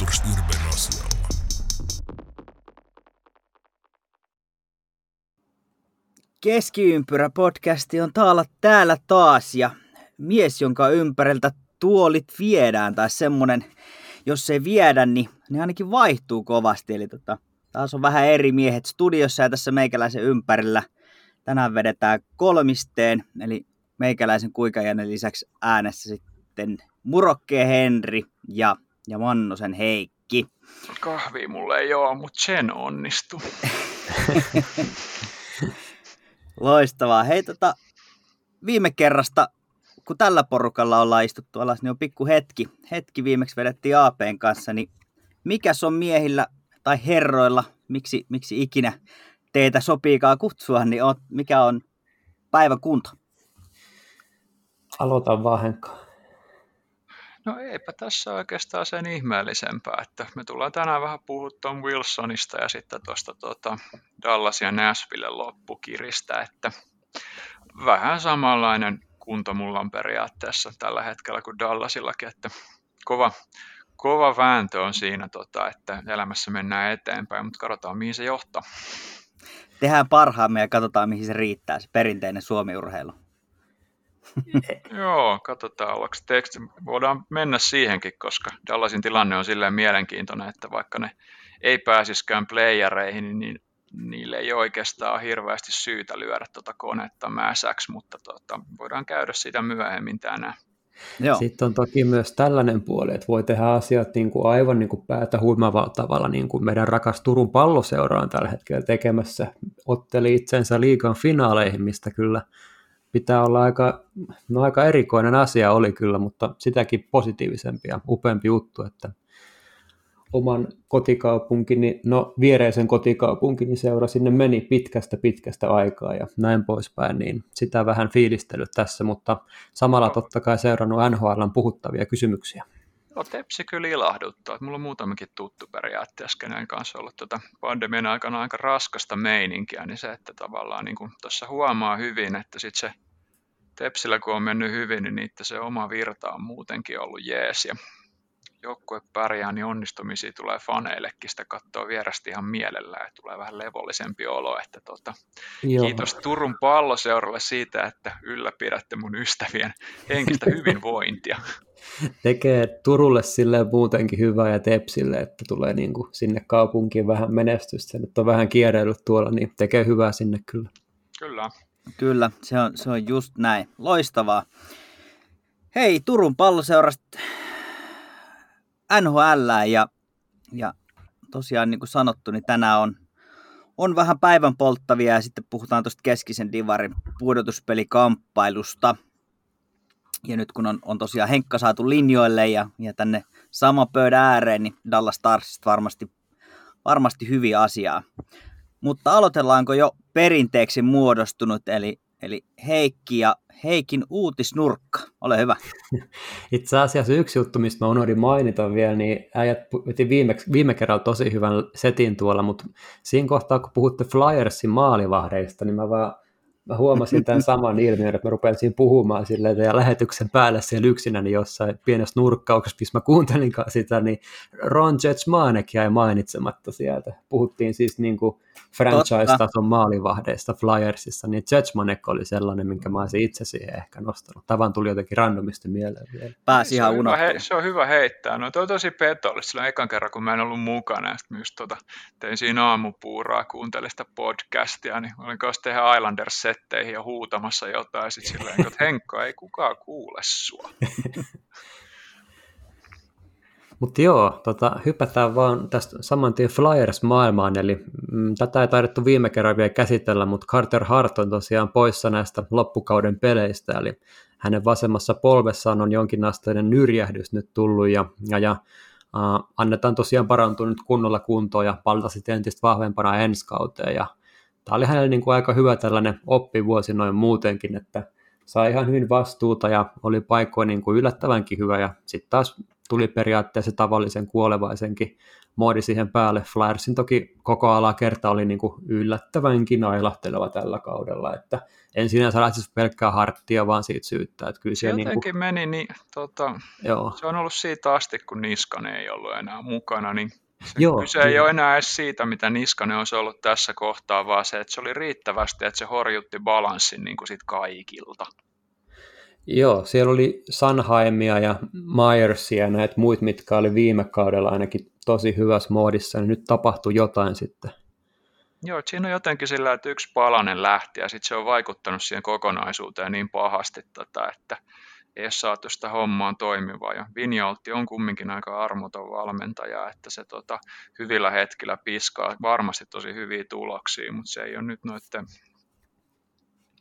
Cultures Urban asialla. Keskiympyrä podcasti on taalla täällä taas ja mies, jonka ympäriltä tuolit viedään tai semmonen, jos ei viedä, niin ne ainakin vaihtuu kovasti. Eli tota, taas on vähän eri miehet studiossa ja tässä meikäläisen ympärillä. Tänään vedetään kolmisteen, eli meikäläisen kuikajanen lisäksi äänessä sitten Murokkeen Henri ja, ja Mannosen Heikki. Kahvi mulle ei ole, mutta sen onnistu. Loistavaa. Hei, tota, viime kerrasta, kun tällä porukalla ollaan istuttu alas, niin on pikku hetki. Hetki viimeksi vedettiin APn kanssa, niin mikäs on miehillä tai herroilla, miksi, miksi ikinä teitä sopiikaan kutsua, niin on, mikä on päivän kunto? Aloita vaan Henkka. No eipä tässä oikeastaan sen ihmeellisempää, että me tullaan tänään vähän puhua Tom Wilsonista ja sitten tuosta tuota Dallas ja Nashville loppukiristä, että vähän samanlainen kunto mulla on periaatteessa tällä hetkellä kuin Dallasillakin, että kova, kova vääntö on siinä, tota, että elämässä mennään eteenpäin, mutta katsotaan mihin se johtaa. Tehdään parhaamme ja katsotaan mihin se riittää, se perinteinen Suomi-urheilu. Joo, katsotaan ollaanko teksti. Voidaan mennä siihenkin, koska Dallasin tilanne on silleen mielenkiintoinen, että vaikka ne ei pääsiskään playereihin, niin niille ei oikeastaan hirveästi syytä lyödä tuota konetta mäsäksi, mutta tuota, voidaan käydä siitä myöhemmin tänään. Joo. Sitten on toki myös tällainen puoli, että voi tehdä asiat niin kuin aivan niin kuin päätä huimavalla tavalla, niin kuin meidän rakas Turun palloseura on tällä hetkellä tekemässä. Otteli itsensä liikan finaaleihin, mistä kyllä pitää olla aika, no aika erikoinen asia oli kyllä, mutta sitäkin positiivisempi ja upeampi juttu, että oman kotikaupunkini, no viereisen kotikaupunkini seura sinne meni pitkästä pitkästä aikaa ja näin poispäin, niin sitä vähän fiilistellyt tässä, mutta samalla totta kai seurannut NHLn puhuttavia kysymyksiä. No Tepsi kyllä ilahduttaa. Mulla on muutamakin tuttu periaatteessa, kenen kanssa ollut tuota pandemian aikana aika raskasta meininkiä, niin se, että tavallaan niin tuossa huomaa hyvin, että sit se Tepsillä kun on mennyt hyvin, niin niitä se oma virta on muutenkin ollut jees. Ja joukkue pärjää, niin onnistumisia tulee faneillekin sitä katsoa vierestä ihan mielellään, että tulee vähän levollisempi olo, että tota, kiitos Turun palloseuralle siitä, että ylläpidätte mun ystävien henkistä hyvinvointia. Tekee Turulle sille muutenkin hyvää ja Tepsille, että tulee niin kuin sinne kaupunkiin vähän menestystä, nyt on vähän kierrellyt tuolla, niin tekee hyvää sinne kyllä. Kyllä. Kyllä, se on, se on just näin. Loistavaa. Hei, Turun palloseurasta NHL ja, ja tosiaan niin kuin sanottu, niin tänään on, on vähän päivän polttavia ja sitten puhutaan tuosta keskisen divarin pudotuspelikamppailusta. Ja nyt kun on, on tosiaan Henkka saatu linjoille ja, ja tänne sama pöydän ääreen, niin Dallas Starsista varmasti, varmasti hyviä asiaa. Mutta aloitellaanko jo perinteeksi muodostunut, eli, eli Heikki ja Heikin uutisnurkka. Ole hyvä. Itse asiassa yksi juttu, mistä mä unohdin mainita vielä, niin äijät veti viime, viime kerralla tosi hyvän setin tuolla, mutta siinä kohtaa, kun puhutte Flyersin maalivahdeista, niin mä vaan mä huomasin tämän saman ilmiön, että mä rupesin puhumaan silleen ja lähetyksen päälle siellä yksinäni jossain pienessä nurkkauksessa, missä mä kuuntelinkaan sitä, niin Ron Jetsmanek jäi mainitsematta sieltä. Puhuttiin siis niin kuin franchise-tason maalivahdeista Flyersissa, niin Jetsmanek oli sellainen, minkä mä olisin itse siihen ehkä nostanut. Tavan tuli jotenkin randomisti mieleen vielä. Pääsi ihan se, on he, se on hyvä heittää. No toi on tosi petollista. Silloin ekan kerran, kun mä en ollut mukana, ja sitten myös tota, tein siinä aamupuuraa, kuuntelin sitä podcastia, niin olin kanssa tehdä Islanders setteihin ja huutamassa jotain, ja sitten silleen, että Henkka, ei kukaan kuule sua. Mutta joo, tota, hypätään vaan tästä saman tien Flyers-maailmaan, eli mm, tätä ei taidettu viime kerran vielä käsitellä, mutta Carter Hart on tosiaan poissa näistä loppukauden peleistä, eli hänen vasemmassa polvessaan on jonkinasteinen nyrjähdys nyt tullut, ja, ja, ja uh, annetaan tosiaan parantua nyt kunnolla kuntoon ja paltasi entistä vahvempana ensi kauteen, ja tämä oli hänelle niin kuin aika hyvä tällainen oppivuosi noin muutenkin, että sai ihan hyvin vastuuta ja oli paikoin niin kuin yllättävänkin hyvä. Ja sitten taas tuli periaatteessa tavallisen kuolevaisenkin moodi siihen päälle. Flyersin toki koko alakerta oli niin kuin yllättävänkin ailahteleva tällä kaudella, että en sinänsä lähtisi pelkkää harttia, vaan siitä syyttää. Että kyllä se niinku- jotenkin niin kuin, meni, niin, tota, Joo. se on ollut siitä asti, kun Niskanen ei ollut enää mukana, niin se, Joo, kyse ei ole enää edes siitä, mitä Niskanen olisi ollut tässä kohtaa, vaan se, että se oli riittävästi, että se horjutti balanssin niin kuin sit kaikilta. Joo, siellä oli Sanheimia ja Myersia ja näitä muita, mitkä oli viime kaudella ainakin tosi hyvässä moodissa, niin nyt tapahtui jotain sitten. Joo, siinä on jotenkin sillä, että yksi palanen lähti ja sitten se on vaikuttanut siihen kokonaisuuteen niin pahasti, tota, että ei ole saatu sitä hommaan toimivaa. Ja Vinjolti on kumminkin aika armoton valmentaja, että se tota, hyvillä hetkillä piskaa varmasti tosi hyviä tuloksia, mutta se ei ole nyt noiden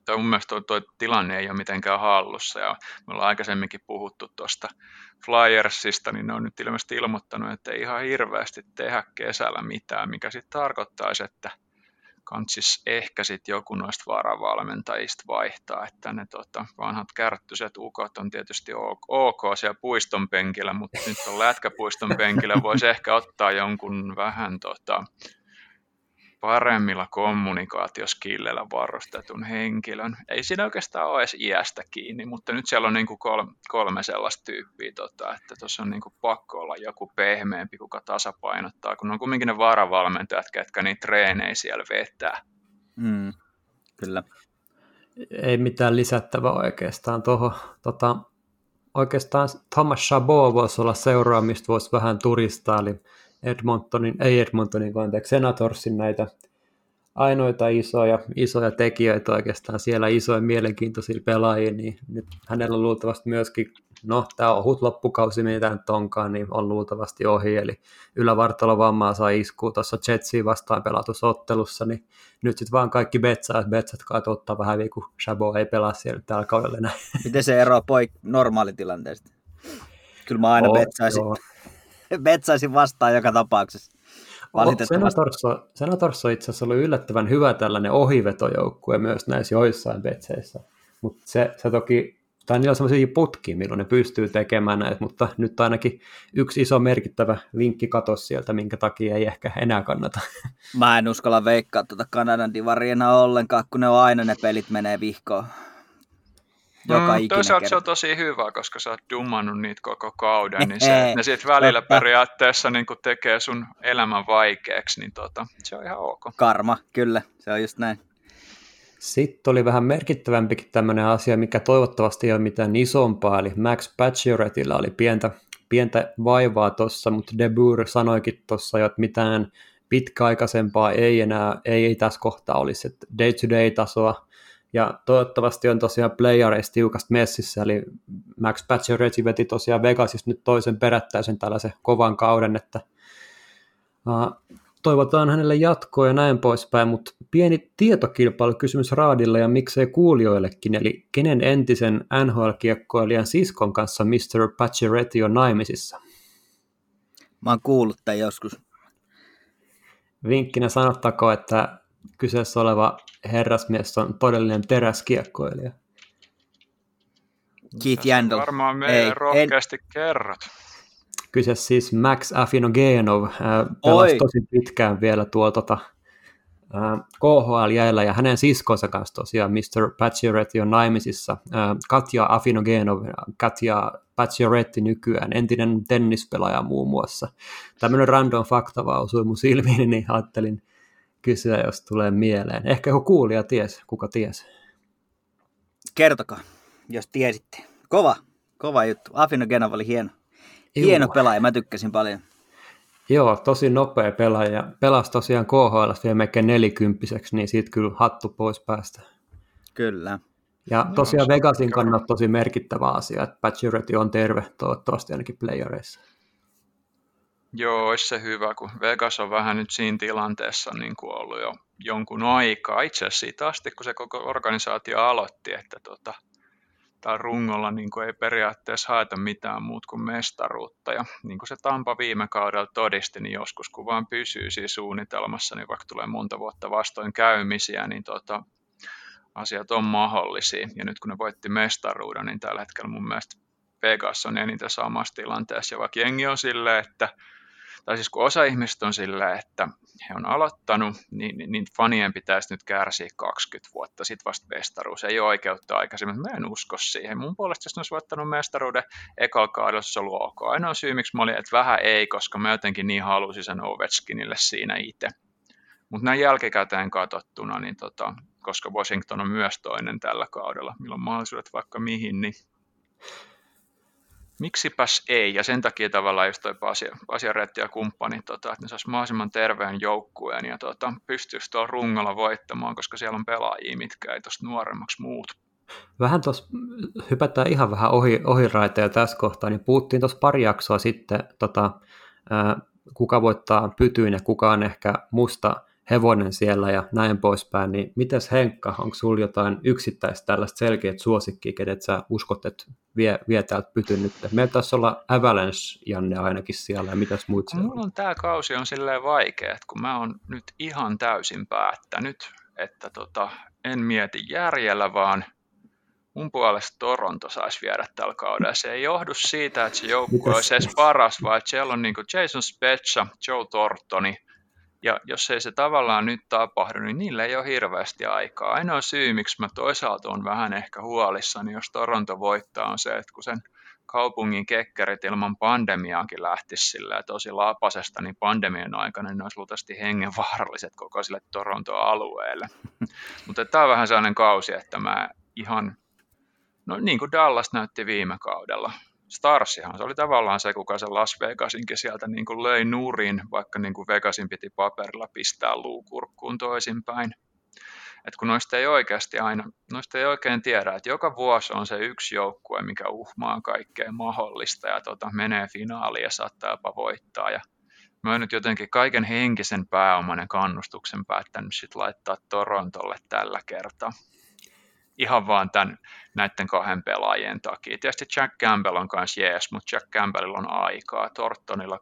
toi mun mielestä toi tilanne ei ole mitenkään hallussa. Ja me ollaan aikaisemminkin puhuttu tuosta Flyersista, niin ne on nyt ilmeisesti ilmoittanut, että ei ihan hirveästi tehdä kesällä mitään, mikä sitten tarkoittaisi, että kantsis ehkä sitten joku noista varavalmentajista vaihtaa, että ne tota, vanhat kärttyiset ukot on tietysti ok siellä puiston penkillä, mutta nyt on lätkäpuiston penkillä, voisi ehkä ottaa jonkun vähän tota, paremmilla kommunikaatioskilleillä varustetun henkilön. Ei siinä oikeastaan ole edes iästä kiinni, mutta nyt siellä on niin kuin kolme, kolme sellaista tyyppiä, tota, että tuossa on niin kuin pakko olla joku pehmeämpi, kuka tasapainottaa, kun on kumminkin ne varavalmentajat, ketkä niitä treenejä siellä vetää. Mm, kyllä. Ei mitään lisättävää oikeastaan tuohon. Tota, oikeastaan Thomas Chabot voisi olla seuraamista, voisi vähän turistaa, eli Edmontonin, ei Edmontonin, vaan anteeksi, Senatorsin näitä ainoita isoja, isoja tekijöitä oikeastaan siellä, isoja mielenkiintoisia pelaajia, niin nyt hänellä on luultavasti myöskin, no tämä ohut loppukausi, mitä nyt onkaan, niin on luultavasti ohi, eli vammaa sai iskua tuossa Jetsiin vastaan pelatussa ottelussa, niin nyt sitten vaan kaikki betsaa, että betsat kai ottaa vähän kun Chabot ei pelaa siellä tällä kaudella enää. Miten se eroaa poik normaalitilanteesta? Kyllä mä aina oh, betsaisin. Joo. betsaisin vastaan joka tapauksessa. Senatorso, Senatorso on itse asiassa ollut yllättävän hyvä tällainen ohivetojoukkue myös näissä joissain betseissä. Mutta se, se toki, tai niillä on sellaisia putkia, milloin ne pystyy tekemään näitä, mutta nyt ainakin yksi iso merkittävä vinkki katos sieltä, minkä takia ei ehkä enää kannata. Mä en uskalla veikkaa tuota Kanadan divariena ollenkaan, kun ne on aina ne pelit menee vihkoon. Joka mm, toisaalta kerta. se on tosi hyvä, koska sä oot dummannut niitä koko kauden, niin se, ne sitten välillä Totta. periaatteessa niin tekee sun elämän vaikeaksi, niin tota, se on ihan ok. Karma, kyllä, se on just näin. Sitten oli vähän merkittävämpikin tämmöinen asia, mikä toivottavasti ei ole mitään isompaa, eli Max Pacioretilla oli pientä, pientä vaivaa tuossa, mutta De Boer sanoikin tuossa jo, että mitään pitkäaikaisempaa ei enää, ei, ei tässä kohtaa olisi, että day-to-day-tasoa ja toivottavasti on tosiaan playareissa tiukasta messissä, eli Max Pacioretty veti tosiaan Vegasissa nyt toisen perättäisen tällaisen kovan kauden, että uh, toivotaan hänelle jatkoa ja näin poispäin, mutta pieni tietokilpailukysymys Raadille ja miksei kuulijoillekin, eli kenen entisen NHL-kiekkoilijan siskon kanssa Mr. Pacioretty on naimisissa? Mä oon kuullut tämän joskus. Vinkkinä sanottako, että kyseessä oleva herrasmies on todellinen teräskiekkoilija. Keith Jandl. Varmaan meille Ei, rohkeasti en... kerrot. Kyse siis Max Afinogenov, äh, pelasi Oi. tosi pitkään vielä tuo tota, äh, KHL jäillä ja hänen siskonsa kanssa tosiaan Mr. Pacioretty on naimisissa. Äh, Katja Afinogenov, Katja Pacioretty nykyään, entinen tennispelaaja muun muassa. Tämmöinen random fakta vaan osui mun silmiin, niin ajattelin kysyä, jos tulee mieleen. Ehkä joku kuulija ties, kuka ties. Kertokaa, jos tiesitte. Kova, kova juttu. Afino Genov oli hieno. Hieno Juu. pelaaja, mä tykkäsin paljon. Joo, tosi nopea pelaaja. Pelasi tosiaan KHL vielä melkein nelikymppiseksi, niin siitä kyllä hattu pois päästä. Kyllä. Ja tosiaan Vegasin kannalta tosi merkittävä asia, että Pacioretty on terve toivottavasti ainakin playereissa. Joo, olisi se hyvä, kun Vegas on vähän nyt siinä tilanteessa niin kuin ollut jo jonkun aikaa. Itse asiassa siitä asti, kun se koko organisaatio aloitti, että tota, täällä rungolla niin kuin ei periaatteessa haeta mitään muut kuin mestaruutta. Ja niin kuin se Tampa viime kaudella todisti, niin joskus kun vaan pysyy siinä suunnitelmassa, niin vaikka tulee monta vuotta vastoin käymisiä, niin tota, asiat on mahdollisia. Ja nyt kun ne voitti mestaruuden, niin tällä hetkellä mun mielestä Vegas on eniten samassa tilanteessa, ja vaikka jengi on silleen, että tai siis kun osa ihmistä on silleen, että he on aloittanut, niin, niin, niin fanien pitäisi nyt kärsiä 20 vuotta, sitten vasta mestaruus. Ei ole oikeutta aikaisemmin, mä en usko siihen. Mun puolesta, jos ne olisi voittanut mestaruuden ekalla kaudella, se olisi ollut ok. Ainoa syy, miksi mä olin, että vähän ei, koska mä jotenkin niin halusin sen Ovechkinille siinä itse. Mutta näin jälkikäteen katsottuna, niin tota, koska Washington on myös toinen tällä kaudella, milloin mahdollisuudet vaikka mihin, niin miksipäs ei, ja sen takia tavallaan just toi Pasia, Pasia Retti ja kumppani, tota, että ne saisi mahdollisimman terveen joukkueen ja tota, pystyisi tuolla rungolla voittamaan, koska siellä on pelaajia, mitkä ei tuosta nuoremmaksi muut. Vähän tuossa hypätään ihan vähän ohi, ohi raiteja tässä kohtaa, niin puhuttiin tuossa pari jaksoa sitten, tota, ää, kuka voittaa pytyyn ja kuka on ehkä musta hevonen siellä ja näin poispäin, niin mites Henkka, onko sinulla jotain yksittäistä tällaista selkeät suosikkia, kenet sä uskot, että vie, vie täältä pytyn nyt? Meillä taisi olla Avalanche, Janne, ainakin siellä, ja mitäs muut siellä Mulla on tämä kausi on silleen vaikea, että kun mä oon nyt ihan täysin päättänyt, että tota, en mieti järjellä, vaan mun puolesta Toronto saisi viedä tällä kaudella. Se ei johdu siitä, että se joukkue olisi edes paras, vaan että siellä on niin Jason Spezza, Joe Tortoni, ja jos ei se tavallaan nyt tapahdu, niin niillä ei ole hirveästi aikaa. Ainoa syy, miksi mä toisaalta on vähän ehkä huolissani, jos Toronto voittaa, on se, että kun sen kaupungin kekkerit ilman pandemiaakin lähtisi sillä tosi lapasesta, niin pandemian aikana ne olisi luultavasti hengenvaaralliset koko sille Toronto-alueelle. Mutta tämä on vähän sellainen kausi, että mä ihan, no niin kuin Dallas näytti viime kaudella, Starsihan se oli tavallaan se, kuka se Las Vegasinkin sieltä niin kuin löi nurin, vaikka niin kuin Vegasin piti paperilla pistää luukurkkuun toisinpäin. Et kun noista ei oikeasti aina, noista ei oikein tiedä, että joka vuosi on se yksi joukkue, mikä uhmaa kaikkea mahdollista ja tota, menee finaaliin ja saattaa jopa voittaa. Ja mä oon nyt jotenkin kaiken henkisen pääoman ja kannustuksen päättänyt sit laittaa Torontolle tällä kertaa ihan vaan tämän, näiden kahden pelaajien takia. Tietysti Jack Campbell on kanssa jees, mutta Jack Campbellilla on aikaa. Tortonilla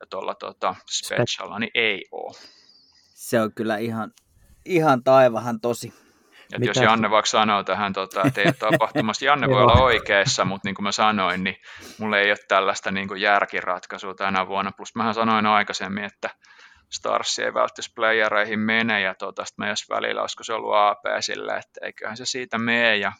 ja tuolla tota, Specialilla niin ei ole. Se on kyllä ihan, ihan taivahan tosi. Et jos Janne vaikka sanoo tähän, tota, että ei ole tapahtumassa, Janne voi olla oikeassa, mutta niin kuin mä sanoin, niin mulla ei ole tällaista niin kuin järkiratkaisua tänä vuonna. Plus mähän sanoin aikaisemmin, että Stars ei välttämättä playereihin mene, ja tota, mä jos välillä olisiko se ollut AP sille, että eiköhän se siitä mene, ja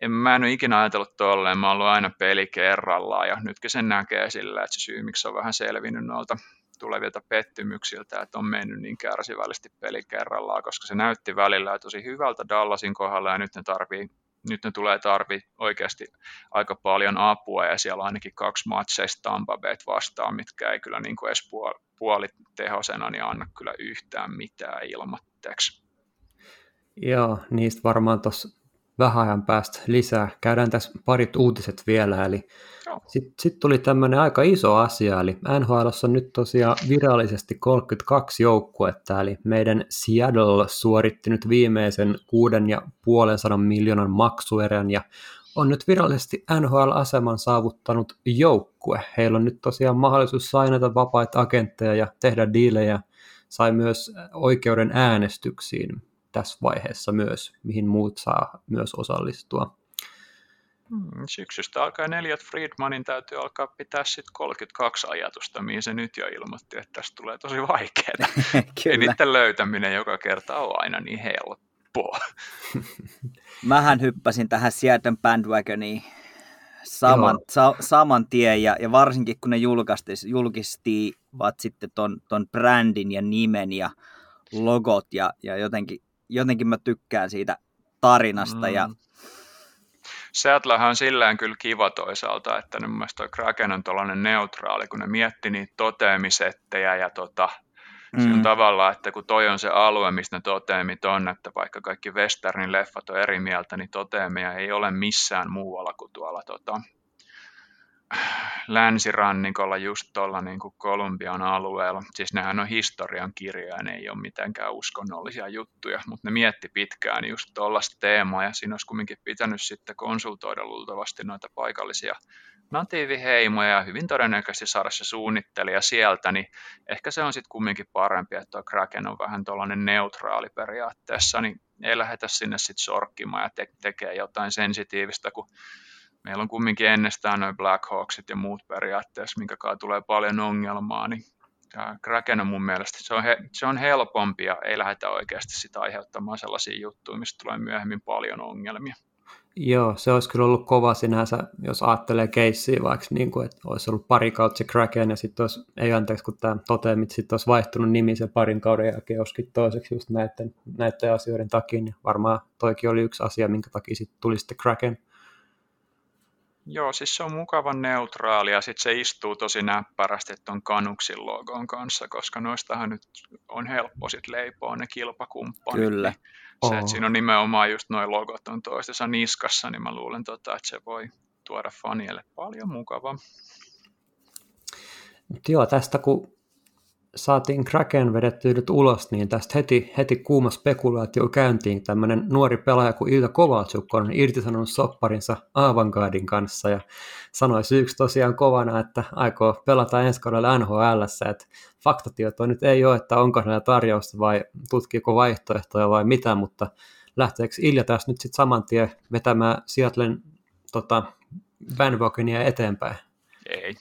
en, mä en ole ikinä ajatellut tolleen, mä oon aina peli kerrallaan, ja nytkin sen näkee sillä, että se syy, miksi on vähän selvinnyt noilta tulevilta pettymyksiltä, että on mennyt niin kärsivällisesti peli kerrallaan, koska se näytti välillä tosi hyvältä Dallasin kohdalla, ja nyt ne tarvii nyt ne tulee tarvi oikeasti aika paljon apua ja siellä on ainakin kaksi matseista Tampa Bayt vastaan, mitkä ei kyllä niin kuin edes puolitehosena niin anna kyllä yhtään mitään ilmatteeksi. Joo, niistä varmaan tuossa vähän ajan päästä lisää. Käydään tässä parit uutiset vielä, eli sitten sit tuli tämmöinen aika iso asia, eli NHL on nyt tosiaan virallisesti 32 joukkuetta, eli meidän Seattle suoritti nyt viimeisen kuuden ja puolen sadan miljoonan maksuerän, ja on nyt virallisesti NHL-aseman saavuttanut joukkue. Heillä on nyt tosiaan mahdollisuus sainata vapaita agentteja ja tehdä diilejä, sai myös oikeuden äänestyksiin tässä vaiheessa myös, mihin muut saa myös osallistua. Hmm, syksystä alkaa neljät Friedmanin täytyy alkaa pitää sitten 32 ajatusta, mihin se nyt jo ilmoitti, että tästä tulee tosi vaikeaa. Ei niiden löytäminen joka kerta ole aina niin helppoa. Mähän hyppäsin tähän Seattle bandwagoniin saman, sa, saman tien, ja, ja varsinkin kun ne julkistivat sitten ton, ton brändin ja nimen ja logot, ja, ja jotenkin, jotenkin mä tykkään siitä tarinasta, mm. ja Seattlehan on sillään kyllä kiva toisaalta, että mun mielestä toi Kraken on tuollainen neutraali, kun ne mietti niitä toteamisettejä ja tota, mm. on tavallaan, että kun toi on se alue, mistä ne toteemit on, että vaikka kaikki westernin leffat on eri mieltä, niin toteemia ei ole missään muualla kuin tuolla tota, länsirannikolla just tuolla niin kuin Kolumbian alueella. Siis nehän on historian kirjoja, ne ei ole mitenkään uskonnollisia juttuja, mutta ne mietti pitkään just tuollaista teemaa ja siinä olisi kumminkin pitänyt sitten konsultoida luultavasti noita paikallisia natiiviheimoja ja hyvin todennäköisesti saada se suunnittelija sieltä, niin ehkä se on sitten kumminkin parempi, että tuo Kraken on vähän tuollainen neutraali periaatteessa, niin ei lähdetä sinne sitten sorkkimaan ja te- tekee jotain sensitiivistä, kun meillä on kumminkin ennestään noin Black Hawksit ja muut periaatteessa, minkä kanssa tulee paljon ongelmaa, niin tämä Kraken on mun mielestä, se on, he, se on helpompi ja ei lähdetä oikeasti sitä aiheuttamaan sellaisia juttuja, mistä tulee myöhemmin paljon ongelmia. Joo, se olisi kyllä ollut kova sinänsä, jos ajattelee keissiä vaikka, niin kuin, että olisi ollut pari kautta se Kraken ja sitten olisi, ei anteeksi kun tämä toteamit, sitten olisi vaihtunut nimi sen parin kauden jälkeen joskin toiseksi just näiden, näiden asioiden takia, niin varmaan toikin oli yksi asia, minkä takia sitten tuli sitten Kraken. Joo, siis se on mukavan neutraali ja sitten se istuu tosi näppärästi tuon Kanuksin logon kanssa, koska noistahan nyt on helppo sit leipoa ne kilpakumppanit. Kyllä. Niin se, että siinä on nimenomaan just noin logot on toistensa niskassa, niin mä luulen, tota, että se voi tuoda fanille paljon mukavaa. Joo, tästä kun saatiin Kraken vedetty nyt ulos, niin tästä heti, heti kuuma spekulaatio käyntiin. Tämmöinen nuori pelaaja kuin Ilta Kovalchuk on irtisanonut sopparinsa Avantgardin kanssa ja sanoi syyksi tosiaan kovana, että aikoo pelata ensi kaudella NHL, että faktatietoa nyt ei ole, että onko hänellä tarjousta vai tutkiiko vaihtoehtoja vai mitä, mutta lähteekö Ilja tässä nyt sitten saman tien vetämään Seattlen tota, bandwagania eteenpäin? Ei.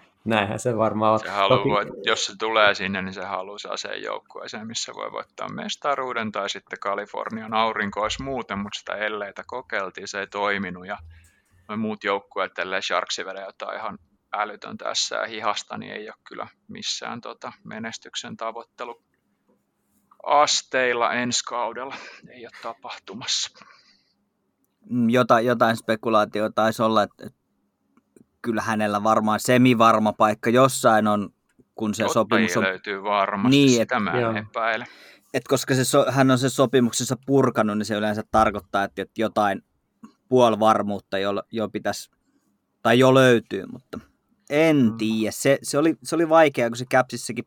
Näinhän se varmaan on. Se haluaa, Toki... jos se tulee sinne, niin se haluaa aseen joukkueeseen, missä voi voittaa mestaruuden tai sitten Kalifornian aurinko olisi muuten, mutta sitä elleitä kokeiltiin, se ei toiminut ja muut joukkueet, ellei Sharksi vedä jotain ihan älytön tässä ja hihasta, niin ei ole kyllä missään tota menestyksen tavoittelu asteilla ensi kaudella. Ei ole tapahtumassa. Mm, Jota, jotain spekulaatio taisi olla, että kyllä hänellä varmaan semivarma paikka jossain on, kun se Ottajia sopimus on... löytyy varmasti, Niin, niin, et- sitä mä joo. en epäile. Et koska se so, hän on se sopimuksessa purkanut, niin se yleensä tarkoittaa, että että jotain puolivarmuutta jo, jo pitäisi, tai jo löytyy, mutta en Mm. tiedä. Se, se, oli, se oli vaikea, kun se Capsissakin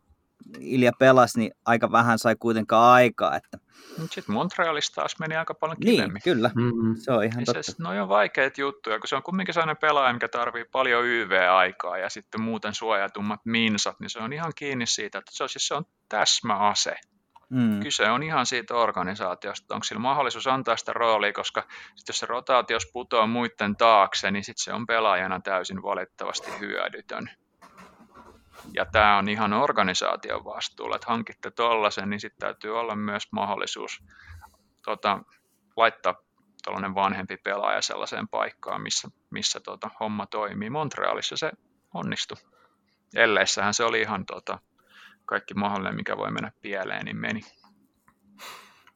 Ilja pelasi, niin aika vähän sai kuitenkaan aikaa. Että... Mutta sitten Montrealista taas meni aika paljon Niin, kivemmin. kyllä. Mm-hmm. Se on ihan Niin totta. se, noi on vaikeita juttuja, kun se on kumminkin sellainen pelaaja, mikä tarvii paljon YV-aikaa ja sitten muuten suojatummat minsat, niin se on ihan kiinni siitä, että se on, siis se on täsmäase. Mm. Kyse on ihan siitä organisaatiosta, onko sillä mahdollisuus antaa sitä roolia, koska sit jos se rotaatios putoaa muiden taakse, niin sitten se on pelaajana täysin valitettavasti hyödytön. Ja tämä on ihan organisaation vastuulla, että hankitte tollasen, niin sitten täytyy olla myös mahdollisuus tota, laittaa tällainen vanhempi pelaaja sellaiseen paikkaan, missä, missä tota, homma toimii. Montrealissa se onnistui. Elleissähän se oli ihan tota, kaikki mahdollinen, mikä voi mennä pieleen, niin meni.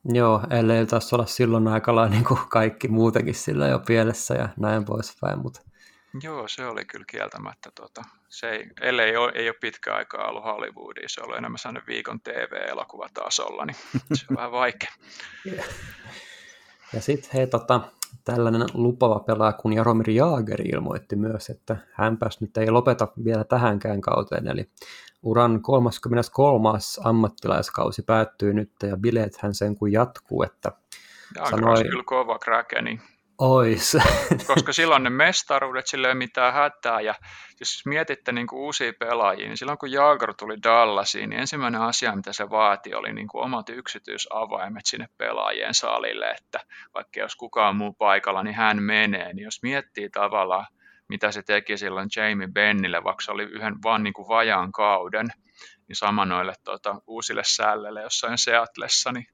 Joo, ellei taisi olla silloin aika lailla niin kuin kaikki muutenkin sillä jo pielessä ja näin poispäin, mutta Joo, se oli kyllä kieltämättä. Tota, se ei, ellei ole, ei ole pitkä aikaa ollut Hollywoodia, se on ollut enemmän sellainen viikon TV-elokuvatasolla, niin se on vähän vaikea. Ja sitten hei, tota, tällainen lupava pelaaja kuin Jaromir Jaager ilmoitti myös, että hän pääs nyt ei lopeta vielä tähänkään kauteen, eli uran 33. ammattilaiskausi päättyy nyt ja bileet hän sen kun jatkuu, että Ja Sanoi- Sanoi... kyllä kova krakeni, ois. koska silloin ne mestaruudet, sillä ei ole mitään hätää. Ja jos mietitte niin kuin uusia pelaajia, niin silloin kun Jaager tuli Dallasiin, niin ensimmäinen asia, mitä se vaati, oli niin kuin omat yksityisavaimet sinne pelaajien salille, että vaikka jos kukaan muu paikalla, niin hän menee. Niin jos miettii tavallaan, mitä se teki silloin Jamie Bennille, vaikka se oli yhden vaan niin kuin vajaan kauden, niin sama noille tuota, uusille sällelle jossain Seatlessa, niin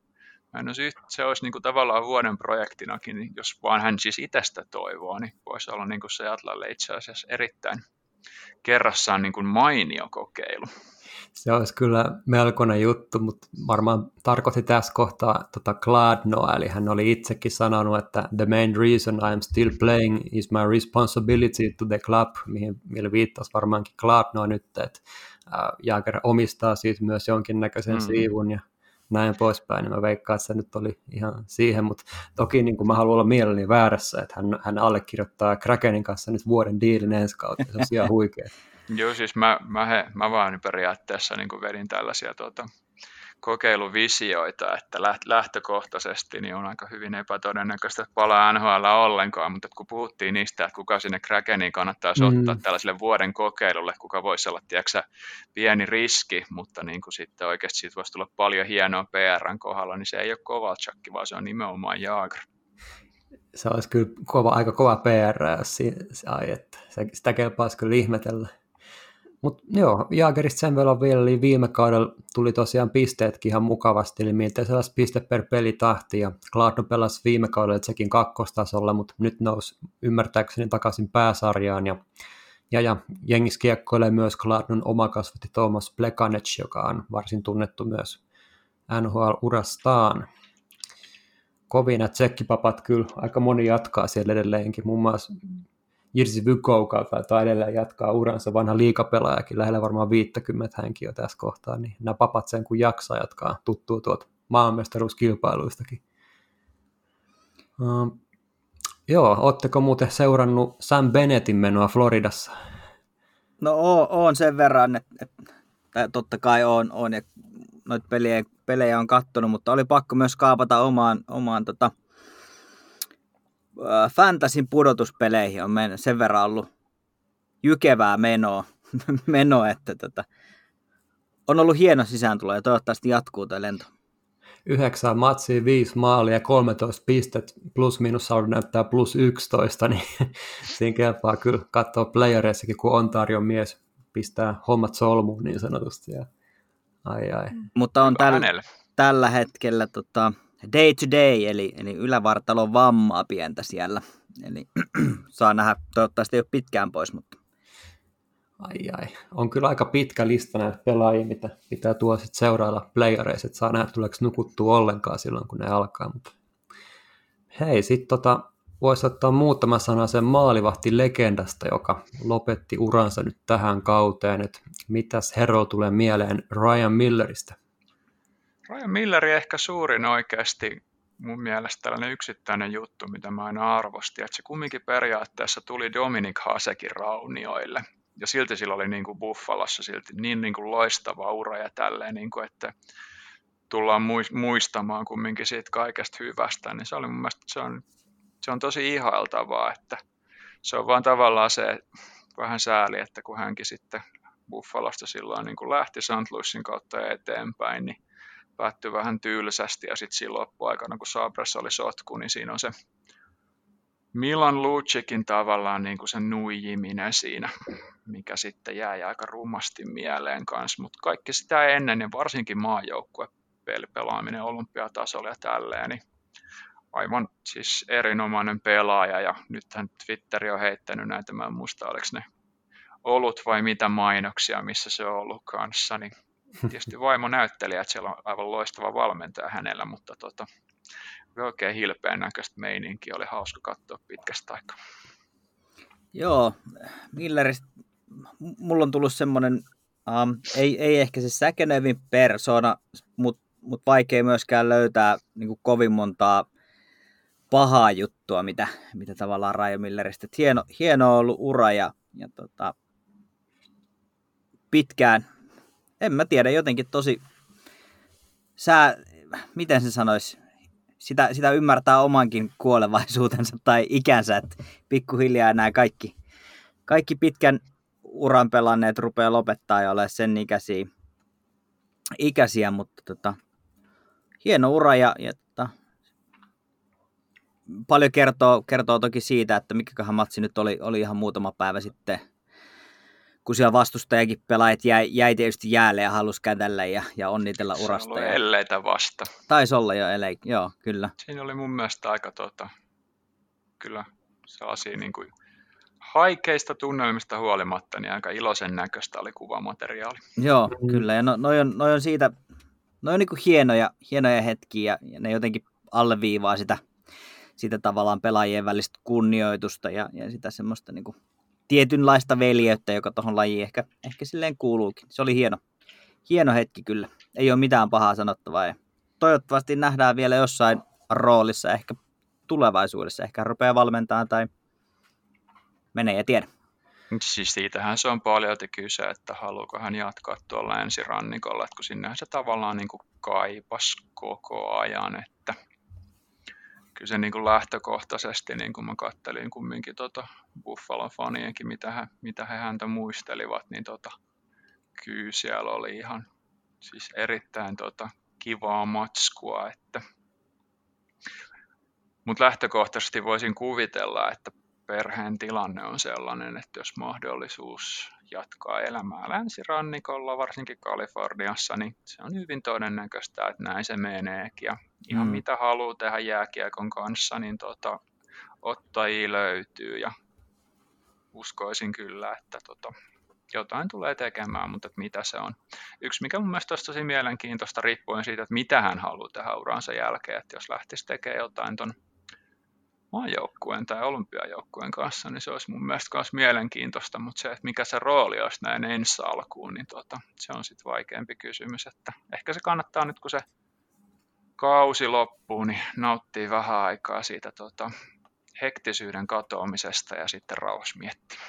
olisi, yht- se olisi niin kuin tavallaan vuoden projektinakin, niin jos vaan hän siis itsestä toivoo, niin voisi olla niin kuin Seatlelle itse asiassa erittäin kerrassaan niin kuin mainio kokeilu. Se olisi kyllä melkoinen juttu, mutta varmaan tarkoitti tässä kohtaa tota Gladnoa, eli hän oli itsekin sanonut, että the main reason I'm still playing is my responsibility to the club, mihin, millä viittasi varmaankin Gladnoa nyt, että Jaager omistaa siitä myös jonkinnäköisen mm. siivun ja näin poispäin, niin mä veikkaan, että se nyt oli ihan siihen, mutta toki niin kuin mä haluan olla mielelläni väärässä, että hän, hän allekirjoittaa Krakenin kanssa nyt vuoden diilin ensi kautta, se on ihan huikea. Joo, siis mä, mä, he, mä vaan periaatteessa niin kuin vedin tällaisia tuota, kokeiluvisioita, että läht- lähtökohtaisesti niin on aika hyvin epätodennäköistä, että palaa NHL ollenkaan, mutta kun puhuttiin niistä, että kuka sinne Krakeniin kannattaisi Mm. ottaa tällaiselle vuoden kokeilulle, kuka voisi olla, tiedätkö, pieni riski, mutta niin kuin sitten oikeasti siitä voisi tulla paljon hienoa PRn kohdalla, niin se ei ole Kovalchakki, vaan se on nimenomaan Jaager. se olisi kyllä kova, aika kova PR, jos si, ai, että sitä kelpaisi kyllä ihmetellä. Mutta joo, Jaagerista sen verran vielä, eli viime kaudella tuli tosiaan pisteetkin ihan mukavasti, eli miltei sellaista piste per pelitahti, ja Gladno pelasi viime kaudella sekin kakkostasolla, mutta nyt nousi ymmärtääkseni takaisin pääsarjaan, ja, ja, ja jengis kiekkoilee myös Gladnon oma kasvatti Thomas Plekanec, joka on varsin tunnettu myös NHL-urastaan. Kovin nämä tsekkipapat kyllä aika moni jatkaa siellä edelleenkin, muun muassa Jirsi Vykouka tai edelleen jatkaa uransa, vanha liikapelaajakin, lähellä varmaan 50 hänkin jo tässä kohtaa, niin nämä papat sen kun jaksaa jatkaa, tuttuu tuolta maanmestaruuskilpailuistakin. Uh, joo, ootteko muuten seurannut Sam Bennettin menoa Floridassa? No oon sen verran, että, että totta kai on, on ja noita pelejä, pelejä on kattonut, mutta oli pakko myös kaapata omaan, omaan tota, fantasin pudotuspeleihin on men- sen verran ollut jykevää menoa, menoa että tota, on ollut hieno sisääntulo ja toivottavasti jatkuu tuo lento. Yhdeksän matsia, viisi maalia, 13 pistet, plus minus saldo näyttää plus 11, niin siinä kelpaa kyllä katsoa playereissakin, kun Ontario mies pistää hommat solmuun niin sanotusti. Ja, ai ai. Mutta on täl, tällä hetkellä tota, day to day, eli, eli ylävartalon vammaa pientä siellä. Eli saa nähdä, toivottavasti ei ole pitkään pois, mutta Ai ai, on kyllä aika pitkä lista näitä pelaajia, mitä pitää tuoda sitten seurailla playereissa, että saa nähdä, tuleeko nukuttua ollenkaan silloin, kun ne alkaa. Mutta hei, sitten tota, voisi ottaa muutama sana sen maalivahti legendasta, joka lopetti uransa nyt tähän kauteen. että mitäs Hero tulee mieleen Ryan Milleristä? Ryan Milleri ehkä suurin oikeasti mun mielestä tällainen yksittäinen juttu, mitä mä aina arvostin, että se kumminkin periaatteessa tuli Dominic Hasekin raunioille. Ja silti sillä oli niin kuin Buffalossa silti niin, niin kuin loistava ura ja tälleen, niin kuin, että tullaan muistamaan kumminkin siitä kaikesta hyvästä, niin se oli mun mielestä, se on, se on tosi ihailtavaa, että se on vaan tavallaan se vähän sääli, että kun hänkin sitten Buffalosta silloin niin kuin lähti St. Louisin kautta eteenpäin, niin päättyi vähän tylsästi ja sitten siinä loppuaikana, kun Sabressa oli sotku, niin siinä on se Milan Lucicin tavallaan niin kuin se nuijiminen siinä, mikä sitten jäi aika rummasti mieleen kanssa, mutta kaikki sitä ennen ja varsinkin maajoukkue pelaaminen olympiatasolla ja tälleen, niin aivan siis erinomainen pelaaja. Ja nythän Twitteri on heittänyt näitä, mä en muista oliko ne olut vai mitä mainoksia, missä se on ollut kanssa, niin Tietysti vaimo näyttelijä, että siellä on aivan loistava valmentaja hänellä, mutta tota, oikein hilpeän näköistä meininki oli hauska katsoa pitkästä aikaa. Joo, Milleristä mulla on tullut semmoinen, um, ei, ei ehkä se säkenevin persona, mutta mut vaikea myöskään löytää niin kovin montaa pahaa juttua, mitä, mitä tavallaan Raja Milleristä. hieno, hieno ollut ura ja, ja tota, pitkään, en mä tiedä, jotenkin tosi, sä, miten se sanoisi, sitä, sitä ymmärtää omankin kuolevaisuutensa tai ikänsä, että pikkuhiljaa nämä kaikki, kaikki pitkän uran pelanneet rupeaa lopettaa ja ole sen ikäisiä, ikäisiä mutta tota, hieno ura ja, ja tota, paljon kertoo, kertoo toki siitä, että mikäköhän matsi nyt oli, oli ihan muutama päivä sitten kun siellä vastustajakin pelaajat jäi, jäi tietysti jäälle ja halusi kädellä ja, ja onnitella urasta. Se oli elleitä vasta. Taisi olla jo elei, joo, kyllä. Siinä oli mun mielestä aika tota, kyllä sellaisia niin kuin haikeista tunnelmista huolimatta, niin aika iloisen näköistä oli kuvamateriaali. Joo, mm. kyllä. Ja no, noi, on, noi on siitä, noi on niin kuin hienoja, hienoja hetkiä ja ne jotenkin alleviivaa sitä, sitä tavallaan pelaajien välistä kunnioitusta ja, ja sitä semmoista niin kuin tietynlaista veljeyttä, joka tuohon lajiin ehkä, ehkä silleen kuuluukin. Se oli hieno, hieno hetki kyllä. Ei ole mitään pahaa sanottavaa. Ja toivottavasti nähdään vielä jossain roolissa ehkä tulevaisuudessa. Ehkä rupeaa valmentamaan tai menee ja tiedä. Siis siitähän se on paljon kyse, että haluuko hän jatkaa tuolla ensirannikolla, että kun sinnehän se tavallaan niin kuin kaipas koko ajan, että kyllä se niin kuin lähtökohtaisesti, niin kuin mä kattelin kumminkin tota Buffalo fanienkin, mitä he, mitä he häntä muistelivat, niin tota, kyllä siellä oli ihan siis erittäin tota, kivaa matskua, että Mutta lähtökohtaisesti voisin kuvitella, että perheen tilanne on sellainen, että jos mahdollisuus jatkaa elämää länsirannikolla, varsinkin Kaliforniassa, niin se on hyvin todennäköistä, että näin se meneekin. Ja ihan mm. mitä haluaa tehdä jääkiekon kanssa, niin tota, ottajia löytyy ja uskoisin kyllä, että tota, jotain tulee tekemään, mutta että mitä se on. Yksi, mikä mun mielestä olisi tosi mielenkiintoista riippuen siitä, että mitä hän haluaa tehdä uransa jälkeen, että jos lähtisi tekemään jotain ton maajoukkueen tai olympiajoukkueen kanssa, niin se olisi mun mielestä myös mielenkiintoista, mutta se, että mikä se rooli olisi näin ensi alkuun, niin tota, se on sitten vaikeampi kysymys, että ehkä se kannattaa nyt, kun se kausi loppuu, niin nauttii vähän aikaa siitä tota, hektisyyden katoamisesta ja sitten rauhassa miettiä.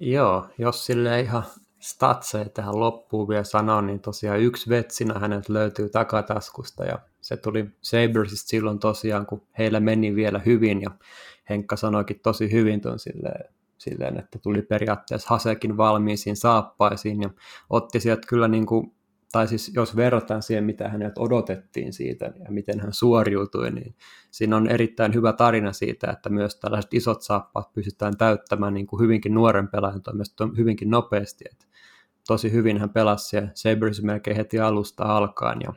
Joo, jos sille ihan statseja tähän loppuun vielä sanoa, niin tosiaan yksi vetsinä hänet löytyy takataskusta ja se tuli Sabersista silloin tosiaan, kun heillä meni vielä hyvin ja Henkka sanoikin tosi hyvin tuon silleen, silleen, että tuli periaatteessa Hasekin valmiisiin saappaisiin ja otti sieltä kyllä niin kuin tai siis jos verrataan siihen, mitä hänet odotettiin siitä ja miten hän suoriutui, niin siinä on erittäin hyvä tarina siitä, että myös tällaiset isot saappaat pystytään täyttämään niin kuin hyvinkin nuoren pelaajan toimesta hyvinkin nopeasti. Että tosi hyvin hän pelasi ja Sabres melkein heti alusta alkaen. Ja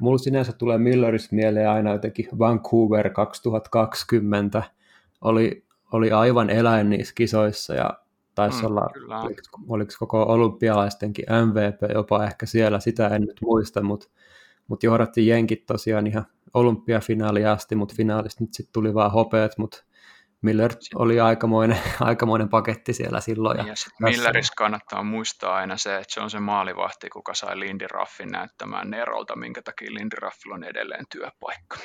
mulla sinänsä tulee Milleristä mieleen aina jotenkin Vancouver 2020 oli, oli aivan eläin niissä kisoissa ja Taisi mm, olla, kyllä. oliko, oliko koko olympialaistenkin MVP jopa ehkä siellä, sitä en nyt muista, mutta mut johdattiin jenkit tosiaan ihan olympiafinaaliin asti, mutta finaalista nyt sitten tuli vaan hopeat, mutta Miller oli aikamoinen, aikamoinen paketti siellä silloin. Ja, ja Millerissä kannattaa muistaa aina se, että se on se maalivahti, kuka sai Lindy Raffin näyttämään Nerolta, minkä takia Lindy Raffilla on edelleen työpaikka.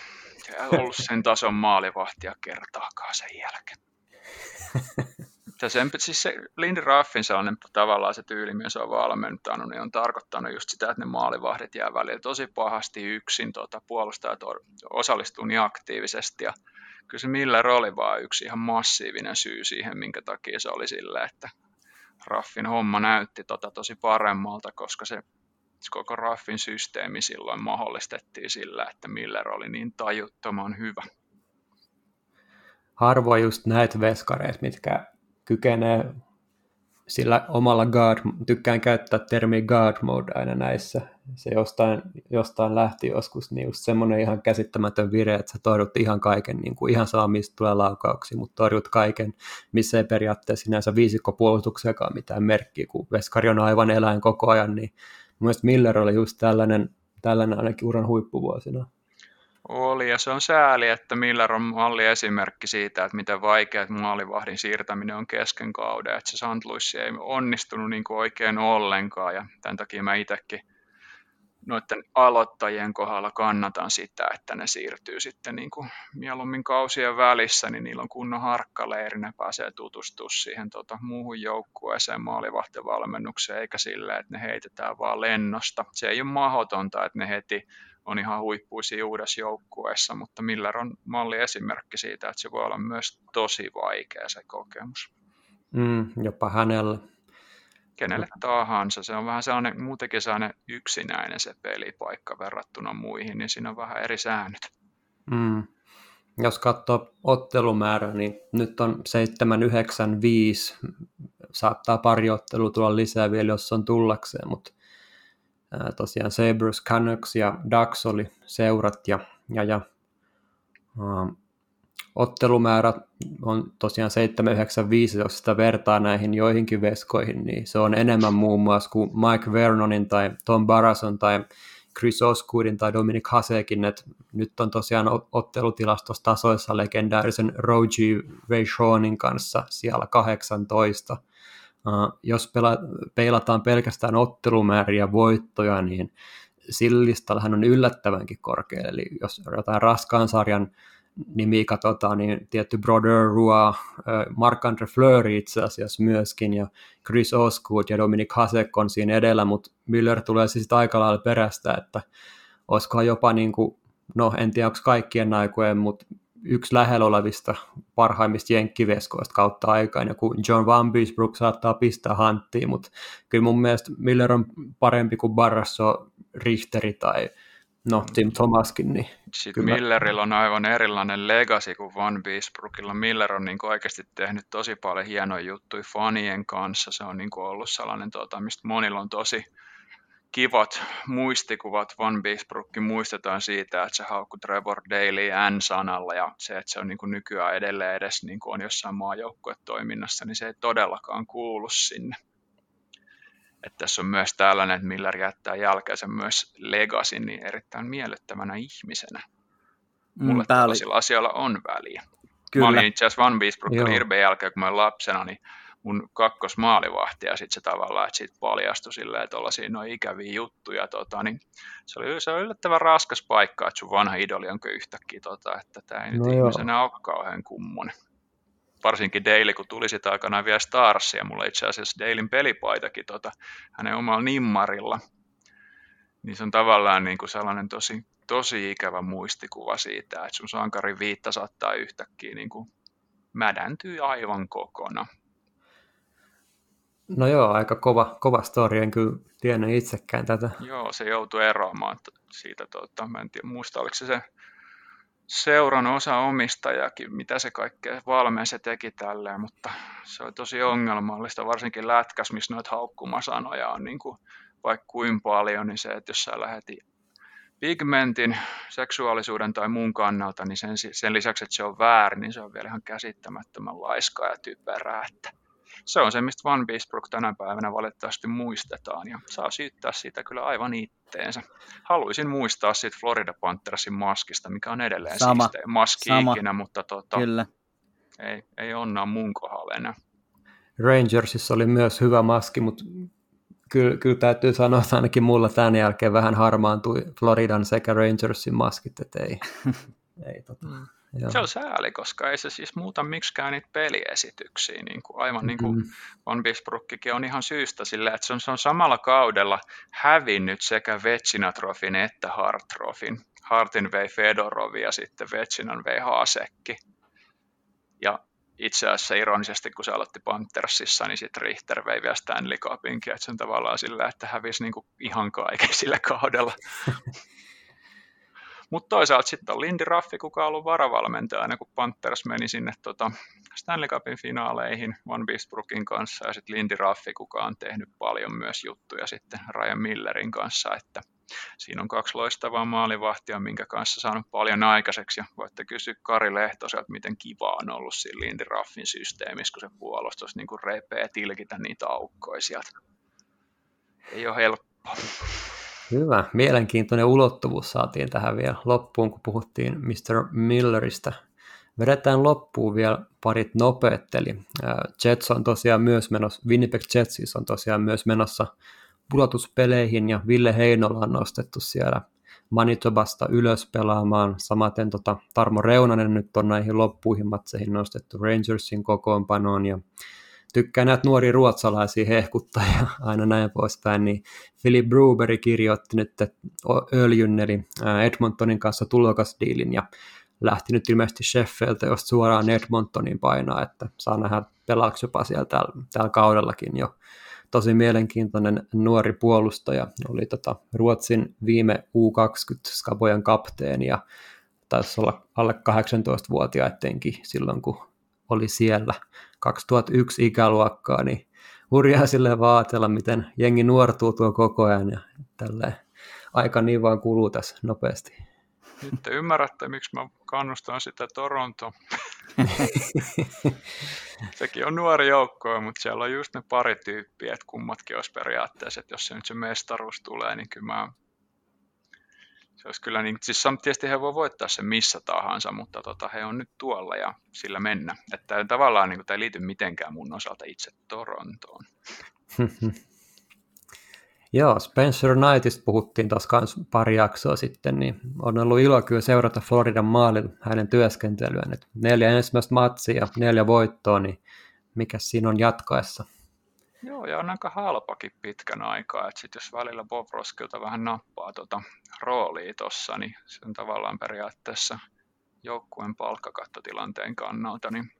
Se ei ollut sen tason maalivahtia kertaakaan sen jälkeen. Se, sen, siis se Lindy Raffin sellainen tavallaan se tyyli, se on valmentanut, niin on tarkoittanut just sitä, että ne maalivahdit jää välillä tosi pahasti yksin, tuota, puolustajat osallistuu niin aktiivisesti ja kyllä se Miller oli vaan yksi ihan massiivinen syy siihen, minkä takia se oli sillä, että Raffin homma näytti tota tosi paremmalta, koska se koko Raffin systeemi silloin mahdollistettiin sillä, että Miller oli niin tajuttoman hyvä. Harvoin just näitä veskareita, mitkä kykenee sillä omalla guard, tykkään käyttää termiä guard mode aina näissä. Se jostain, jostain lähti joskus, niin just semmoinen ihan käsittämätön vire, että sä torjut ihan kaiken, niin kuin ihan saa mistä tulee laukauksia, mutta torjut kaiken, missä ei periaatteessa sinänsä viisikkopuolustuksiakaan mitään merkkiä, kun veskari on aivan eläin koko ajan, niin mun Miller oli just tällainen, tällainen ainakin uran huippuvuosina. Oli, ja se on sääli, että Miller on malli esimerkki siitä, että miten vaikea maalivahdin siirtäminen on kesken kauden. Että se St. Louis ei onnistunut niin kuin oikein ollenkaan, ja tämän takia mä itsekin noiden aloittajien kohdalla kannatan sitä, että ne siirtyy sitten niin kuin mieluummin kausien välissä, niin niillä on kunnon harkkaleiri, ne pääsee tutustumaan siihen tota, muuhun joukkueeseen maalivahtivalmennukseen, eikä sille, että ne heitetään vaan lennosta. Se ei ole mahdotonta, että ne heti on ihan huippuisia uudessa joukkueessa, mutta Miller on malli esimerkki siitä, että se voi olla myös tosi vaikea se kokemus. Mm, jopa hänellä. Kenelle tahansa. Se on vähän sellainen, muutenkin sellainen yksinäinen se pelipaikka verrattuna muihin, niin siinä on vähän eri säännöt. Mm. Jos katsoo ottelumäärää, niin nyt on 795, saattaa pari ottelua tulla lisää vielä, jos on tullakseen, mutta tosiaan Sabres, Canucks ja Ducks oli seurat ja, ja, ja ottelumäärä on tosiaan 795, jos sitä vertaa näihin joihinkin veskoihin, niin se on enemmän muun muassa kuin Mike Vernonin tai Tom Barason tai Chris Osgoodin tai Dominic Hasekin, että nyt on tosiaan ottelutilastossa tasoissa legendaarisen Rogie Veishonin kanssa siellä 18, Uh, jos pela, peilataan pelkästään ottelumääriä voittoja, niin sillä listalla hän on yllättävänkin korkea. Eli jos jotain raskaan sarjan nimi katsotaan, niin tietty Brother Rua, Marc-Andre Fleury itse asiassa myöskin, ja Chris Osgood ja Dominic Hasek on siinä edellä, mutta Miller tulee siis aika lailla perästä, että olisikohan jopa niin kuin, no en tiedä onko kaikkien aikojen, mutta yksi lähellä olevista parhaimmista jenkkiveskoista kautta aikaan, ja kun John Van Biesbrook saattaa pistää hanttiin, mutta kyllä mun mielestä Miller on parempi kuin Barrasso, Richteri tai no Tim Thomaskin, niin Sitten kyllä. Millerillä on aivan erilainen legacy kuin Van Beesbrookilla. Miller on niin oikeasti tehnyt tosi paljon hienoja juttuja fanien kanssa. Se on niin ollut sellainen, tota, mistä monilla on tosi kivat muistikuvat. Van Beesbrookin muistetaan siitä, että se haukkui Trevor Daly N-sanalla ja se, että se on niin kuin nykyään edelleen edes niin kuin on jossain maajoukkuetoiminnassa, niin se ei todellakaan kuulu sinne. Että tässä on myös tällainen, että Miller jättää jälkeensä myös legasin niin erittäin miellyttävänä ihmisenä. Mm, Mulle mm, tällaisilla asioilla on väliä. Kyllä. Mä olin itse asiassa Van Beesbrookin Irben jälkeen, kun mä olin lapsena, niin mun kakkosmaalivahti ja sitten se tavallaan, että siitä paljastui silleen, olla noin ikäviä juttuja, tota, niin se oli, se oli yllättävän raskas paikka, että sun vanha idoli onko yhtäkkiä, tota, että tämä ei no nyt joo. ihmisenä ole kauhean kummonen varsinkin Daily, kun tuli sitä aikanaan vielä Stars, ja mulla itse asiassa Dailyn pelipaitakin tota, hänen omalla nimmarilla, niin se on tavallaan niin kuin sellainen tosi, tosi ikävä muistikuva siitä, että sun sankarin viitta saattaa yhtäkkiä niin kuin mädäntyä aivan kokona. No joo, aika kova, kova story, en kyllä tiennyt itsekään tätä. Joo, se joutui eroamaan siitä, tota, mä en tiedä, muista oliko se se seuran osa omistajakin, mitä se kaikkea valmeen se teki tälleen, mutta se on tosi ongelmallista, varsinkin lätkäs, missä noita haukkumasanoja on niin kuin, vaikka kuin paljon, niin se, että jos sä lähetit pigmentin seksuaalisuuden tai muun kannalta, niin sen, sen lisäksi, että se on väärin, niin se on vielä ihan käsittämättömän laiskaa ja typerää, että se on se, mistä Van Beesbrook tänä päivänä valitettavasti muistetaan ja saa syyttää siitä kyllä aivan itteensä. Haluaisin muistaa siitä Florida Panthersin maskista, mikä on edelleen Sama. siistein maski Sama. ikinä, mutta tota, kyllä. Ei, ei onnaa mun kohdalla enää. Rangersissa oli myös hyvä maski, mutta kyllä, kyllä täytyy sanoa, että ainakin mulla tämän jälkeen vähän harmaantui Floridan sekä Rangersin maskit, että ei, ei tota. Joo. Se on sääli, koska ei se siis muuta miksikään niitä peliesityksiä. Niin kuin, aivan niin kuin mm-hmm. Van Bisbrukkikin on ihan syystä sille, että se on, se on samalla kaudella hävinnyt sekä Vetsinatrofin että Hartrofin. Hartin vei Fedorovi ja sitten Vetsinan vei Haasekki. Ja itse asiassa ironisesti, kun se aloitti Panthersissa, niin sitten Richter vei vielä Stanley Cupinkin, että se on tavallaan sillä, että hävisi niin kuin ihan kaiken sillä kaudella. Mutta toisaalta sitten on Lindy Raffi, kuka on ollut varavalmentajana, kun Panthers meni sinne tota Stanley Cupin finaaleihin Van Beesbrookin kanssa, ja sitten Lindy Raffi, kuka on tehnyt paljon myös juttuja sitten Ryan Millerin kanssa, että siinä on kaksi loistavaa maalivahtia, minkä kanssa saanut paljon aikaiseksi, ja voitte kysyä Kari Lehtoselta, miten kiva on ollut siinä Lindy Raffin systeemissä, kun se puolustus niin repeä tilkitä niitä aukkoja sieltä. Ei ole helppoa. Hyvä. Mielenkiintoinen ulottuvuus saatiin tähän vielä loppuun, kun puhuttiin Mr. Milleristä. Vedetään loppuun vielä parit nopeat, eli Jets on tosiaan myös menossa, Winnipeg Jetsis on tosiaan myös menossa pudotuspeleihin, ja Ville Heinola on nostettu siellä Manitobasta ylös pelaamaan. Samaten tota, Tarmo Reunanen nyt on näihin loppuihin matseihin nostettu Rangersin kokoonpanoon, ja tykkää näitä nuoria ruotsalaisia hehkuttajia aina näin poispäin, niin Philip Bruberi kirjoitti nyt öljyn eli Edmontonin kanssa tulokasdiilin ja lähti nyt ilmeisesti Sheffieldiltä jos suoraan Edmontonin painaa, että saa nähdä pelaako jopa siellä tällä, tällä kaudellakin jo. Tosi mielenkiintoinen nuori puolustaja, oli tota Ruotsin viime U20 Skabojan kapteeni ja taisi olla alle 18-vuotiaittenkin silloin, kun oli siellä 2001 ikäluokkaa, niin hurjaa sille vaatella, miten jengi nuortuu tuo koko ajan ja tälleen. Aika niin vaan kuluu tässä nopeasti. Nyt te ymmärrätte, miksi mä kannustan sitä Toronto. Sekin on nuori joukko, mutta siellä on just ne pari tyyppiä, että kummatkin olisi periaatteessa, että jos se nyt se mestaruus tulee, niin kyllä mä se olisi kyllä niin, siis tietysti he voi voittaa sen missä tahansa, mutta tota, he on nyt tuolla ja sillä mennä. Että tavallaan niin tämä ei liity mitenkään mun osalta itse Torontoon. Joo, Spencer Knightista puhuttiin tuossa kanssa pari jaksoa sitten, niin on ollut ilo kyllä seurata Floridan maalilla hänen työskentelyään. Neljä ensimmäistä matsia neljä voittoa, niin mikä siinä on jatkaessa? Joo, ja on aika halpakin pitkän aikaa, että sit jos välillä Bob Roskilta vähän nappaa tota roolia tuossa, niin se on tavallaan periaatteessa joukkueen palkkakattotilanteen kannalta niin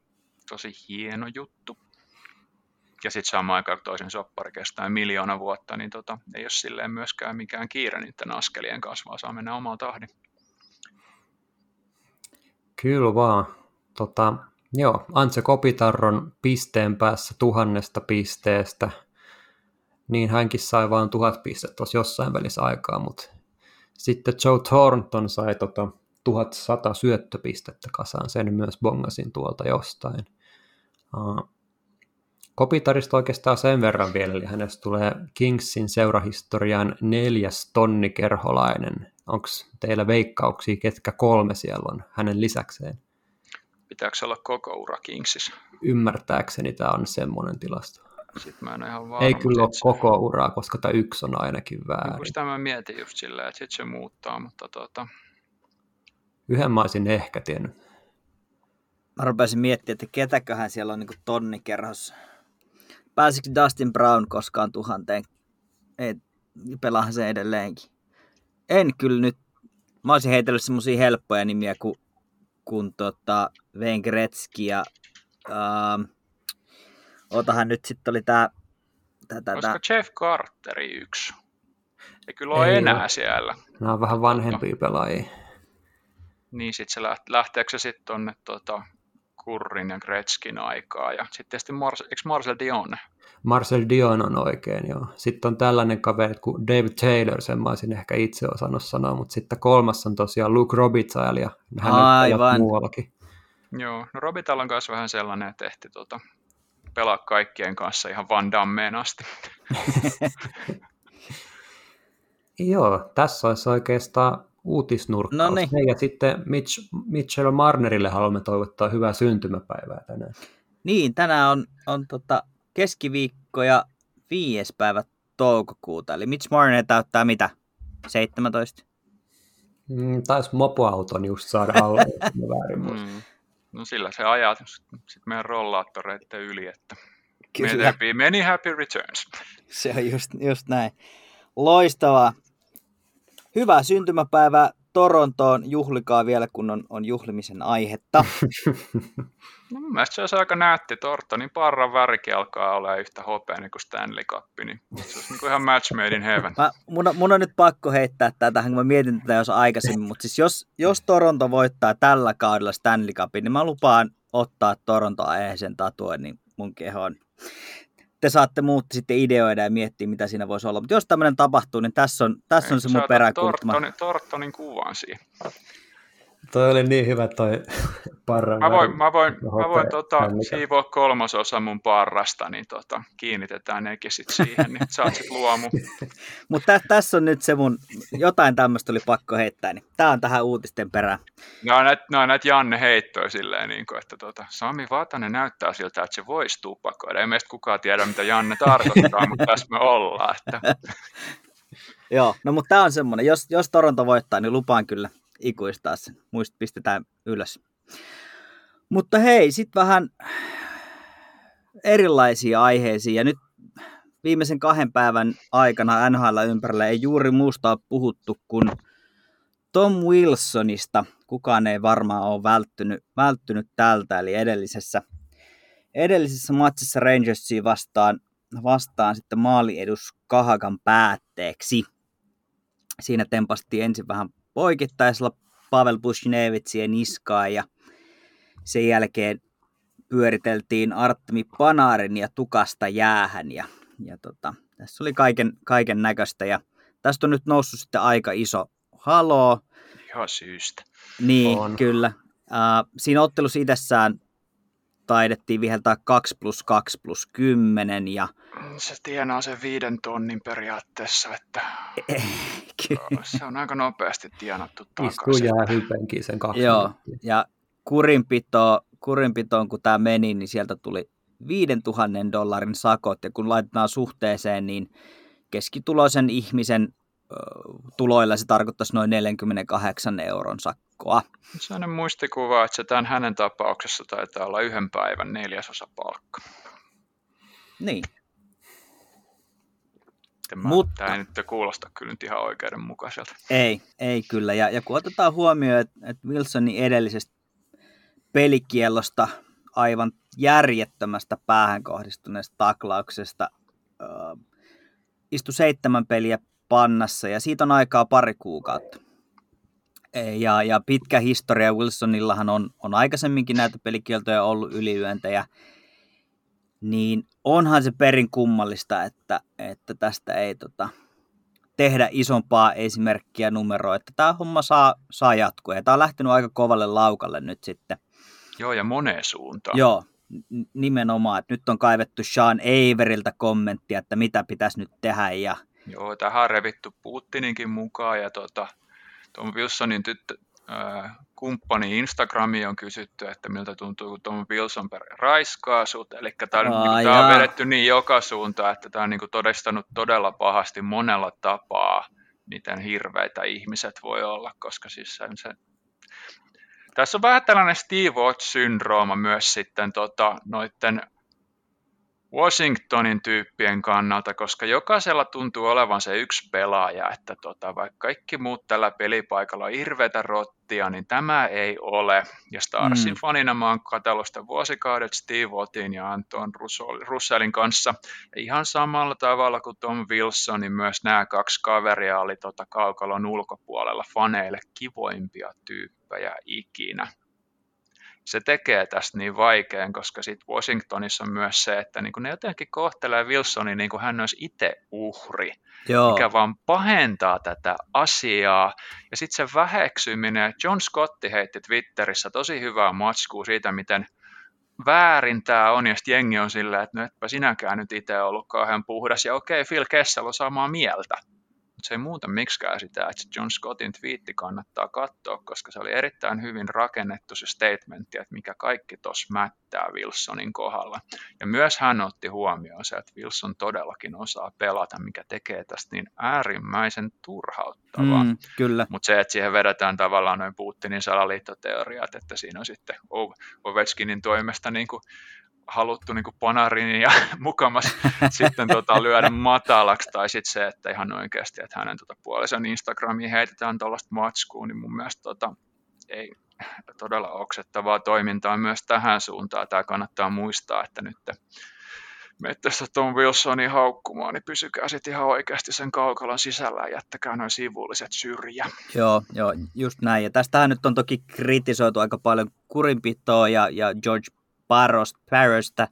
tosi hieno juttu. ja sitten samaan aikaan toisen soppari kestää miljoona vuotta, niin tota, ei ole silleen myöskään mikään kiire niiden askelien kanssa, vaan saa mennä omaan tahdin. Kyllä vaan. Tota, joo, Antse Kopitarron pisteen päässä tuhannesta pisteestä. Niin hänkin sai vain tuhat pistettä tuossa jossain välissä aikaa, mutta sitten Joe Thornton sai tota 1100 syöttöpistettä kasaan, sen myös bongasin tuolta jostain. Kopitarista oikeastaan sen verran vielä, eli hänestä tulee Kingsin seurahistorian neljäs tonnikerholainen. Onko teillä veikkauksia, ketkä kolme siellä on hänen lisäkseen? Pitääkö olla koko ura Kingsissä? Ymmärtääkseni tämä on semmoinen tilasto. Sitten mä en ihan varma, Ei kyllä ole se... koko uraa, koska tämä yksi on ainakin väärin. Niin sitä mä mietin just silleen, että sitten se muuttaa, mutta tota... Yhden mä olisin ehkä tiennyt. Mä rupesin miettimään, että ketäköhän siellä on niin tonnikerhossa pääsikö Dustin Brown koskaan tuhanteen? Ei, pelaahan se edelleenkin. En kyllä nyt. Mä olisin heitellyt semmosia helppoja nimiä kuin, kuin tota Wayne Gretzky ja uh, otahan nyt sitten oli tää, tää, tää, tää. Jeff Carteri yksi? Ei kyllä ole Ei enää ole. siellä. Nämä on vähän vanhempia pelaajia. Niin, sitten se läht, lähteekö se sitten tonne tota, Kurrin ja Gretzkin aikaa. Ja sitten tietysti Mars, eikö Marcel Dion? Marcel Dion on oikein, joo. Sitten on tällainen kaveri kuin David Taylor, sen mä olisin ehkä itse osannut sanoa, mutta sitten kolmas on tosiaan Luke Robitaille ja hän on muuallakin. Joo, no Robitailla on myös vähän sellainen, että ehti tuota, pelaa kaikkien kanssa ihan Van Dammeen asti. Joo, tässä olisi oikeastaan uutisnurkkaus. No niin. Ja sitten Mitch, Mitchell Marnerille haluamme toivottaa hyvää syntymäpäivää tänään. Niin, tänään on, on tota keskiviikko ja viides päivä toukokuuta. Eli Mitch Marner täyttää mitä? 17? Mm, taisi mopoauton just saada alle, väärin mm. No sillä se ajaa sitten meidän rollaattoreiden yli, että Kyllä. many happy returns. Se on just, just näin. Loistavaa. Hyvää syntymäpäivää Torontoon. Juhlikaa vielä, kun on, on juhlimisen aihetta. No, mun mielestä se olisi aika nätti tortta, niin parran värikin alkaa olla yhtä hopea niin kuin Stanley Cup, niin se olisi niin kuin ihan match made in heaven. Mä, mun, on, mun on nyt pakko heittää tätä, kun mä mietin tätä jos aikaisemmin, mutta siis jos, jos Toronto voittaa tällä kaudella Stanley Cupin, niin mä lupaan ottaa Toronto aiheeseen tatuoinnin mun kehoon te saatte muut sitten ideoida ja miettiä, mitä siinä voisi olla. Mutta jos tämmöinen tapahtuu, niin tässä on, tässä on se mun peräkulma. Tortonin, Tortonin kuvan siihen. Toi oli niin hyvä toi parra. Mä voin, mä voin, mä voin tota, siivoa kolmasosa mun parrasta, niin tota, kiinnitetään nekin sit siihen, niin saat sit luomu. Mutta tä, tässä on nyt se mun, jotain tämmöistä oli pakko heittää, niin tää on tähän uutisten perään. No on näitä, no näitä Janne heittoja silleen, niin kuin, että tota, Sami Vatanen näyttää siltä, että se voisi tupakoida. Ei meistä kukaan tiedä, mitä Janne tarkoittaa, mutta tässä me ollaan. Että... Joo, no mutta tämä on semmoinen, jos, jos Toronto voittaa, niin lupaan kyllä ikuistaa sen. Muist pistetään ylös. Mutta hei, sitten vähän erilaisia aiheisiin. Ja nyt viimeisen kahden päivän aikana NHL ympärillä ei juuri muusta ole puhuttu kuin Tom Wilsonista. Kukaan ei varmaan ole välttynyt, välttynyt tältä, eli edellisessä, edellisessä matsissa Rangersia vastaan, vastaan sitten maaliedus Kahakan päätteeksi. Siinä tempastiin ensin vähän poikittaisella Pavel Bushnevitsien niskaa ja sen jälkeen pyöriteltiin Artemi Panarin ja tukasta jäähän ja, ja tota, tässä oli kaiken, kaiken näköistä ja tästä on nyt noussut sitten aika iso haloo. Ihan syystä. Niin, on. kyllä. Uh, siinä ottelussa itsessään taidettiin viheltää 2 plus 2 plus 10 ja se tienaa sen viiden tonnin periaatteessa, että se on aika nopeasti tienattu takaisin. Istuu jää hypenkin sen kaksi Joo, ja kurinpito, kurinpitoon kun tämä meni, niin sieltä tuli 5000 dollarin sakot, ja kun laitetaan suhteeseen, niin keskituloisen ihmisen tuloilla se tarkoittaisi noin 48 euron sakkoa. Sellainen muistikuva, että se tämän hänen tapauksessa taitaa olla yhden päivän neljäsosa palkka. Niin, mä, Mutta, tämä ei nyt kuulosta kyllä nyt ihan oikeudenmukaiselta. Ei, ei kyllä. Ja, ja kun otetaan huomioon, että, että Wilsonin edellisestä pelikiellosta aivan järjettömästä päähän kohdistuneesta taklauksesta. Istui seitsemän peliä pannassa ja siitä on aikaa pari kuukautta. Ja, ja pitkä historia Wilsonillahan on, on aikaisemminkin näitä pelikieltoja ollut ylilyöntejä, niin onhan se perin kummallista, että, että tästä ei tota, tehdä isompaa esimerkkiä numeroa, että tämä homma saa, saa jatkua. Ja tämä on lähtenyt aika kovalle laukalle nyt sitten. Joo, ja moneen suuntaan. Joo, nimenomaan. Että nyt on kaivettu Sean Averilta kommenttia, että mitä pitäisi nyt tehdä. Ja... Joo, tähän on revitty Putininkin mukaan ja tota, Tom Wilsonin tyttö, äh, kumppani Instagrami on kysytty, että miltä tuntuu, kun Tom Wilson raiskaa sut. Eli tämä, oh, niin, tämä on vedetty niin joka suuntaan, että tämä on niin kuin todistanut todella pahasti monella tapaa, miten hirveitä ihmiset voi olla, koska siis se, se tässä on vähän tällainen Steve Watts-syndrooma myös sitten tota, noiden Washingtonin tyyppien kannalta, koska jokaisella tuntuu olevan se yksi pelaaja, että tota, vaikka kaikki muut tällä pelipaikalla on hirveätä rottia, niin tämä ei ole. Ja Starsin mm. fanina mä oon katsellut sitä vuosikaudet Steve Wattin ja Anton Russellin kanssa. Ja ihan samalla tavalla kuin Tom Wilson, niin myös nämä kaksi kaveria oli tota kaukalon ulkopuolella faneille kivoimpia tyyppejä ikinä se tekee tästä niin vaikean, koska sitten Washingtonissa on myös se, että niin ne jotenkin kohtelee Wilsonin niin kuin hän olisi itse uhri, Joo. mikä vaan pahentaa tätä asiaa. Ja sitten se väheksyminen, John Scotti heitti Twitterissä tosi hyvää matskua siitä, miten väärin tämä on, ja sitten jengi on silleen, että no etpä sinäkään nyt itse ollut kauhean puhdas, ja okei, Phil Kessel on samaa mieltä mutta se ei muuta miksikään sitä, että John Scottin twiitti kannattaa katsoa, koska se oli erittäin hyvin rakennettu se statementti, että mikä kaikki tuossa mättää Wilsonin kohdalla. Ja myös hän otti huomioon se, että Wilson todellakin osaa pelata, mikä tekee tästä niin äärimmäisen turhauttavaa. Mm, kyllä. Mutta se, että siihen vedetään tavallaan noin Putinin salaliittoteoriat, että siinä on sitten Ovechkinin toimesta niin kuin haluttu niin panarin ja mukamas sitten tota, lyödä matalaksi, tai sitten se, että ihan oikeasti, että hänen tota, puolisen Instagramiin heitetään tuollaista matskuun, niin mun mielestä tota, ei todella oksettavaa toimintaa myös tähän suuntaan. Tämä kannattaa muistaa, että nyt metsästä Tom Wilsonin haukkumaan, niin pysykää sitten ihan oikeasti sen kaukalon sisällä ja jättäkää noin sivulliset syrjä. Joo, joo, just näin. Ja tästähän nyt on toki kritisoitu aika paljon kurinpitoa ja, ja George Barrost, Barrosta,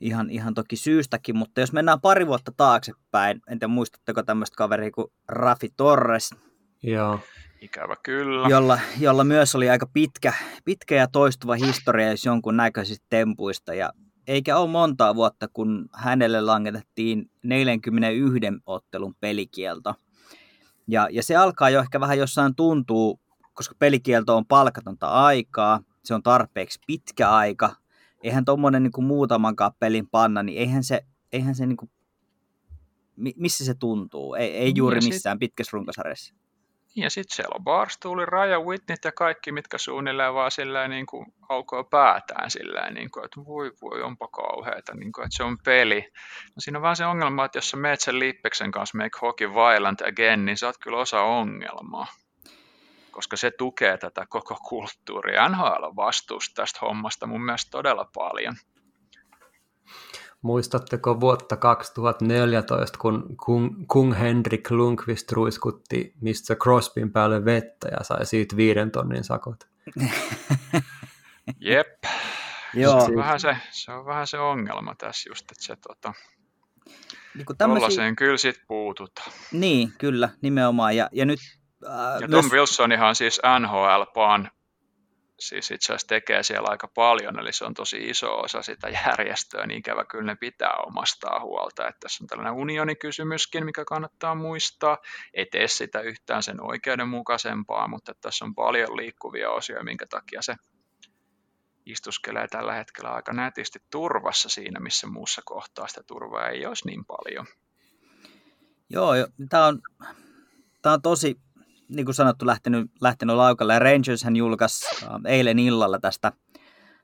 ihan, ihan toki syystäkin, mutta jos mennään pari vuotta taaksepäin, en tiedä muistatteko tämmöistä kaveria kuin Rafi Torres. Joo. Ikävä kyllä. Jolla, jolla myös oli aika pitkä, pitkä ja toistuva historia jos jonkun näköisistä tempuista. Ja eikä ole montaa vuotta, kun hänelle langetettiin 41 ottelun pelikielto. Ja, ja se alkaa jo ehkä vähän jossain tuntuu, koska pelikielto on palkatonta aikaa, se on tarpeeksi pitkä aika, eihän tuommoinen niin muutaman kappelin panna, niin eihän se, eihän se niin kuin, missä se tuntuu? Ei, ei juuri ja missään sit, pitkässä runkosarjassa. Ja sitten siellä on Barstoolin, Raja Whitneyt ja kaikki, mitkä suunnilleen vaan silleen niin kuin aukoo päätään silleen, niin kuin, että voi voi, onpa kauheata, niin kuin, että se on peli. No siinä on vaan se ongelma, että jos sä meet sen Lippeksen kanssa Make Hockey Violent Again, niin sä oot kyllä osa ongelmaa koska se tukee tätä koko kulttuuria. NHL on vastuussa tästä hommasta mun mielestä todella paljon. Muistatteko vuotta 2014, kun Kung, Kung Henrik Lundqvist ruiskutti Mr. Crosbyn päälle vettä ja sai siitä viiden tonnin sakot? Jep. Joo. Se, on vähän se, se on vähän se ongelma tässä just, että se tota, niin tämmöisiä... kyllä sit puututaan. Niin, kyllä, nimenomaan. Ja, ja nyt Äh, ja Tom myös... Wilsonihan siis NHL-paan siis itse asiassa tekee siellä aika paljon, eli se on tosi iso osa sitä järjestöä, niin ikävä kyllä ne pitää omastaa huolta. Että tässä on tällainen unionikysymyskin, mikä kannattaa muistaa. Ei tee sitä yhtään sen oikeudenmukaisempaa, mutta tässä on paljon liikkuvia osia, minkä takia se istuskelee tällä hetkellä aika nätisti turvassa siinä, missä muussa kohtaa sitä turvaa ei olisi niin paljon. Joo, tämä on, tämä on tosi niin kuin sanottu, lähtenyt, lähtenyt laukalle. Rangers hän julkaisi äh, eilen illalla tästä,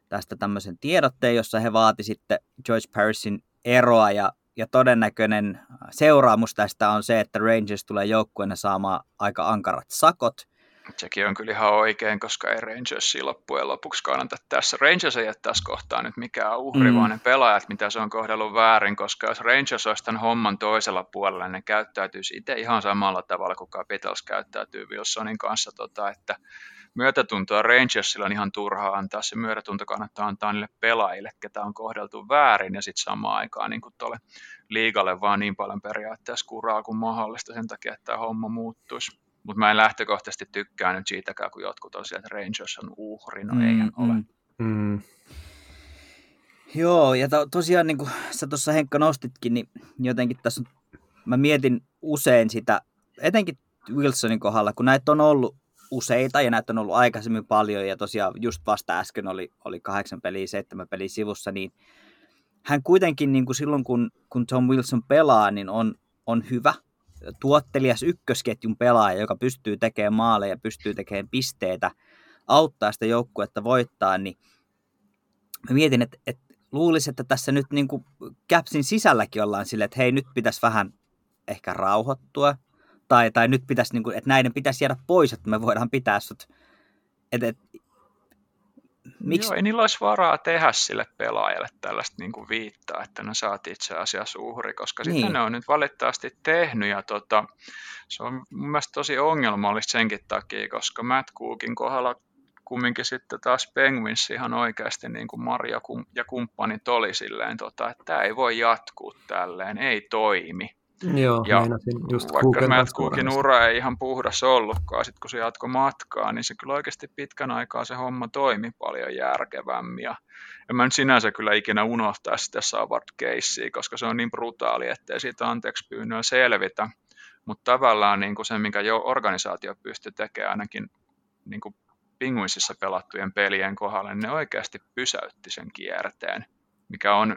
tästä tämmöisen tiedotteen, jossa he vaati sitten George Parisin eroa ja, ja todennäköinen seuraamus tästä on se, että Rangers tulee joukkueena saamaan aika ankarat sakot. Sekin on kyllä ihan oikein, koska ei Rangersia loppujen lopuksi kannata tässä. Rangers ei ole tässä kohtaa nyt mikään uhri, mm. vaan ne pelaajat, mitä se on kohdellut väärin, koska jos Rangers olisi tämän homman toisella puolella, niin ne käyttäytyisi itse ihan samalla tavalla kuin Capitals käyttäytyy Wilsonin kanssa, tota, että myötätuntoa Rangersilla on ihan turhaa antaa, se myötätunto kannattaa antaa niille pelaajille, ketä on kohdeltu väärin, ja sitten samaan aikaan niin tuolle liigalle vaan niin paljon periaatteessa kuraa kuin mahdollista sen takia, että tämä homma muuttuisi. Mutta mä en lähtökohtaisesti tykkää nyt siitäkään, kun jotkut tosiaan, että Rangers on uhri, no mm, eihän mm, ole. Mm. Joo, ja to, tosiaan niin kuin sä tuossa Henkka nostitkin, niin jotenkin tässä on, mä mietin usein sitä, etenkin Wilsonin kohdalla, kun näitä on ollut useita ja näitä on ollut aikaisemmin paljon ja tosiaan just vasta äsken oli, oli kahdeksan peliä, seitsemän peliä sivussa, niin hän kuitenkin niin kuin silloin, kun, kun Tom Wilson pelaa, niin on, on hyvä, tuottelias ykkösketjun pelaaja, joka pystyy tekemään maaleja, pystyy tekemään pisteitä, auttaa sitä joukkuetta voittaa, niin mä mietin, että, että luulisin, että tässä nyt niin kuin Capsin sisälläkin ollaan silleen, että hei, nyt pitäisi vähän ehkä rauhoittua, tai, tai nyt pitäisi, niin kuin, että näiden pitäisi jäädä pois, että me voidaan pitää sut. Et, et, miksi? Joo, ei niillä olisi varaa tehdä sille pelaajalle tällaista niin kuin viittaa, että ne saat itse asiassa uhri, koska niin. sitten ne on nyt valitettavasti tehnyt, ja tota, se on mun mielestä tosi ongelmallista senkin takia, koska Matt Cookin kohdalla kumminkin sitten taas Penguins ihan oikeasti niin kuin Maria ja kumppanit oli silleen, tota, että tämä ei voi jatkuu tälleen, ei toimi. Joo, ja just vaikka Matt Cookin ura ei ihan puhdas ollutkaan, sit kun se jatko matkaa, niin se kyllä oikeasti pitkän aikaa se homma toimi paljon järkevämmin. Ja en mä nyt sinänsä kyllä ikinä unohtaa sitä Savard casea, koska se on niin brutaali, ettei siitä anteeksi pyynnöä selvitä. Mutta tavallaan niin kuin se, minkä jo organisaatio pystyy tekemään ainakin niin kuin Pinguinsissa pelattujen pelien kohdalla, niin ne oikeasti pysäytti sen kierteen, mikä on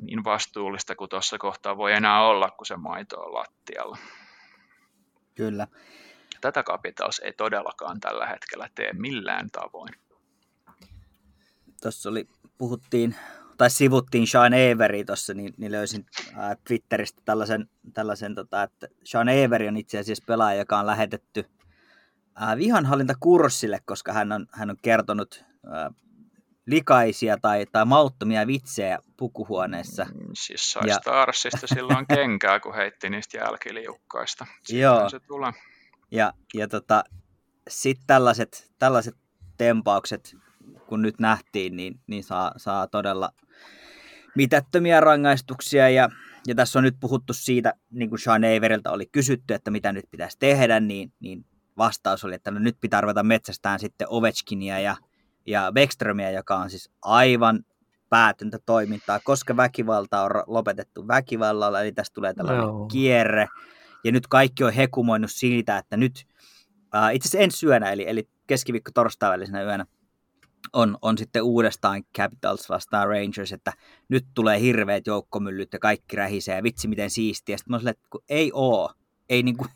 niin vastuullista kuin tuossa kohtaa voi enää olla, kun se maito on lattialla. Kyllä. Tätä Capitals ei todellakaan tällä hetkellä tee millään tavoin. Tuossa oli, puhuttiin, tai sivuttiin Sean Avery tuossa, niin, niin löysin ää, Twitteristä tällaisen, tällaisen tota, että Sean Avery on itse asiassa pelaaja, joka on lähetetty ää, vihanhallintakurssille, koska hän on, hän on kertonut ää, likaisia tai, tai mauttomia vitsejä pukuhuoneessa. Mm, siis sai ja... Starsista silloin kenkää, kun heitti niistä jälkiliukkaista. Joo. se tulee. Ja, ja tota, sitten tällaiset, tällaiset tempaukset, kun nyt nähtiin, niin, niin saa, saa todella mitättömiä rangaistuksia. Ja, ja tässä on nyt puhuttu siitä, niin kuin Sean Averilta oli kysytty, että mitä nyt pitäisi tehdä, niin, niin vastaus oli, että no nyt pitää ruveta metsästään sitten Ovechkinia ja ja Beckströmiä, joka on siis aivan päätöntä toimintaa, koska väkivalta on lopetettu väkivallalla, eli tästä tulee tällainen no. kierre. Ja nyt kaikki on hekumoinut siitä, että nyt äh, itse asiassa ensi yönä, eli, eli keskiviikko torstai välisenä yönä, on, on sitten uudestaan Capitals vastaan Rangers, että nyt tulee hirveät joukkomyllyt ja kaikki rähisee ja vitsi miten siistiä. Sitten mä sanoin, että kun ei oo, ei niinku,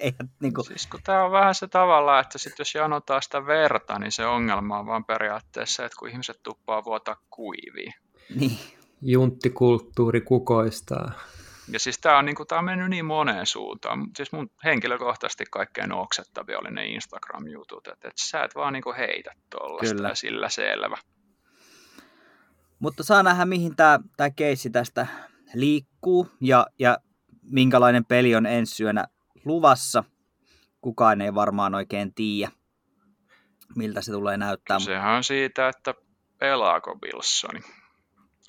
ei, niin kuin... Siis kun tämä on vähän se tavalla, että sit jos janotaan sitä verta, niin se ongelma on vaan periaatteessa, että kun ihmiset tuppaa vuota kuivia. Niin. Junttikulttuuri kukoistaa. Ja siis tämä on, niin kuin, tämä on mennyt niin moneen suuntaan. Siis mun henkilökohtaisesti kaikkein oksettavia oli ne Instagram-jutut, että, että sä et vaan niin kuin heitä tuollaista ja sillä selvä. Mutta saa nähdä, mihin tämä, tämä keissi tästä liikkuu ja, ja minkälainen peli on ensi syönä luvassa. Kukaan ei varmaan oikein tiedä, miltä se tulee näyttää. Sehän on siitä, että pelaako Wilsoni.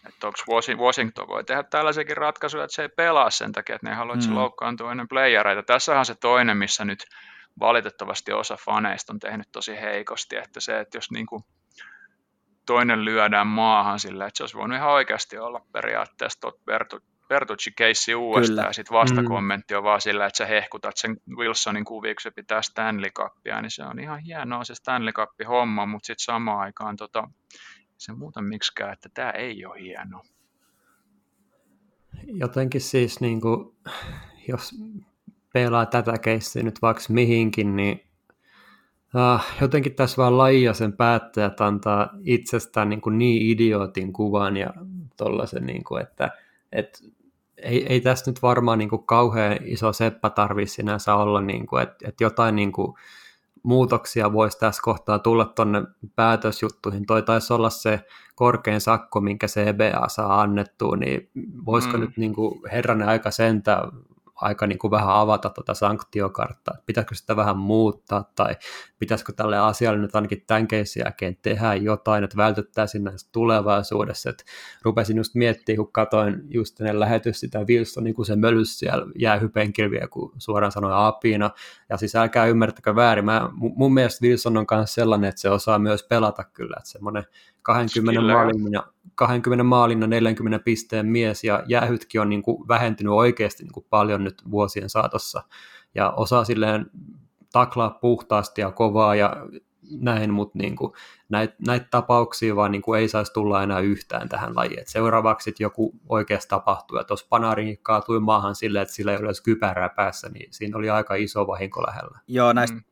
Että onko Washington voi tehdä tällaisiakin ratkaisuja, että se ei pelaa sen takia, että ne haluaa, että se mm. loukkaantuu ennen playereita. Tässä on se toinen, missä nyt valitettavasti osa faneista on tehnyt tosi heikosti, että se, että jos niin kuin toinen lyödään maahan sillä, että se olisi voinut ihan oikeasti olla periaatteessa Bertucci-keissi uudestaan, Kyllä. ja sitten vastakommentti mm. on vaan sillä, että sä hehkutat sen Wilsonin kuvia, kun se pitää Stanley Cupia, niin se on ihan hienoa se Stanley Cup-homma, mutta sitten samaan aikaan tota, se muuta miksikään, että tämä ei ole hienoa. Jotenkin siis, niin kuin, jos pelaa tätä keissiä nyt vaikka mihinkin, niin uh, jotenkin tässä vaan lajia sen päättäjät antaa itsestään niin, kuin niin idiootin kuvan ja tollaisen, niin kuin, että et ei, ei tässä nyt varmaan niin kuin kauhean iso seppä tarvitse sinänsä olla, niin kuin, että, että jotain niin kuin muutoksia voisi tässä kohtaa tulla tuonne päätösjuttuihin. Toi taisi olla se korkein sakko, minkä CBA saa annettua, niin voisiko mm. nyt niin kuin herranen aika sentä aika niin kuin vähän avata tuota sanktiokarttaa, pitäisikö sitä vähän muuttaa tai pitäisikö tälle asialle nyt ainakin tämän keissin jälkeen tehdä jotain, että vältyttäisiin näistä tulevaisuudessa. että rupesin just miettimään, kun katsoin just ennen lähetys sitä Wilson, niin kuin se mölys siellä jäähypenkillä kun suoraan sanoi apina, ja siis älkää ymmärtäkö väärin, Mä, mun mielestä Wilson on myös sellainen, että se osaa myös pelata kyllä, että semmoinen 20 maalin, ja, 20 maalin ja 40 pisteen mies, ja jäähytkin on niin kuin vähentynyt oikeasti niin kuin paljon nyt vuosien saatossa, ja osaa silleen taklaa puhtaasti ja kovaa ja näin, mutta niin kuin, näitä, näitä tapauksia vaan niin kuin ei saisi tulla enää yhtään tähän lajiin. Et seuraavaksi joku oikeasti tapahtuu, ja tuossa Panari kaatui maahan silleen, että sillä ei ole edes kypärää päässä, niin siinä oli aika iso vahinko lähellä. Joo, näistä mm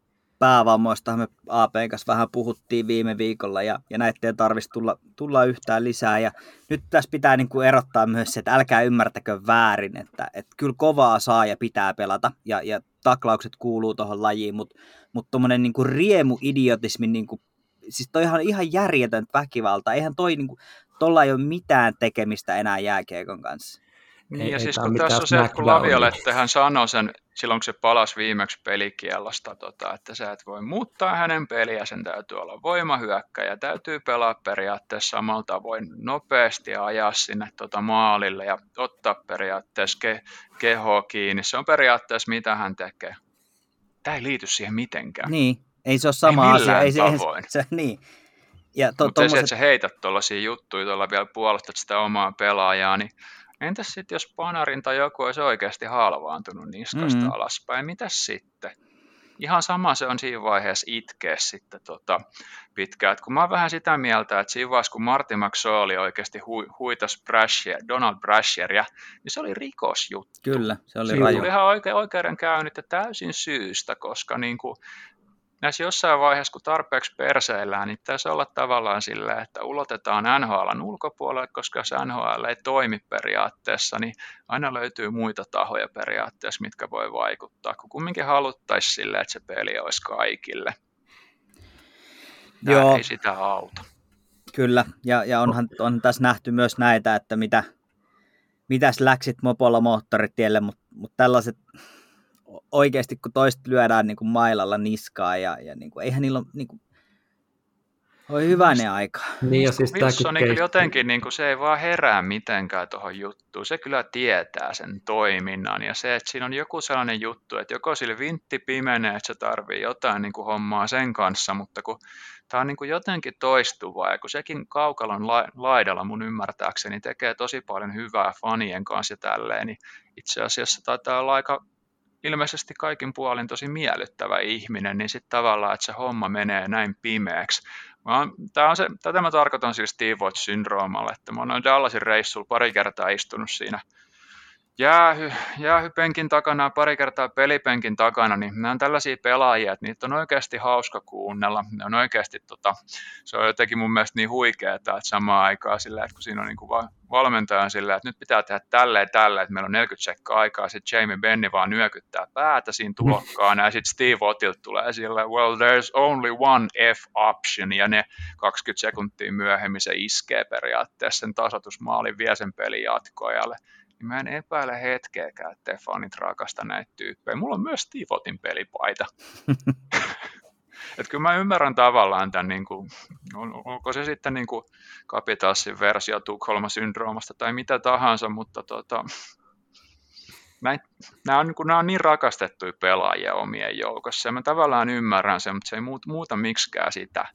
päävammoista me APn kanssa vähän puhuttiin viime viikolla ja, ja näitä ei tarvitsisi tulla, tulla yhtään lisää. Ja nyt tässä pitää niin kuin erottaa myös se, että älkää ymmärtäkö väärin, että, että kyllä kovaa saa ja pitää pelata ja, ja taklaukset kuuluu tuohon lajiin, mutta mut tuommoinen niin riemu-idiotismi, niin kuin, siis toi ihan, ihan järjetön väkivalta, eihän toi niin kuin, tolla ei ole mitään tekemistä enää jääkiekon kanssa. Niin, ei, ja siis kun tässä on se, että kun Laviolettehän sanoi sen, silloin kun se palasi viimeksi pelikielosta, tota, että sä et voi muuttaa hänen peliä, sen täytyy olla voimahyökkäjä, täytyy pelaa periaatteessa samalla tavoin nopeasti ja ajaa sinne tota maalille ja ottaa periaatteessa ke, kehoa kiinni. Se on periaatteessa mitä hän tekee. Tämä ei liity siihen mitenkään. Niin, ei se ole sama ei asia. Ei se, tavoin. se, niin. Ja to, Mutta tommoset... se, että sä heität tuollaisia juttuja, tuolla vielä puolustat sitä omaa pelaajaa, niin Entäs sitten, jos Panarin tai joku olisi oikeasti halvaantunut niskasta mm-hmm. alaspäin, mitäs sitten? Ihan sama se on siinä vaiheessa itkeä sitten tota, pitkään. Et kun mä oon vähän sitä mieltä, että siinä vaiheessa, kun Martin McSorley oikeasti hu, huitas Brashier, Donald Brashieria, niin se oli rikosjuttu. Kyllä, se oli Siinä raju. oli ihan oike, oikeudenkäynnit ja täysin syystä, koska niin kuin, näissä jossain vaiheessa, kun tarpeeksi perseillään, niin pitäisi olla tavallaan sillä, että ulotetaan NHLn ulkopuolelle, koska jos NHL ei toimi periaatteessa, niin aina löytyy muita tahoja periaatteessa, mitkä voi vaikuttaa, kun kumminkin haluttaisiin sille, että se peli olisi kaikille. Tämä Joo. ei sitä auta. Kyllä, ja, ja onhan, on tässä nähty myös näitä, että mitä, mitäs läksit mopolla moottoritielle, mutta mut tällaiset oikeasti, kun toista lyödään niin kuin mailalla niskaa ja, ja niin kuin, eihän niillä ole niin kuin, Oi hyvänen aika. Niin, ja siis Wilson niin jotenkin niin kuin, se ei vaan herää mitenkään tuohon juttuun. Se kyllä tietää sen toiminnan ja se, että siinä on joku sellainen juttu, että joko sille vintti pimenee, että se tarvii jotain niin kuin hommaa sen kanssa, mutta kun tämä on niin kuin jotenkin toistuvaa ja kun sekin kaukalon laidalla mun ymmärtääkseni tekee tosi paljon hyvää fanien kanssa ja tälleen, niin itse asiassa taitaa olla aika ilmeisesti kaikin puolin tosi miellyttävä ihminen, niin sitten tavallaan, että se homma menee näin pimeäksi. Mä tää on se, tätä mä tarkoitan siis Steve Watch-syndroomalla, että mä oon Dallasin reissulla pari kertaa istunut siinä jäähy, jäähypenkin takana pari kertaa pelipenkin takana, niin nämä on tällaisia pelaajia, että niitä on oikeasti hauska kuunnella. Ne on oikeasti, tota, se on jotenkin mun mielestä niin huikeaa, että samaan aikaan sillä, että kun siinä on niin kuin valmentaja sillä, että nyt pitää tehdä tälleen tälleen, että meillä on 40 sekkaa aikaa, sitten Jamie Benni vaan nyökyttää päätä siinä tulokkaana, ja sitten Steve Otilt tulee sillä, well there's only one F-option, ja ne 20 sekuntia myöhemmin se iskee periaatteessa sen tasoitusmaalin vie sen pelin jatkoajalle niin mä en epäile hetkeäkään, että fanit rakasta näitä tyyppejä. Mulla on myös Tivotin pelipaita. että kyllä mä ymmärrän tavallaan tämän, niin kuin, onko se sitten niin kuin versio Tukholma-syndroomasta tai mitä tahansa, mutta tota, nämä, on, niin nämä on niin rakastettuja pelaajia omien joukossa, ja mä tavallaan ymmärrän sen, mutta se ei muuta, muuta miksikään sitä,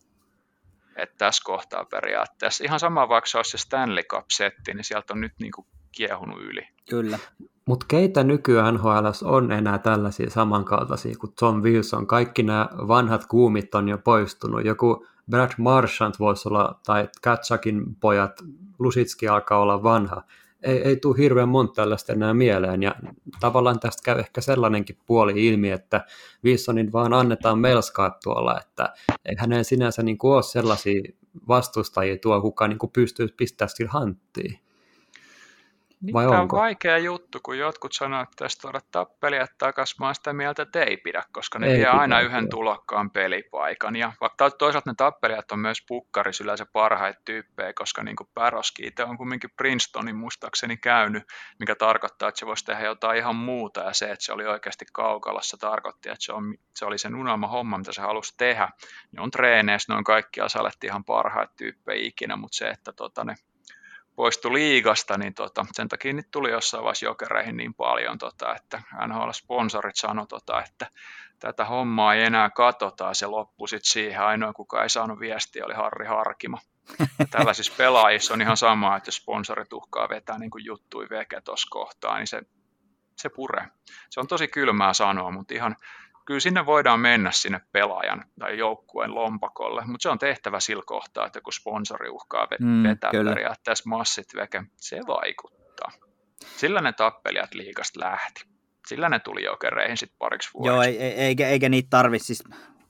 että tässä kohtaa periaatteessa, ihan sama vaikka se olisi se Stanley Cup-setti, niin sieltä on nyt niin kuin kiehunut yli. Kyllä. Mutta keitä nykyään NHL on enää tällaisia samankaltaisia kuin Tom Wilson? Kaikki nämä vanhat kuumit on jo poistunut. Joku Brad Marchant voisi olla, tai Katsakin pojat, Lusitski alkaa olla vanha. Ei, ei tule hirveän monta tällaista enää mieleen, ja tavallaan tästä käy ehkä sellainenkin puoli ilmi, että Wilsonin vaan annetaan melskaa tuolla, että ei hänen sinänsä niin kuin ole sellaisia vastustajia tuo, kuka niin kuin pystyy pistämään sillä hanttiin. Vai Tämä onko? on vaikea juttu, kun jotkut sanoo, että tästä tuoda tappelijat takaisin. Mä oon sitä mieltä, että ei pidä, koska ne Ei vie pidä, aina yhden joo. tulokkaan pelipaikan. Ja vaikka toisaalta ne tappelijat on myös pukkaris yleensä parhaita tyyppejä, koska niin kuin Päroski itse on kumminkin Princetonin muistaakseni käynyt, mikä tarkoittaa, että se voisi tehdä jotain ihan muuta. Ja se, että se oli oikeasti kaukalassa, tarkoitti, että se, on, se oli sen unelma homma, mitä se halusi tehdä. Ne on treeneissä, ne on kaikki asaletti ihan parhaita tyyppejä ikinä, mutta se, että tota, ne poistui liigasta, niin tota, sen takia niitä tuli jossain vaiheessa jokereihin niin paljon, tota, että NHL-sponsorit sanoi, tota, että tätä hommaa ei enää katsota, se loppui sitten siihen. Ainoa, kuka ei saanut viestiä, oli Harri Harkimo. Ja tällaisissa pelaajissa on ihan sama, että jos sponsorit uhkaa vetää niin kuin juttui veke tuossa kohtaa, niin se, se pure. Se on tosi kylmää sanoa, mutta ihan kyllä sinne voidaan mennä sinne pelaajan tai joukkueen lompakolle, mutta se on tehtävä sillä kohtaa, että kun sponsori uhkaa Mm, vetää kyllä. periaatteessa massit veke, se vaikuttaa. Sillä ne tappelijat liikasta lähti. Sillä ne tuli jokereihin sitten pariksi vuodeksi. Joo, ei, ei- eikä, eikä niitä tarvi, siis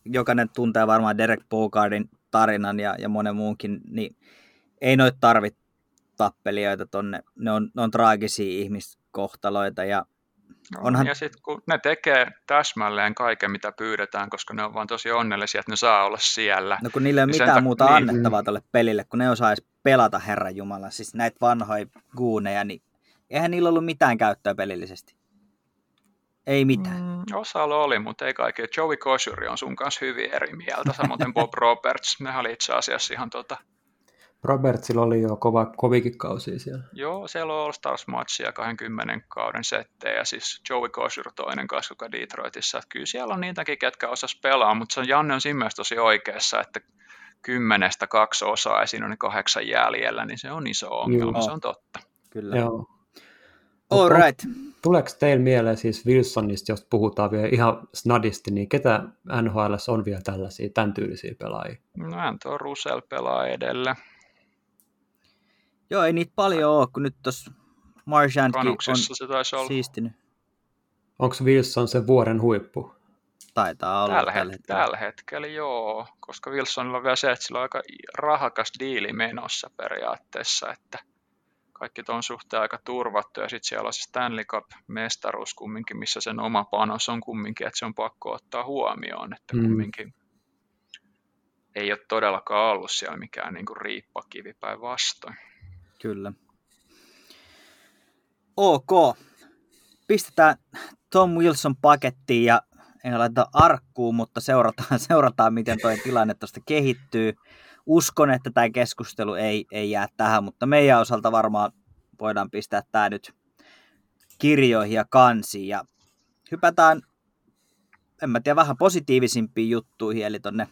jokainen tuntee varmaan Derek Bogardin tarinan ja, ja monen muunkin, niin ei noita tarvi tappelijoita tonne, ne on, ne on traagisia ihmiskohtaloita ja onhan- Ja sitten kun ne tekee täsmälleen kaiken, mitä pyydetään, koska ne on vaan tosi onnellisia, että ne saa olla siellä. no kun niillä ei ole Niin mitään tak- muuta niin. annettavaa tälle pelille, kun ne osaisi pelata Herran Jumala, siis näitä vanhoja guuneja, niin eihän niillä ollut mitään käyttöä pelillisesti. Ei mitään. Mm, osalla oli, mutta ei kaikki. Joey Kosuri on sun kanssa hyvin eri mieltä, samoin Bob Roberts. Ne oli itse asiassa ihan tota, Robertsilla oli jo kova, kovikin kausi siellä. joo, siellä on All Stars matchia 20 kauden settejä, siis Joey Kosur toinen kanssa, joka Detroitissa. Että kyllä siellä on niitäkin, ketkä osas pelaa, mutta se on Janne on siinä tosi oikeassa, että kymmenestä kaksi osaa ja siinä on ne kahdeksan jäljellä, niin se on iso ongelma, Joo. se on totta. Kyllä. Joo. All right. Tuleeko teillä mieleen siis Wilsonista, jos puhutaan vielä ihan snadisti, niin ketä NHL on vielä tällaisia, tämän tyylisiä pelaajia? No hän tuo Russell pelaa edellä. Joo, ei niitä paljon ole, kun nyt tuossa Marchandkin on Kanuksissa se taisi olla. siistinyt. Onko Wilson se vuoden huippu? Taitaa olla Tällä, tällä het- hetkellä. tällä hetkellä joo, koska Wilsonilla on vielä se, että sillä on aika rahakas diili menossa periaatteessa, että kaikki ton suhteen aika turvattu ja sitten siellä on se Stanley Cup-mestaruus kumminkin, missä sen oma panos on kumminkin, että se on pakko ottaa huomioon, että Mm. kumminkin ei ole todellakaan ollut siellä mikään niin kuin riippakivi päinvastoin. Kyllä. Ok. Pistetään Tom Wilson pakettiin ja ei laita arkkuun, mutta seurataan, seurataan miten tuo tilanne tuosta kehittyy. Uskon, että tämä keskustelu ei, ei jää tähän, mutta meidän osalta varmaan voidaan pistää tämä nyt kirjoihin ja kansiin. Ja hypätään, en mä tiedä, vähän positiivisimpiin juttuihin, eli tonne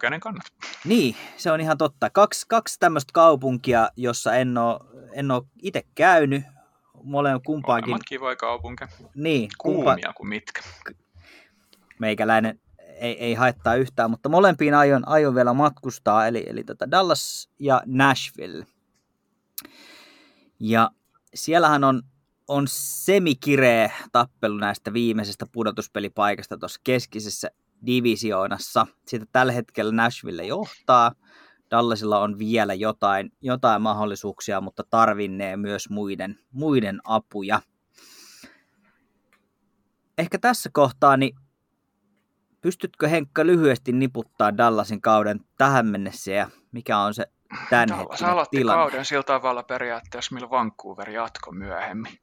Kenen kannat. niin, se on ihan totta. Kaksi, kaksi tämmöistä kaupunkia, jossa en ole, en ole itse käynyt. Molemmat kumpaankin. Molemmat kivoja kaupunkeja. Niin, kumpa, Kuumia kuin mitkä. meikäläinen ei, ei haittaa yhtään, mutta molempiin aion, aion vielä matkustaa, eli, eli tota Dallas ja Nashville. Ja siellähän on, on semikireä tappelu näistä viimeisestä pudotuspelipaikasta tuossa keskisessä divisioonassa. Siitä tällä hetkellä Nashville johtaa. Dallasilla on vielä jotain, jotain mahdollisuuksia, mutta tarvinnee myös muiden, muiden apuja. Ehkä tässä kohtaa, niin pystytkö Henkka lyhyesti niputtaa Dallasin kauden tähän mennessä ja mikä on se Dallas tämänhetkinen aloitti tilanne? kauden sillä tavalla periaatteessa, millä Vancouver jatko myöhemmin.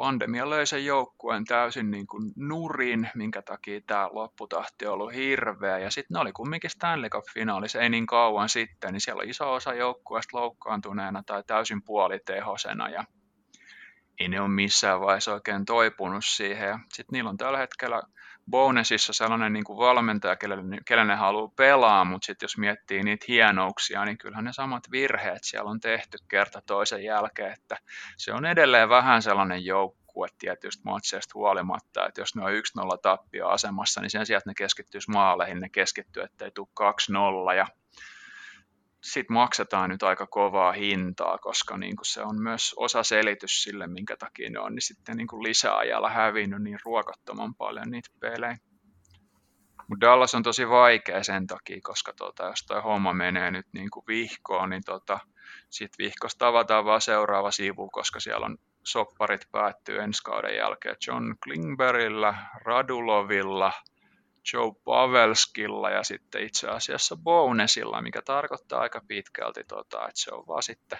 Pandemia löi sen joukkueen täysin niin kuin nurin, minkä takia tämä lopputahti on ollut hirveä. Ja sitten ne oli kumminkin Stanley Cup-finaalissa ei niin kauan sitten, niin siellä on iso osa joukkueesta loukkaantuneena tai täysin puolitehosena. Ja ei ne ole missään vaiheessa oikein toipunut siihen. Sitten niillä on tällä hetkellä bonusissa sellainen niin kuin valmentaja, kelle, kelle ne haluaa pelaa, mutta sitten jos miettii niitä hienouksia, niin kyllähän ne samat virheet siellä on tehty kerta toisen jälkeen, että se on edelleen vähän sellainen joukkue tietysti matseista huolimatta, että jos ne on 1-0 tappio asemassa, niin sen sijaan, että ne keskittyisi maaleihin, ne keskittyy, ettei tule 2-0 ja sitten maksetaan nyt aika kovaa hintaa, koska niin kuin se on myös osa selitys sille, minkä takia ne on niin sitten niin kuin lisäajalla hävinnyt niin ruokottoman paljon niitä pelejä. Mutta Dallas on tosi vaikea sen takia, koska tota, jos toi homma menee nyt niin kuin vihkoon, niin tota, sitten vihkosta avataan vaan seuraava sivu, koska siellä on sopparit päättyy ensi kauden jälkeen John Klingbergillä, Radulovilla, Joe Pavelskilla ja sitten itse asiassa Bonesilla, mikä tarkoittaa aika pitkälti, tota, että se on vaan sitten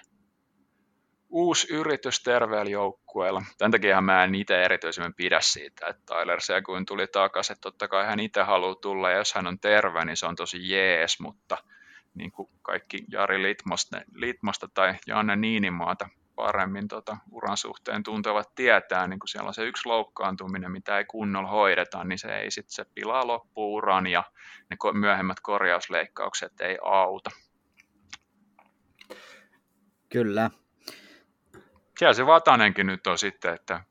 uusi yritys terveellä joukkueella. Tämän takia mä en itse erityisemmin pidä siitä, että Tyler Seguin tuli takaisin. Että totta kai hän itse haluaa tulla ja jos hän on terve, niin se on tosi jees, mutta niin kuin kaikki Jari Litmosta, Litmosta tai Janne Niinimaata paremmin tota, uran suhteen tuntevat tietää, niin kun siellä on se yksi loukkaantuminen, mitä ei kunnolla hoideta, niin se ei sitten se pilaa loppuuran ja ne myöhemmät korjausleikkaukset ei auta. Kyllä. Siellä se Vatanenkin nyt on sitten, että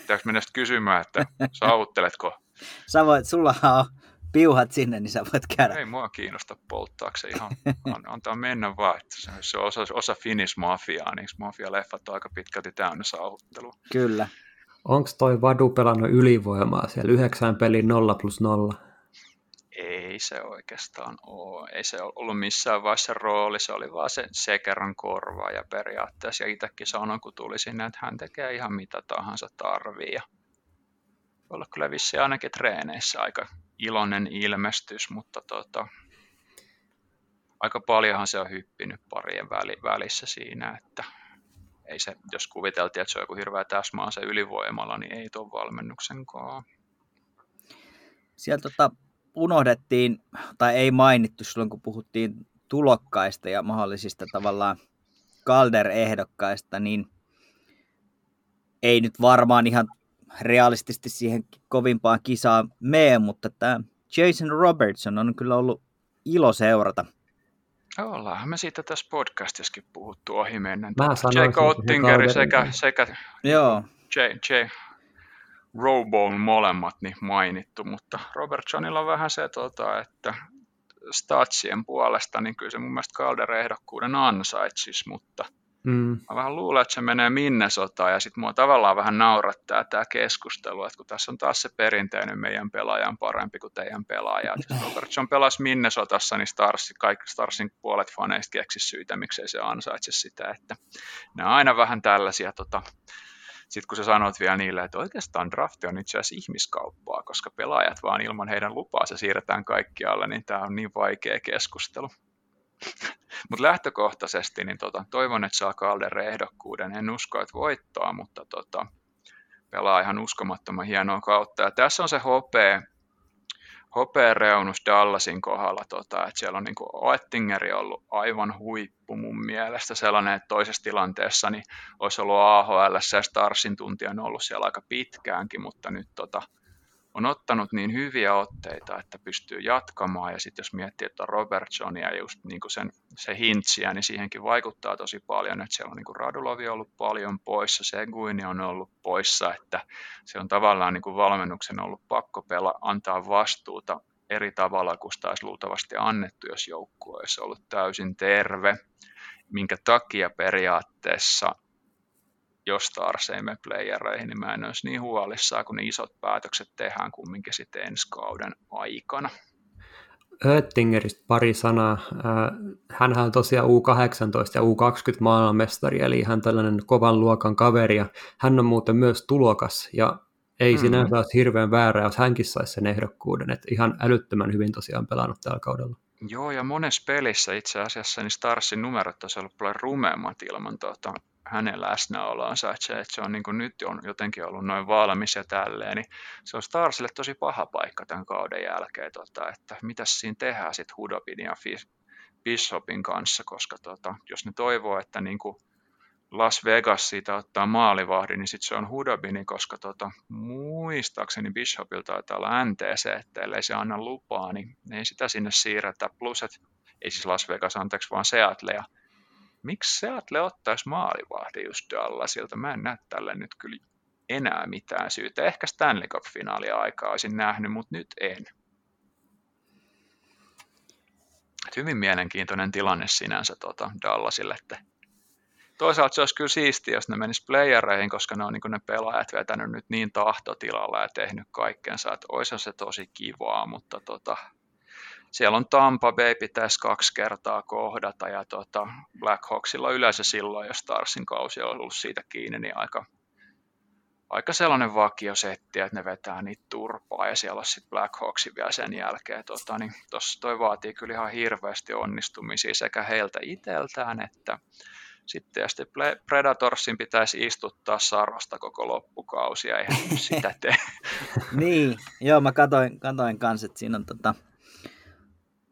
pitääkö mennä kysymään, että saavutteletko? Sä voit, sulla on piuhat sinne, niin sä voit käydä. Ei mua kiinnosta polttaakseen ihan, antaa mennä vaan, että se on osa, osa Finnish Mafiaa, niin Mafia-leffat on aika pitkälti täynnä saavuttelua. Kyllä. Onko toi Vadu pelannut ylivoimaa siellä yhdeksän pelin 0 plus 0? Ei se oikeastaan ole. Ei se ollut missään vaiheessa rooli, se oli vaan se sekerran korva ja periaatteessa. Ja itsekin sanon, kun tuli sinne, että hän tekee ihan mitä tahansa tarvii. Ja olla kyllä vissi ainakin treeneissä aika iloinen ilmestys, mutta tota, aika paljonhan se on hyppinyt parien välissä siinä, että ei se, jos kuviteltiin, että se on joku hirveä täsmää se ylivoimalla, niin ei tuon valmennuksenkaan. Sieltä tota, unohdettiin, tai ei mainittu silloin, kun puhuttiin tulokkaista ja mahdollisista tavallaan Calder-ehdokkaista, niin ei nyt varmaan ihan realistisesti siihen kovimpaan kisaan mene, mutta tämä Jason Robertson on kyllä ollut ilo seurata. Ollaan me siitä tässä podcastissakin puhuttu ohi mennä. Jake Ottingeri sekä, sekä Joo. J, J. Robone molemmat niin mainittu, mutta Robertsonilla on vähän se, tota, että statsien puolesta, niin kyllä se mun mielestä Calder-ehdokkuuden ansaitsisi, mutta – Mm. Mä vähän luulen, että se menee Minnesotaan ja sitten mua tavallaan vähän naurattaa tämä keskustelu, että kun tässä on taas se perinteinen meidän pelaajan parempi kuin teidän pelaaja. Jos Robertson pelasi Minnesotassa, niin Stars, kaikki Starsin puolet faneista keksi syitä, miksei se ansaitse sitä. Että ne on aina vähän tällaisia tota, sitten kun sä sanot vielä niille, että oikeastaan drafti on itse asiassa ihmiskauppaa, koska pelaajat vaan ilman heidän lupaa se siirretään kaikkialle, niin tämä on niin vaikea keskustelu. Mutta lähtökohtaisesti niin tota, toivon, että saa Calder ehdokkuuden. En usko, että voittaa, mutta tota, pelaa ihan uskomattoman hienoa kautta. Ja tässä on se hopea, hopea reunus Dallasin kohdalla, tota, että siellä on niin Oettingeri ollut aivan huippu mun mielestä sellainen, että toisessa tilanteessa niin olisi ollut AHL ja Starsin tuntia ollut siellä aika pitkäänkin, mutta nyt tota, on ottanut niin hyviä otteita, että pystyy jatkamaan. Ja sitten jos miettii, että on Robertsonia just niin kuin sen, se hintsiä, niin siihenkin vaikuttaa tosi paljon. Että siellä on niin kuin Radulovi ollut paljon poissa, Seguini on ollut poissa, että se on tavallaan niin kuin valmennuksen ollut pakko pela, antaa vastuuta eri tavalla kuin sitä olisi luultavasti annettu, jos joukkue olisi ollut täysin terve, minkä takia periaatteessa jos Stars ei mene playereihin, niin mä en olisi niin huolissaan, kun ne isot päätökset tehdään kumminkin sitten ensi kauden aikana. Oettingeristä pari sanaa. Hän on tosiaan U18 ja U20 maailmanmestari, eli ihan tällainen kovan luokan kaveri, ja hän on muuten myös tulokas, ja ei hmm. sinänsä olisi hirveän väärä, jos hänkin saisi sen ehdokkuuden, että ihan älyttömän hyvin tosiaan pelannut tällä kaudella. Joo, ja monessa pelissä itse asiassa niin Starsin numerot olisi ollut paljon rumemmat ilman tuota, hänen läsnäolonsa, että se, että se on niin kuin nyt on jotenkin ollut noin valmis ja tälleen, niin se on Starsille tosi paha paikka tämän kauden jälkeen, tota, että mitä siinä tehdään sitten Hudobin ja Bishopin kanssa, koska tota, jos ne toivoo, että niin kuin Las Vegas siitä ottaa maalivahdin, niin sitten se on Hudobini, koska tota, muistaakseni Bishopilta taitaa olla NTC, että ellei se anna lupaa, niin ei sitä sinne siirretä. Plus, että ei siis Las Vegas, anteeksi, vaan Seattle ja miksi Seattle ottaisi maalivahdin just Dallasilta? Mä en näe tälle nyt kyllä enää mitään syytä. Ehkä Stanley Cup-finaalia aikaa olisin nähnyt, mutta nyt en. Et hyvin mielenkiintoinen tilanne sinänsä tota Dallasille, että toisaalta se olisi kyllä siistiä, jos ne menis playereihin, koska ne on niin ne pelaajat vetänyt nyt niin tahtotilalla ja tehnyt kaikkensa, että olisi se tosi kivaa, mutta tota, siellä on Tampa Bay pitäisi kaksi kertaa kohdata ja tota, Black Hawksilla yleensä silloin, jos Starsin kausi on ollut siitä kiinni, niin aika, aika sellainen vakiosetti, että ne vetää niitä turpaa ja siellä on sitten Black Hawks vielä sen jälkeen. Tota, niin tossa toi vaatii kyllä ihan hirveästi onnistumisia sekä heiltä itseltään että sitten ja sitten Predatorsin pitäisi istuttaa sarvasta koko loppukausi ja eihän sitä tee. niin, joo mä katoin, katoin kanssa, että siinä on tota,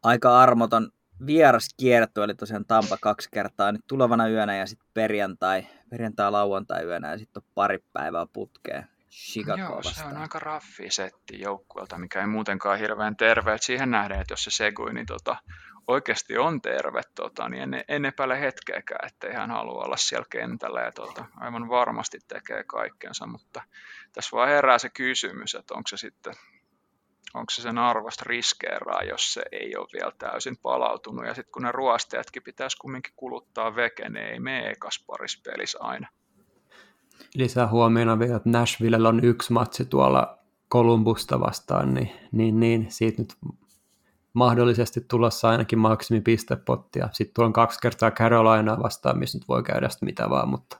aika armoton vieras kierto, eli tosiaan Tampa kaksi kertaa nyt tulevana yönä ja sitten perjantai, perjantai lauantai yönä ja sitten on pari päivää putkeen. Chicago Joo, vastaan. se on aika raffi setti joukkueelta, mikä ei muutenkaan hirveän terve. Et siihen nähden, että jos se segui, niin tota, oikeasti on terve, tota, niin en, en epäile hetkeäkään, että hän halua olla siellä kentällä ja tota, aivan varmasti tekee kaikkensa, mutta tässä vaan herää se kysymys, että onko se sitten onko se sen arvosta riskeeraa, jos se ei ole vielä täysin palautunut. Ja sitten kun ne ruostajatkin pitäisi kumminkin kuluttaa veke, ne ei mene ekas paris pelissä aina. Lisää huomiona vielä, että Nashvillellä on yksi matsi tuolla Kolumbusta vastaan, niin, niin, niin siitä nyt mahdollisesti tulossa ainakin maksimipistepottia. Sitten on kaksi kertaa Carolinaa vastaan, missä nyt voi käydä sitä mitä vaan, mutta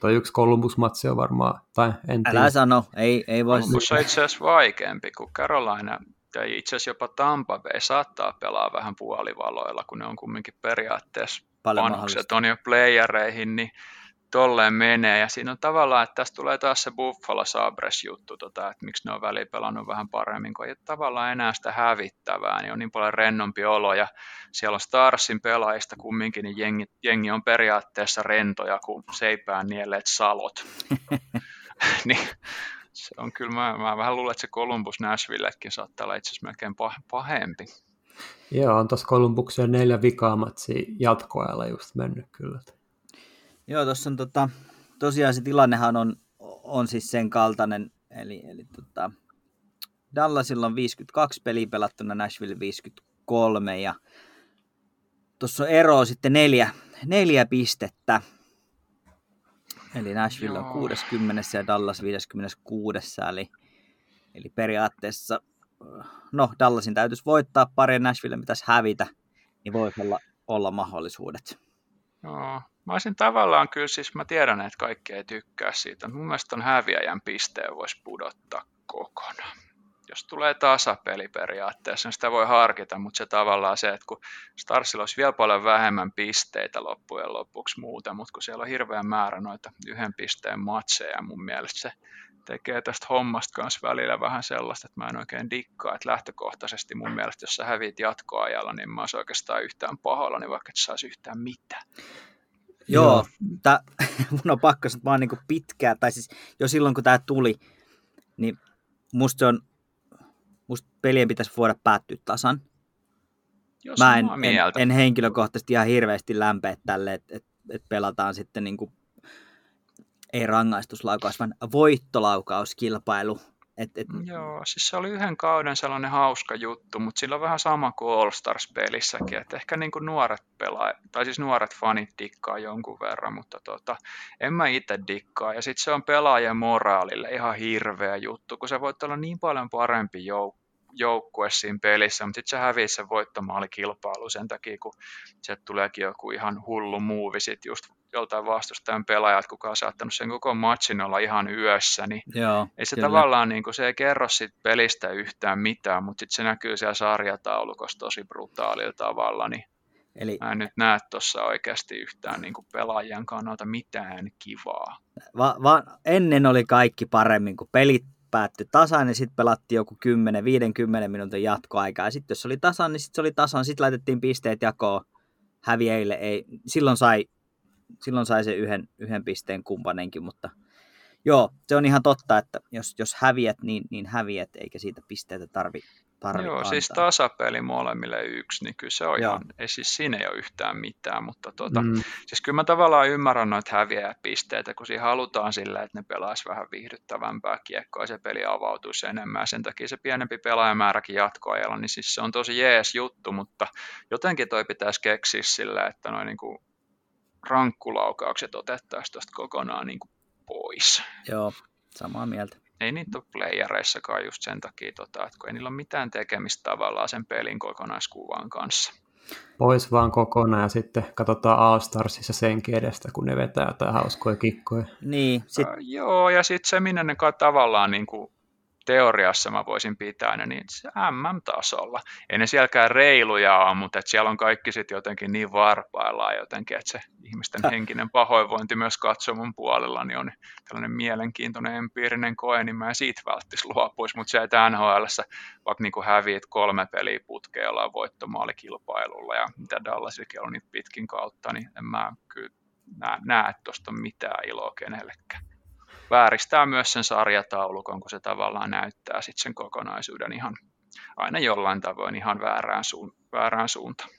toi yksi Columbus-matsi on varmaan, tai en tiedä. Älä sano, ei, ei voi. Columbus on itse asiassa vaikeampi kuin Carolina, tai itse asiassa jopa Tampa Bay saattaa pelaa vähän puolivaloilla, kun ne on kumminkin periaatteessa Paljon panokset on jo playereihin, niin tolleen menee. Ja siinä on tavallaan, että tästä tulee taas se Buffalo Sabres juttu, tota, että miksi ne on väliin pelannut vähän paremmin, kun ei ole tavallaan enää sitä hävittävää, niin on niin paljon rennompi olo. Ja siellä on Starsin pelaajista kumminkin, niin jengi, jengi on periaatteessa rentoja kuin seipään nielleet salot. niin, se on kyllä, mä, mä vähän luulen, että se Columbus Nashvillekin saattaa olla itse asiassa melkein pahempi. Joo, on tuossa Columbukseen neljä vikaamatsia jatkoajalla just mennyt kyllä. Joo, tuossa on tota, tosiaan se tilannehan on, on siis sen kaltainen, eli, eli tota, Dallasilla on 52 peliä pelattuna, Nashville 53 ja tuossa on ero sitten neljä, neljä pistettä. Eli Nashville Joo. on 60 ja Dallas 56, eli, eli periaatteessa, no Dallasin täytyisi voittaa pari ja Nashville pitäisi hävitä, niin voisi olla, olla mahdollisuudet. Joo, Mä olisin tavallaan kyllä, siis mä tiedän, että kaikki ei tykkää siitä. Mun mielestä on häviäjän pisteen voisi pudottaa kokonaan. Jos tulee tasapeli periaatteessa, niin sitä voi harkita, mutta se tavallaan se, että kun Starsilla olisi vielä paljon vähemmän pisteitä loppujen lopuksi muuta, mutta kun siellä on hirveän määrä noita yhden pisteen matseja, mun mielestä se tekee tästä hommasta kanssa välillä vähän sellaista, että mä en oikein dikkaa, että lähtökohtaisesti mun mielestä, jos sä hävit jatkoajalla, niin mä olisin oikeastaan yhtään niin vaikka et saisi yhtään mitään. Joo. Tää, mun on pakko sanoa, että mä oon niin pitkään, tai siis jo silloin kun tämä tuli, niin musta on, musta pelien pitäisi voida päättyä tasan. Jos mä en, en, en, henkilökohtaisesti ihan hirveästi lämpeä tälle, että et, et pelataan sitten niin kuin, ei rangaistuslaukaus, vaan voittolaukauskilpailu et, et... Joo, siis se oli yhden kauden sellainen hauska juttu, mutta sillä on vähän sama kuin All Stars-pelissäkin, että ehkä niin kuin nuoret pelaa, tai siis nuoret fanit dikkaa jonkun verran, mutta tota, en mä itse dikkaa. Ja sitten se on pelaajien moraalille ihan hirveä juttu, kun se voit olla niin paljon parempi jouk- joukkue siinä pelissä, mutta sitten se hävii sen voittomaalikilpailu sen takia, kun sieltä tuleekin joku ihan hullu muuvi sitten just joltain vastustajan pelaajat, kuka on saattanut sen koko matchin olla ihan yössä, niin Joo, ei se kyllä. tavallaan, niin kuin, se ei kerro siitä pelistä yhtään mitään, mutta sitten se näkyy siellä sarjataulukossa tosi brutaalilla tavalla, niin Eli, mä en nyt näe tuossa oikeasti yhtään niin kuin pelaajien kannalta mitään kivaa. Va, va, ennen oli kaikki paremmin, kun pelit päättyi tasan, niin sitten pelattiin joku 10-50 minuutin jatkoaikaa. Ja sitten jos se oli tasan, niin sitten se oli tasan, sitten laitettiin pisteet jakoon häviäjille. Ei, silloin sai silloin sai se yhden, yhden pisteen kumpainenkin, mutta joo, se on ihan totta, että jos, jos häviät, niin, niin häviät, eikä siitä pisteitä tarvi, tarvi Joo, antaa. siis tasapeli molemmille yksi, niin kyllä se on Joo. ihan, ei siis siinä ei ole yhtään mitään, mutta tuota, mm. siis kyllä mä tavallaan ymmärrän noita pisteitä, kun siinä halutaan sillä, että ne pelaisi vähän viihdyttävämpää kiekkoa, se peli avautuisi enemmän, sen takia se pienempi pelaajamääräkin jatkoajalla, niin siis se on tosi jees juttu, mutta jotenkin toi pitäisi keksiä sillä, että noin niin kuin rankkulaukaukset otettaisiin tuosta kokonaan niin kuin pois. Joo, samaa mieltä. ei niitä ole playereissakaan just sen takia, tota, että kun ei niillä ole mitään tekemistä tavallaan sen pelin kokonaiskuvan kanssa. Pois vaan kokonaan ja sitten katsotaan All Starsissa senkin edestä, kun ne vetää jotain hauskoja kikkoja. Niin, sit... uh, joo, ja sitten se, minne ne tavallaan niin kuin teoriassa mä voisin pitää ne niin MM-tasolla. Ei ne sielläkään reiluja ole, mutta että siellä on kaikki sitten jotenkin niin varpaillaan jotenkin, että se ihmisten henkinen pahoinvointi myös katsomon puolella niin on tällainen mielenkiintoinen empiirinen koe, niin mä en siitä välttis luopuisi, mutta se, että NHL vaikka niin häviit kolme peliä putkeen jollain voittomaalikilpailulla ja mitä Dallasikin on niitä pitkin kautta, niin en mä kyllä näe, näe että tuosta mitään iloa kenellekään vääristää myös sen sarjataulukon, kun se tavallaan näyttää sitten sen kokonaisuuden ihan aina jollain tavoin ihan väärään, suun, väärään suuntaan.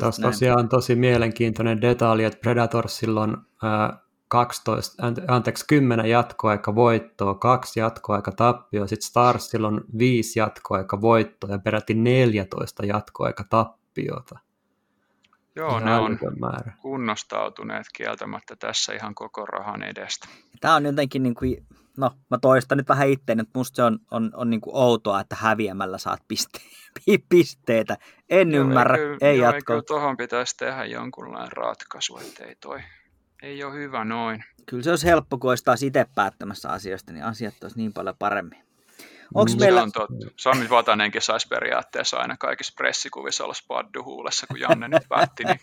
Tuossa tosiaan tosi mielenkiintoinen detalji, että Predatorsilla on ää, 12, anteeksi, 10 jatkoaika voittoa, kaksi jatkoaika tappioa, sitten Starsilla on viisi jatkoaika voittoa ja peräti 14 jatkoaika tappiota. Joo, ne on määrä. kunnostautuneet kieltämättä tässä ihan koko rahan edestä. Tämä on jotenkin, niin kuin, no mä toistan nyt vähän itteen, että musta se on, on, on niin kuin outoa, että häviämällä saat piste, pisteitä. En joo, ymmärrä, eikö, ei joo, jatko. tuohon pitäisi tehdä jonkunlainen ratkaisu, että ei toi, ei ole hyvä noin. Kyllä se olisi helppo, kun olisi taas itse päättämässä asioista, niin asiat olisi niin paljon paremmin. Onks mm. meillä... Se on totta. Sami Vatanenkin saisi periaatteessa aina kaikissa pressikuvissa olla spaddu huulessa, kun Janne nyt päätti. Niin...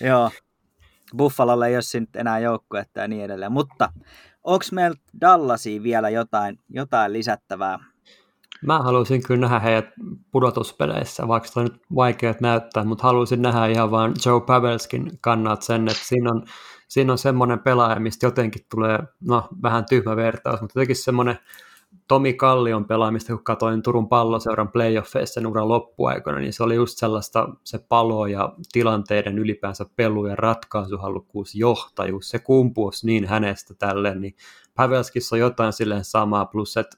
Joo. Buffalolla ei ole nyt enää joukkuetta ja niin edelleen. Mutta onko meillä Dallasiin vielä jotain, jotain lisättävää? Mä haluaisin kyllä nähdä heidät pudotuspeleissä, vaikka se on nyt vaikea näyttää, mutta haluaisin nähdä ihan vaan Joe Pavelskin kannat sen, että siinä on siinä on semmoinen pelaaja, mistä jotenkin tulee, no vähän tyhmä vertaus, mutta jotenkin semmoinen Tomi Kallion pelaamista, kun katsoin Turun palloseuran playoffeissa sen uran loppuaikana, niin se oli just sellaista se palo ja tilanteiden ylipäänsä pelu ja ratkaisuhalukkuus, johtajuus, se kumpuus niin hänestä tälleen, niin Pavelskissa on jotain silleen samaa, plus että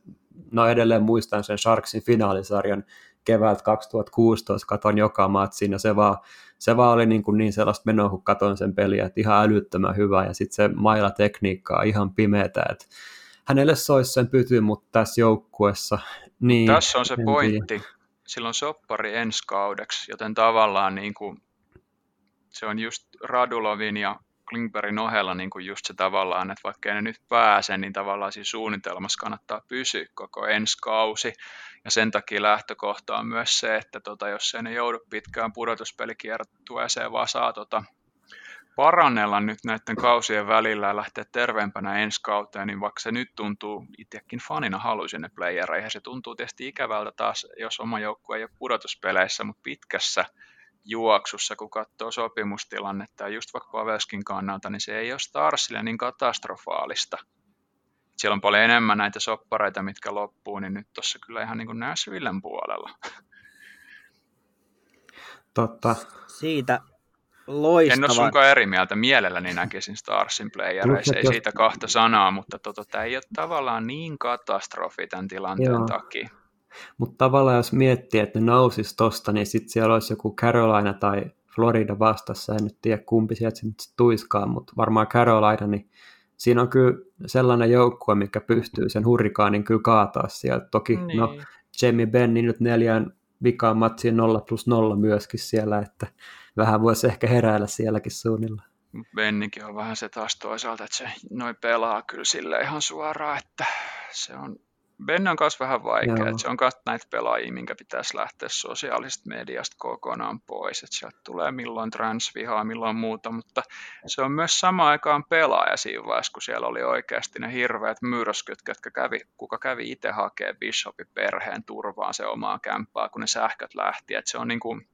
no edelleen muistan sen Sharksin finaalisarjan keväältä 2016, katon joka matsin ja se vaan se vaan oli niin, kuin niin sellaista menoa, kun katsoin sen peliä, että ihan älyttömän hyvä, ja sitten se maila-tekniikka on ihan pimeätä, että hänelle soisi sen pyty, mutta tässä joukkuessa, niin... Tässä on se pointti. Tiedä. Silloin soppari ensi kaudeksi, joten tavallaan niin kuin, se on just Radulovin ja Klingbergin ohella niin kuin just se tavallaan, että vaikka ne nyt pääse, niin tavallaan siinä suunnitelmassa kannattaa pysyä koko ensi kausi. Ja sen takia lähtökohta on myös se, että tota, jos ei ne joudu pitkään pudotuspelikiertueeseen, vaan saa tota, parannella nyt näiden kausien välillä ja lähteä terveempänä ensi kauteen, niin vaikka se nyt tuntuu, itsekin fanina haluaisin ne playereihin, se tuntuu tietysti ikävältä taas, jos oma joukkue ei ole pudotuspeleissä, mutta pitkässä juoksussa, kun katsoo sopimustilannetta ja just vaikka Pavelskin kannalta, niin se ei ole Starsille niin katastrofaalista. Siellä on paljon enemmän näitä soppareita, mitkä loppuu, niin nyt tuossa kyllä ihan niin kuin Nashvillen puolella. Totta. Siitä loistava. En ole sunkaan eri mieltä. Mielelläni näkisin Starsin playereissa. Ei siitä kahta sanaa, mutta tota, tämä ei ole tavallaan niin katastrofi tämän tilanteen Joo. takia. Mutta tavallaan jos miettii, että ne nousisi tosta, niin sitten siellä olisi joku Carolina tai Florida vastassa, en nyt tiedä kumpi sieltä nyt tuiskaan, mutta varmaan Carolina, niin siinä on kyllä sellainen joukkue, mikä pystyy sen hurrikaanin kyllä kaataa sieltä. Toki no, niin. no, Jamie Benni nyt neljän vikaan matsiin 0 plus 0 myöskin siellä, että vähän voisi ehkä heräillä sielläkin suunnilla. Bennikin on vähän se taas toisaalta, että se noin pelaa kyllä sille ihan suoraan, että se on Ben on kanssa vähän vaikea, että se on myös näitä pelaajia, minkä pitäisi lähteä sosiaalisesta mediasta kokonaan pois, että sieltä tulee milloin transvihaa, milloin muuta, mutta se on myös samaan aikaan pelaaja siinä vaiheessa, kun siellä oli oikeasti ne hirveät myrskyt, jotka kävi, kuka kävi itse hakemaan Bishopin perheen turvaan se omaa kämppää, kun ne sähköt lähti, että se on niin kuin,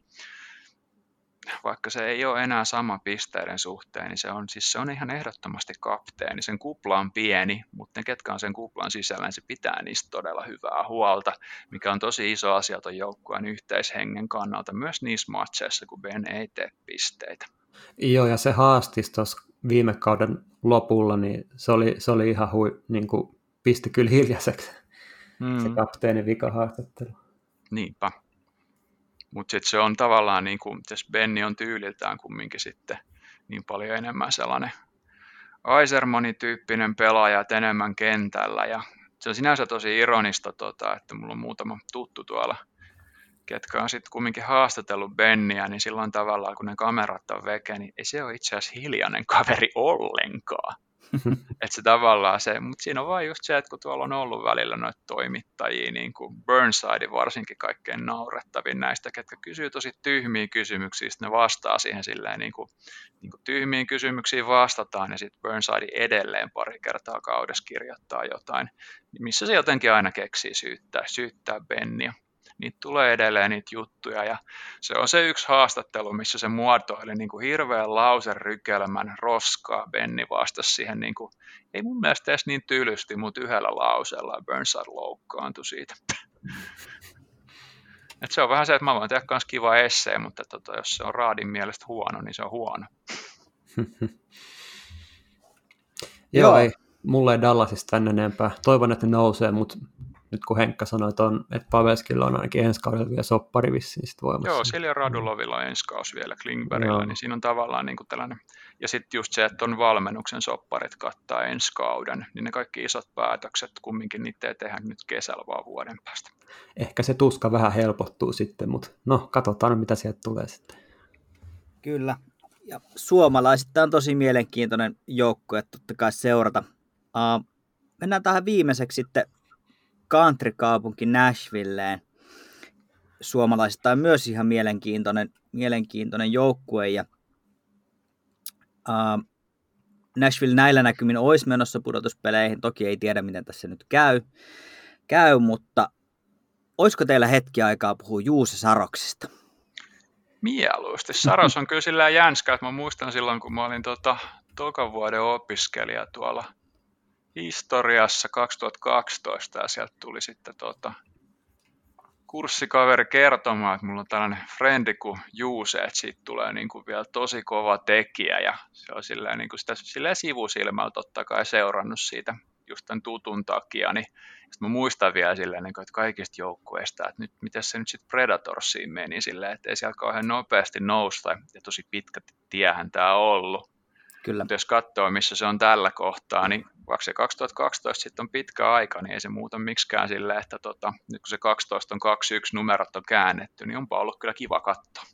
vaikka se ei ole enää sama pisteiden suhteen, niin se on, siis se on ihan ehdottomasti kapteeni. Sen kupla on pieni, mutta ne, ketkä on sen kuplan sisällä, niin se pitää niistä todella hyvää huolta, mikä on tosi iso asia tuon joukkueen yhteishengen kannalta, myös niissä matseissa, kun Ben ei tee pisteitä. Joo, ja se haastis tuossa viime kauden lopulla, niin se oli, se oli ihan hui, niin kuin pisti kyllä hiljaiseksi mm. se kapteenin vikahaastattelu. Niinpä. Mutta sitten se on tavallaan, niin kuin, Benni on tyyliltään kumminkin sitten niin paljon enemmän sellainen Aisermani-tyyppinen pelaaja enemmän kentällä ja se on sinänsä tosi ironista, tota, että mulla on muutama tuttu tuolla, ketkä on sitten kumminkin haastatellut Benniä, niin silloin tavallaan kun ne kamerat on veke, niin ei se ole itse asiassa hiljainen kaveri ollenkaan. että se tavallaan se, mutta siinä on vain just se, että kun tuolla on ollut välillä noita toimittajia, niin kuin Burnside varsinkin kaikkein naurettavin näistä, ketkä kysyy tosi tyhmiä kysymyksiä, ne vastaa siihen silleen niin kuin, niin kuin tyhmiin kysymyksiin vastataan, ja sitten Burnside edelleen pari kertaa kaudessa kirjoittaa jotain, missä se jotenkin aina keksii syyttää, syyttää Bennia niitä tulee edelleen niitä juttuja ja se on se yksi haastattelu, missä se muotoili niin kuin hirveän lauserykelmän roskaa. Benni vastasi siihen, niin kuin, ei mun mielestä edes niin tylysti, mutta yhdellä lauseella ja Burnside loukkaantui siitä. Et se on vähän se, että mä voin tehdä myös kiva essee, mutta tota, jos se on raadin mielestä huono, niin se on huono. Joo, ei, mulle ei Dallasista tänne enempää. Toivon, että ne nousee, mutta nyt kun Henkka sanoi, että, on, että Paveskilla on ainakin ensi kaudella vielä soppari vissiin sit voimassa. Joo, Silja Radulovilla on ensi kausi vielä Klingbergillä, Joo. niin siinä on tavallaan niin kuin tällainen, ja sitten just se, että on valmennuksen sopparit kattaa ensi kauden, niin ne kaikki isot päätökset kumminkin niitä ei tehdä nyt kesällä vaan vuoden päästä. Ehkä se tuska vähän helpottuu sitten, mutta no katsotaan mitä sieltä tulee sitten. Kyllä, ja suomalaiset on tosi mielenkiintoinen joukkue, totta kai seurata. Uh, mennään tähän viimeiseksi sitten country-kaupunki Nashvilleen. Suomalaisista on myös ihan mielenkiintoinen, mielenkiintoinen joukkue ja uh, Nashville näillä näkymin olisi menossa pudotuspeleihin. Toki ei tiedä, miten tässä nyt käy, käy mutta olisiko teillä hetki aikaa puhua Juuse Saroksista? Mieluusti. Saros on kyllä sillä jänskä, että mä muistan silloin, kun mä olin tota, tokan vuoden opiskelija tuolla – historiassa 2012 ja sieltä tuli sitten tota, kurssikaveri kertomaan, että mulla on tällainen frendi kuin Juuse, että siitä tulee niin kuin vielä tosi kova tekijä ja se on silleen, niin kuin sitä silleen sivusilmällä totta kai seurannut siitä just tämän tutun takia, niin sitten mä muistan vielä silleen, niin kuin, että kaikista joukkueista, että nyt, miten se nyt sitten Predatorsiin meni silleen, että ei siellä kauhean nopeasti nousta ja tosi pitkä tiehän tämä on ollut. Kyllä. Mutta jos katsoo, missä se on tällä kohtaa, niin vaikka se 2012 sitten on pitkä aika, niin ei se muuta miksikään sille, että tota, nyt kun se 12 on 21 numerot on käännetty, niin onpa ollut kyllä kiva katsoa.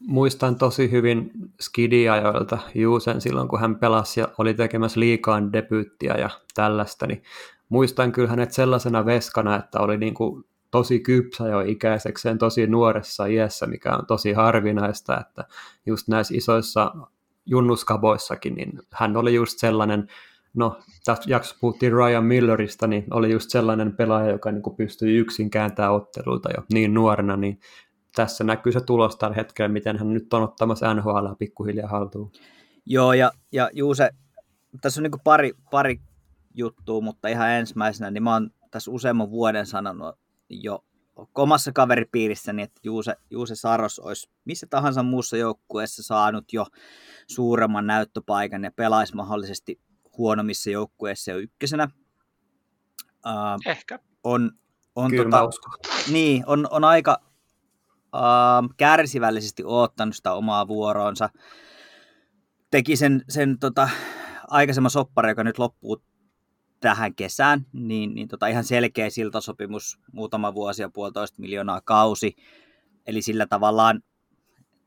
Muistan tosi hyvin Skidiajoilta Juusen silloin, kun hän pelasi ja oli tekemässä liikaan debyyttiä ja tällaista, niin muistan kyllä hänet sellaisena veskana, että oli niin kuin tosi kypsä jo ikäisekseen tosi nuoressa iässä, mikä on tosi harvinaista, että just näissä isoissa junnuskaboissakin, niin hän oli just sellainen, no tässä jaksossa puhuttiin Ryan Millerista, niin oli just sellainen pelaaja, joka niin kuin pystyi yksin kääntämään otteluita jo niin nuorena, niin tässä näkyy se tulos tällä hetkellä, miten hän nyt on ottamassa NHL pikkuhiljaa haltuun. Joo, ja, ja Juuse, tässä on niin pari, pari juttua, mutta ihan ensimmäisenä, niin mä oon tässä useamman vuoden sanonut jo omassa kaveripiirissäni, että Juuse, Juuse Saros olisi missä tahansa muussa joukkueessa saanut jo suuremman näyttöpaikan ja pelaisi mahdollisesti huonommissa joukkueissa jo ykkösenä. Uh, Ehkä. On, on, tota, niin, on, on aika uh, kärsivällisesti odottanut sitä omaa vuoroonsa. Teki sen, sen tota, aikaisemman soppari, joka nyt loppuu tähän kesään, niin, niin tota ihan selkeä siltasopimus, muutama vuosi ja puolitoista miljoonaa kausi. Eli sillä tavallaan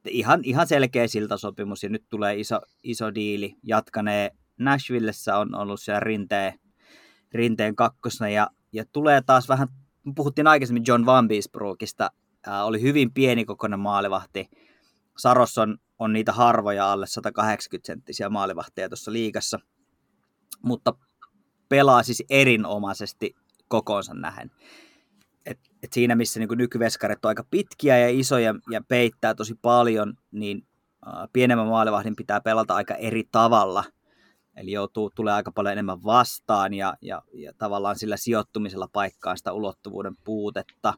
ihan, ihan selkeä siltasopimus ja nyt tulee iso, iso diili. Jatkanee Nashvillessä on ollut siellä rinteen, rinteen kakkosena ja, ja tulee taas vähän, puhuttiin aikaisemmin John Van Beesbrookista, ää, oli hyvin pienikokoinen maalivahti. Saros on, on niitä harvoja alle 180 senttisiä maalivahteja tuossa liigassa, mutta pelaa siis erinomaisesti kokoonsa nähen. Et, et siinä missä niin nykyveskarit on aika pitkiä ja isoja ja peittää tosi paljon, niin äh, pienemmän maalivahdin pitää pelata aika eri tavalla. Eli joutuu, tulee aika paljon enemmän vastaan ja, ja, ja tavallaan sillä sijoittumisella paikkaan sitä ulottuvuuden puutetta.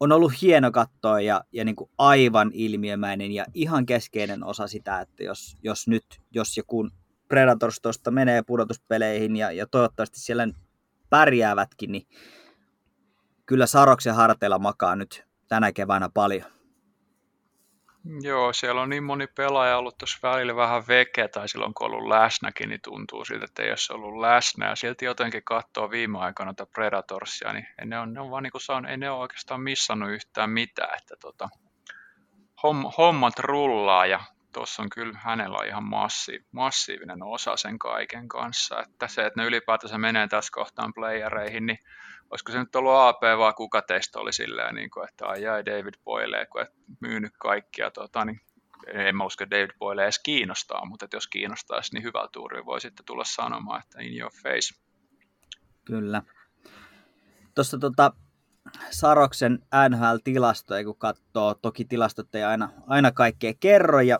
On ollut hieno katsoa ja, ja niin kuin aivan ilmiömäinen ja ihan keskeinen osa sitä, että jos, jos nyt, jos ja kun Predators tuosta menee pudotuspeleihin ja, ja toivottavasti siellä pärjäävätkin, niin kyllä Saroksen harteilla makaa nyt tänä keväänä paljon. Joo, siellä on niin moni pelaaja ollut tuossa välillä vähän veke, tai silloin kun on ollut läsnäkin, niin tuntuu siltä, että ei ole ollut läsnä. Ja silti jotenkin katsoo viime aikoina tätä Predatorsia, niin ei ne on, ne on vaan niin kuin saanut, ei ne ole oikeastaan missannut yhtään mitään. Että tota, hommat rullaa ja tuossa on kyllä hänellä ihan massi, massiivinen osa sen kaiken kanssa. Että se, että ne ylipäätänsä menee tässä kohtaan playereihin, niin olisiko se nyt ollut AP vaan kuka teistä oli silleen, niin kuin, että ai jäi David Boyle, kun et myynyt kaikkia, tota, niin en mä usko, että David Boyle edes kiinnostaa, mutta että jos kiinnostaisi, niin hyvä tuuri voi sitten tulla sanomaan, että in your face. Kyllä. Tuossa tota, Saroksen NHL-tilastoja, kun katsoo, toki tilastot ei aina, aina kaikkea kerro, ja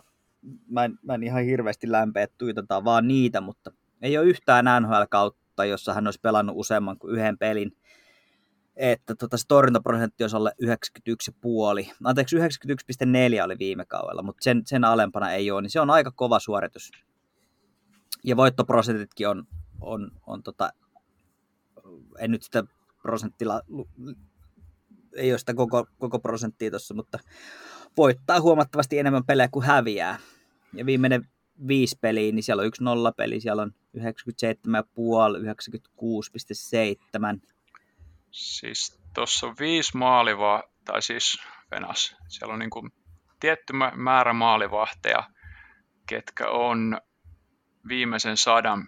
mä en, mä en ihan hirveästi lämpeä, tuitetaan vaan niitä, mutta ei ole yhtään NHL-kautta, jossa hän olisi pelannut useamman kuin yhden pelin että tota, se torjuntaprosentti olisi alle 91,5. Anteeksi, 91,4 oli viime kaudella, mutta sen, sen alempana ei ole, niin se on aika kova suoritus. Ja voittoprosentitkin on, on, on tota, en nyt sitä prosenttila, ei ole sitä koko, koko prosenttia tuossa, mutta voittaa huomattavasti enemmän pelejä kuin häviää. Ja viimeinen viisi peliä, niin siellä on yksi nollapeli, siellä on 97,5, 96,7, Siis tuossa on viisi maalivaa, tai siis Venas, siellä on niin kuin tietty määrä maalivahteja, ketkä on viimeisen sadan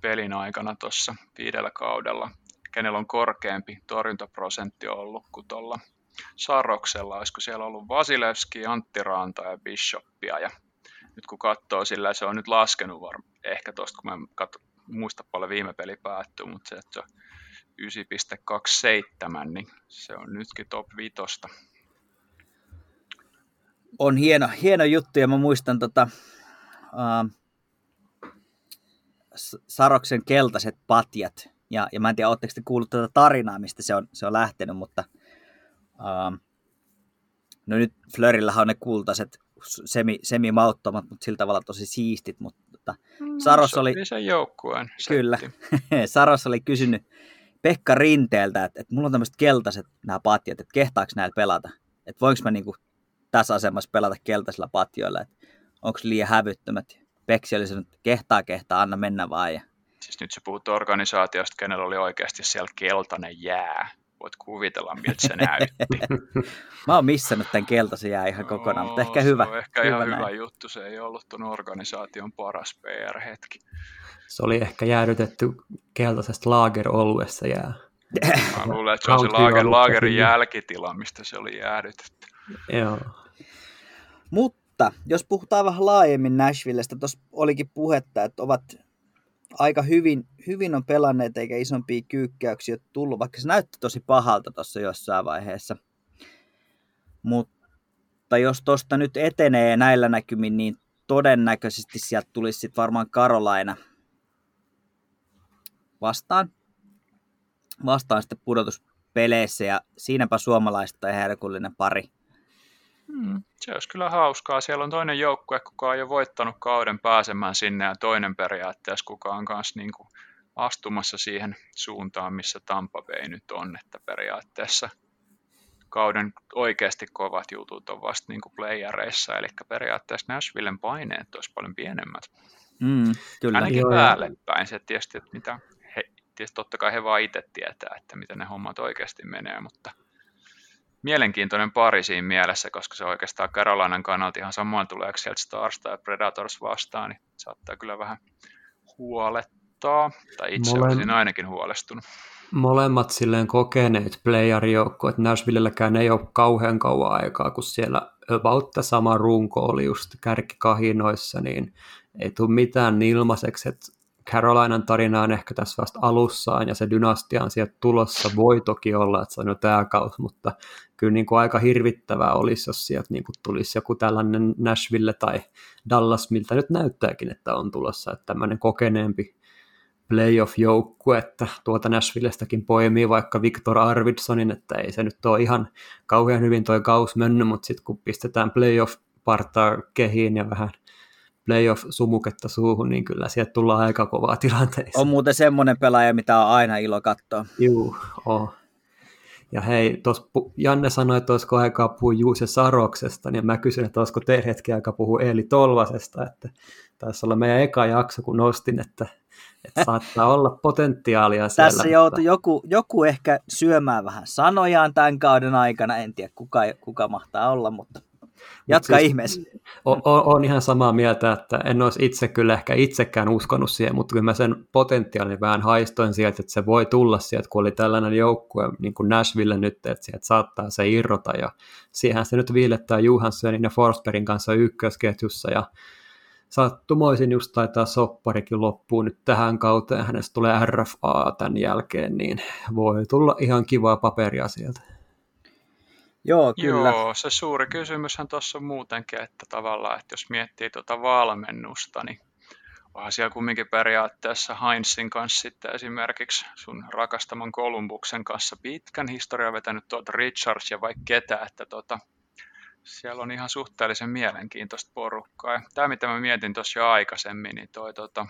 pelin aikana tuossa viidellä kaudella, kenellä on korkeampi torjuntaprosentti ollut kuin tuolla Saroksella, olisiko siellä ollut Vasilevski, Antti Ranta ja Bishopia, ja nyt kun katsoo sillä, se on nyt laskenut varmaan, ehkä tuosta, kun mä en muista paljon viime peli päättyy, mutta se, että se 9,27, niin se on nytkin top 5. On hieno, hieno juttu ja mä muistan tota, uh, Saroksen keltaiset patjat. Ja, ja mä en tiedä, oletteko te kuullut tätä tarinaa, mistä se on, se on lähtenyt, mutta uh, no nyt Flörillähän on ne kultaiset semi, semi-mauttomat, mutta sillä tavalla tosi siistit, mutta tota, mm, Saros oli... sen joukkueen Kyllä, Saros oli kysynyt Pekka Rinteeltä, että, että mulla on tämmöiset keltaiset nämä patjat, että kehtaako näillä pelata? Että voinko mä niinku tässä asemassa pelata keltaisilla patjoilla, että onko liian hävyttömät? Peksi oli sanonut, että kehtaa, kehtaa, anna mennä vaan. Ja... Siis nyt se puhut organisaatiosta, kenellä oli oikeasti siellä keltainen jää. Voit kuvitella, miltä se näytti. mä oon missannut tämän keltaisen jää ihan kokonaan, mutta ehkä hyvä. Se on ehkä hyvä ihan näin. hyvä juttu, se ei ollut tuon organisaation paras PR-hetki. Se oli ehkä jäädytetty keltaisesta laageroluessa jää. Mä luulen, että se on se laager, laagerin jälkitila, mistä se oli jäädytetty. Joo. Mutta jos puhutaan vähän laajemmin Nashvillestä, tuossa olikin puhetta, että ovat aika hyvin, hyvin on pelanneet eikä isompia kyykkäyksiä ole tullut, vaikka se näytti tosi pahalta tuossa jossain vaiheessa. Mutta jos tuosta nyt etenee näillä näkymin, niin todennäköisesti sieltä tulisi sitten varmaan Karolaina – vastaan. Vastaan sitten pudotuspeleissä ja siinäpä suomalaista herkullinen pari. Hmm, se olisi kyllä hauskaa. Siellä on toinen joukkue, kuka on jo voittanut kauden pääsemään sinne ja toinen periaatteessa, kuka on kanssa niin kuin astumassa siihen suuntaan, missä Tampa Bay nyt on, että periaatteessa kauden oikeasti kovat jutut on vasta niin kuin playereissa, eli periaatteessa Nashvillen paineet olisi paljon pienemmät. Mm, kyllä. Ainakin Joo, päälle päin. Se tietysti, että mitä tietysti totta kai he vaan itse tietää, että miten ne hommat oikeasti menee, mutta mielenkiintoinen pari siinä mielessä, koska se oikeastaan Carolinan kannalta ihan samoin tulee sieltä Stars tai Predators vastaan, niin saattaa kyllä vähän huolettaa, tai itse Mole... olisin ainakin huolestunut. Molemmat silleen kokeneet playerijoukkoet, Nashvillelläkään ei ole kauhean kauan aikaa, kun siellä about sama runko oli just kärkikahinoissa, niin ei tule mitään ilmaiseksi, että Carolinan tarina on ehkä tässä vasta alussaan ja se dynastia on sieltä tulossa. Voi toki olla, että se on jo tämä kausi, mutta kyllä niin kuin aika hirvittävää olisi, jos sieltä niin kuin tulisi joku tällainen Nashville tai Dallas, miltä nyt näyttääkin, että on tulossa, että tämmöinen kokeneempi playoff-joukkue, että tuota Nashvillestäkin poimii vaikka Victor Arvidsonin, että ei se nyt ole ihan kauhean hyvin toi kaus mennyt, mutta sitten kun pistetään playoff-partaa kehiin ja vähän playoff-sumuketta suuhun, niin kyllä sieltä tullaan aika kovaa tilanteessa. On muuten semmoinen pelaaja, mitä on aina ilo katsoa. Juu, on. Ja hei, tos, Janne sanoi, että olisiko aikaa puhua Juuse Saroksesta, niin mä kysyn, että olisiko teidän hetki aikaa puhua Eeli Tolvasesta, että taisi olla meidän eka jakso, kun nostin, että, että saattaa olla potentiaalia siellä. Tässä joutui joku, joku ehkä syömään vähän sanojaan tämän kauden aikana, en tiedä kuka, kuka mahtaa olla, mutta Jatka siis, ihmeessä. Olen ihan samaa mieltä, että en olisi itse kyllä ehkä itsekään uskonut siihen, mutta kyllä mä sen potentiaalin vähän haistoin sieltä, että se voi tulla sieltä, kun oli tällainen joukkue niin kuin Nashville nyt, että sieltä saattaa se irrota ja siihen se nyt viilettää Johanssonin ja Forsbergin kanssa ykkösketjussa ja sattumoisin just taitaa sopparikin loppuu nyt tähän kauteen, hänestä tulee RFA tämän jälkeen, niin voi tulla ihan kivaa paperia sieltä. Joo, kyllä. Joo, se suuri kysymyshän tuossa on muutenkin, että tavallaan, että jos miettii tuota valmennusta, niin onhan siellä kumminkin periaatteessa Heinzin kanssa sitten esimerkiksi sun rakastaman Kolumbuksen kanssa pitkän historian vetänyt tuota Richards ja vaikka ketä, että tota, siellä on ihan suhteellisen mielenkiintoista porukkaa. Ja tämä, mitä mä mietin tuossa jo aikaisemmin, niin toi tota,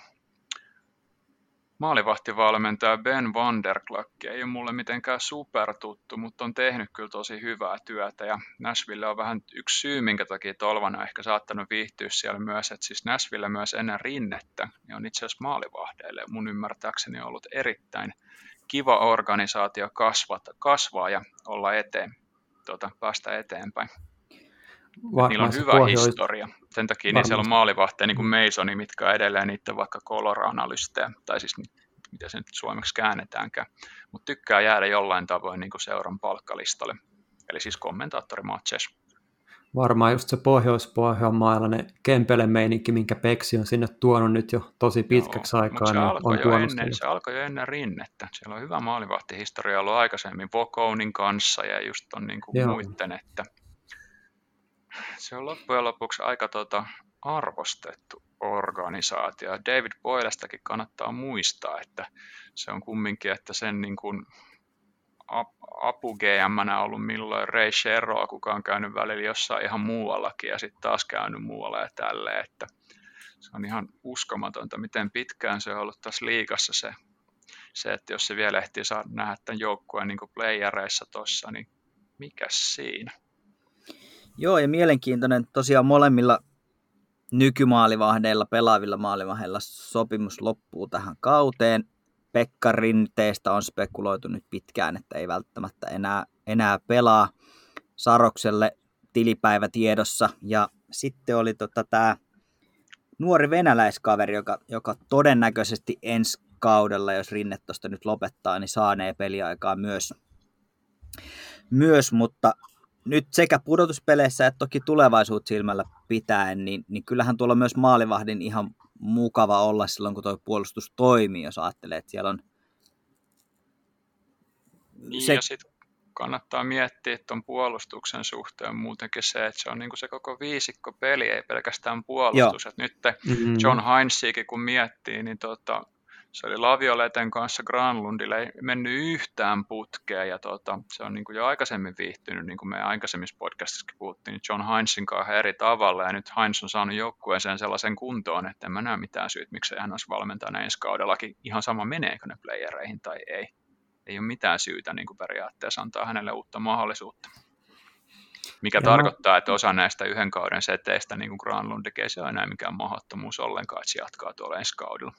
Maalivahtivalmentaja Ben Vanderklak ei ole mulle mitenkään supertuttu, mutta on tehnyt kyllä tosi hyvää työtä ja Nashville on vähän yksi syy, minkä takia Tolvana on ehkä saattanut viihtyä siellä myös, että siis Nashville myös ennen rinnettä niin on itse asiassa maalivahdeille mun ymmärtääkseni ollut erittäin kiva organisaatio kasvata, kasvaa ja olla eteen, tuota, päästä eteenpäin. Niillä on hyvä pohjois... historia. Sen takia niin siellä on maalivahteja niin kuin Masoni, mitkä on edelleen niiden vaikka color-analysteja, tai siis mitä se nyt suomeksi käännetäänkään. Mutta tykkää jäädä jollain tavoin niin kuin seuran palkkalistalle. Eli siis kommentaattori matches. Varmaan just se pohjois ne kempele meininki, minkä Peksi on sinne tuonut nyt jo tosi pitkäksi Joo, aikaa. Se, niin alkoi on jo ennen, se alkoi jo ennen rinnettä. Siellä on hyvä maalivahtihistoria ollut aikaisemmin Vokounin kanssa ja just on niin kuin muiden, että se on loppujen lopuksi aika tuota, arvostettu organisaatio. David Boylestakin kannattaa muistaa, että se on kumminkin, että sen niin kuin apu gm ollut milloin Ray Sheroa, kuka on käynyt välillä jossain ihan muuallakin ja sitten taas käynyt muualla ja tälleen, että se on ihan uskomatonta, miten pitkään se on ollut tässä liikassa se, se että jos se vielä ehtii saada nähdä tämän joukkueen niin playereissa tuossa, niin mikä siinä? Joo, ja mielenkiintoinen tosiaan molemmilla nykymaalivahdeilla, pelaavilla maalivahdeilla sopimus loppuu tähän kauteen. Pekka Rinteestä on spekuloitu nyt pitkään, että ei välttämättä enää, enää pelaa Sarokselle tilipäivä tiedossa. Ja sitten oli tota tämä nuori venäläiskaveri, joka, joka todennäköisesti ensi kaudella, jos Rinne tuosta nyt lopettaa, niin saanee peliaikaa myös. myös mutta nyt sekä pudotuspeleissä että toki tulevaisuut silmällä pitäen, niin, niin kyllähän tuolla myös maalivahdin ihan mukava olla silloin, kun tuo puolustus toimii, jos ajattelee, että siellä on... Niin, se... ja sitten kannattaa miettiä tuon puolustuksen suhteen muutenkin se, että se on niin se koko viisikko peli, ei pelkästään puolustus. Että nyt mm-hmm. John Heinzikin kun miettii, niin tota, se oli Lavioleten kanssa Granlundille ei mennyt yhtään putkea ja tota, se on niin kuin jo aikaisemmin viihtynyt, niin kuin me aikaisemmissa podcastissakin puhuttiin, John Heinzin kanssa eri tavalla ja nyt Heinz on saanut joukkueeseen sellaisen kuntoon, että en mä näe mitään syyt, miksi hän olisi valmentajana ensi kaudellakin ihan sama meneekö ne playereihin tai ei. Ei ole mitään syytä niin kuin periaatteessa antaa hänelle uutta mahdollisuutta. Mikä ja tarkoittaa, että osa näistä yhden kauden seteistä, niin kuin Granlund tekee, se on enää mikään mahdottomuus ollenkaan, että se jatkaa tuolla ensi kaudella.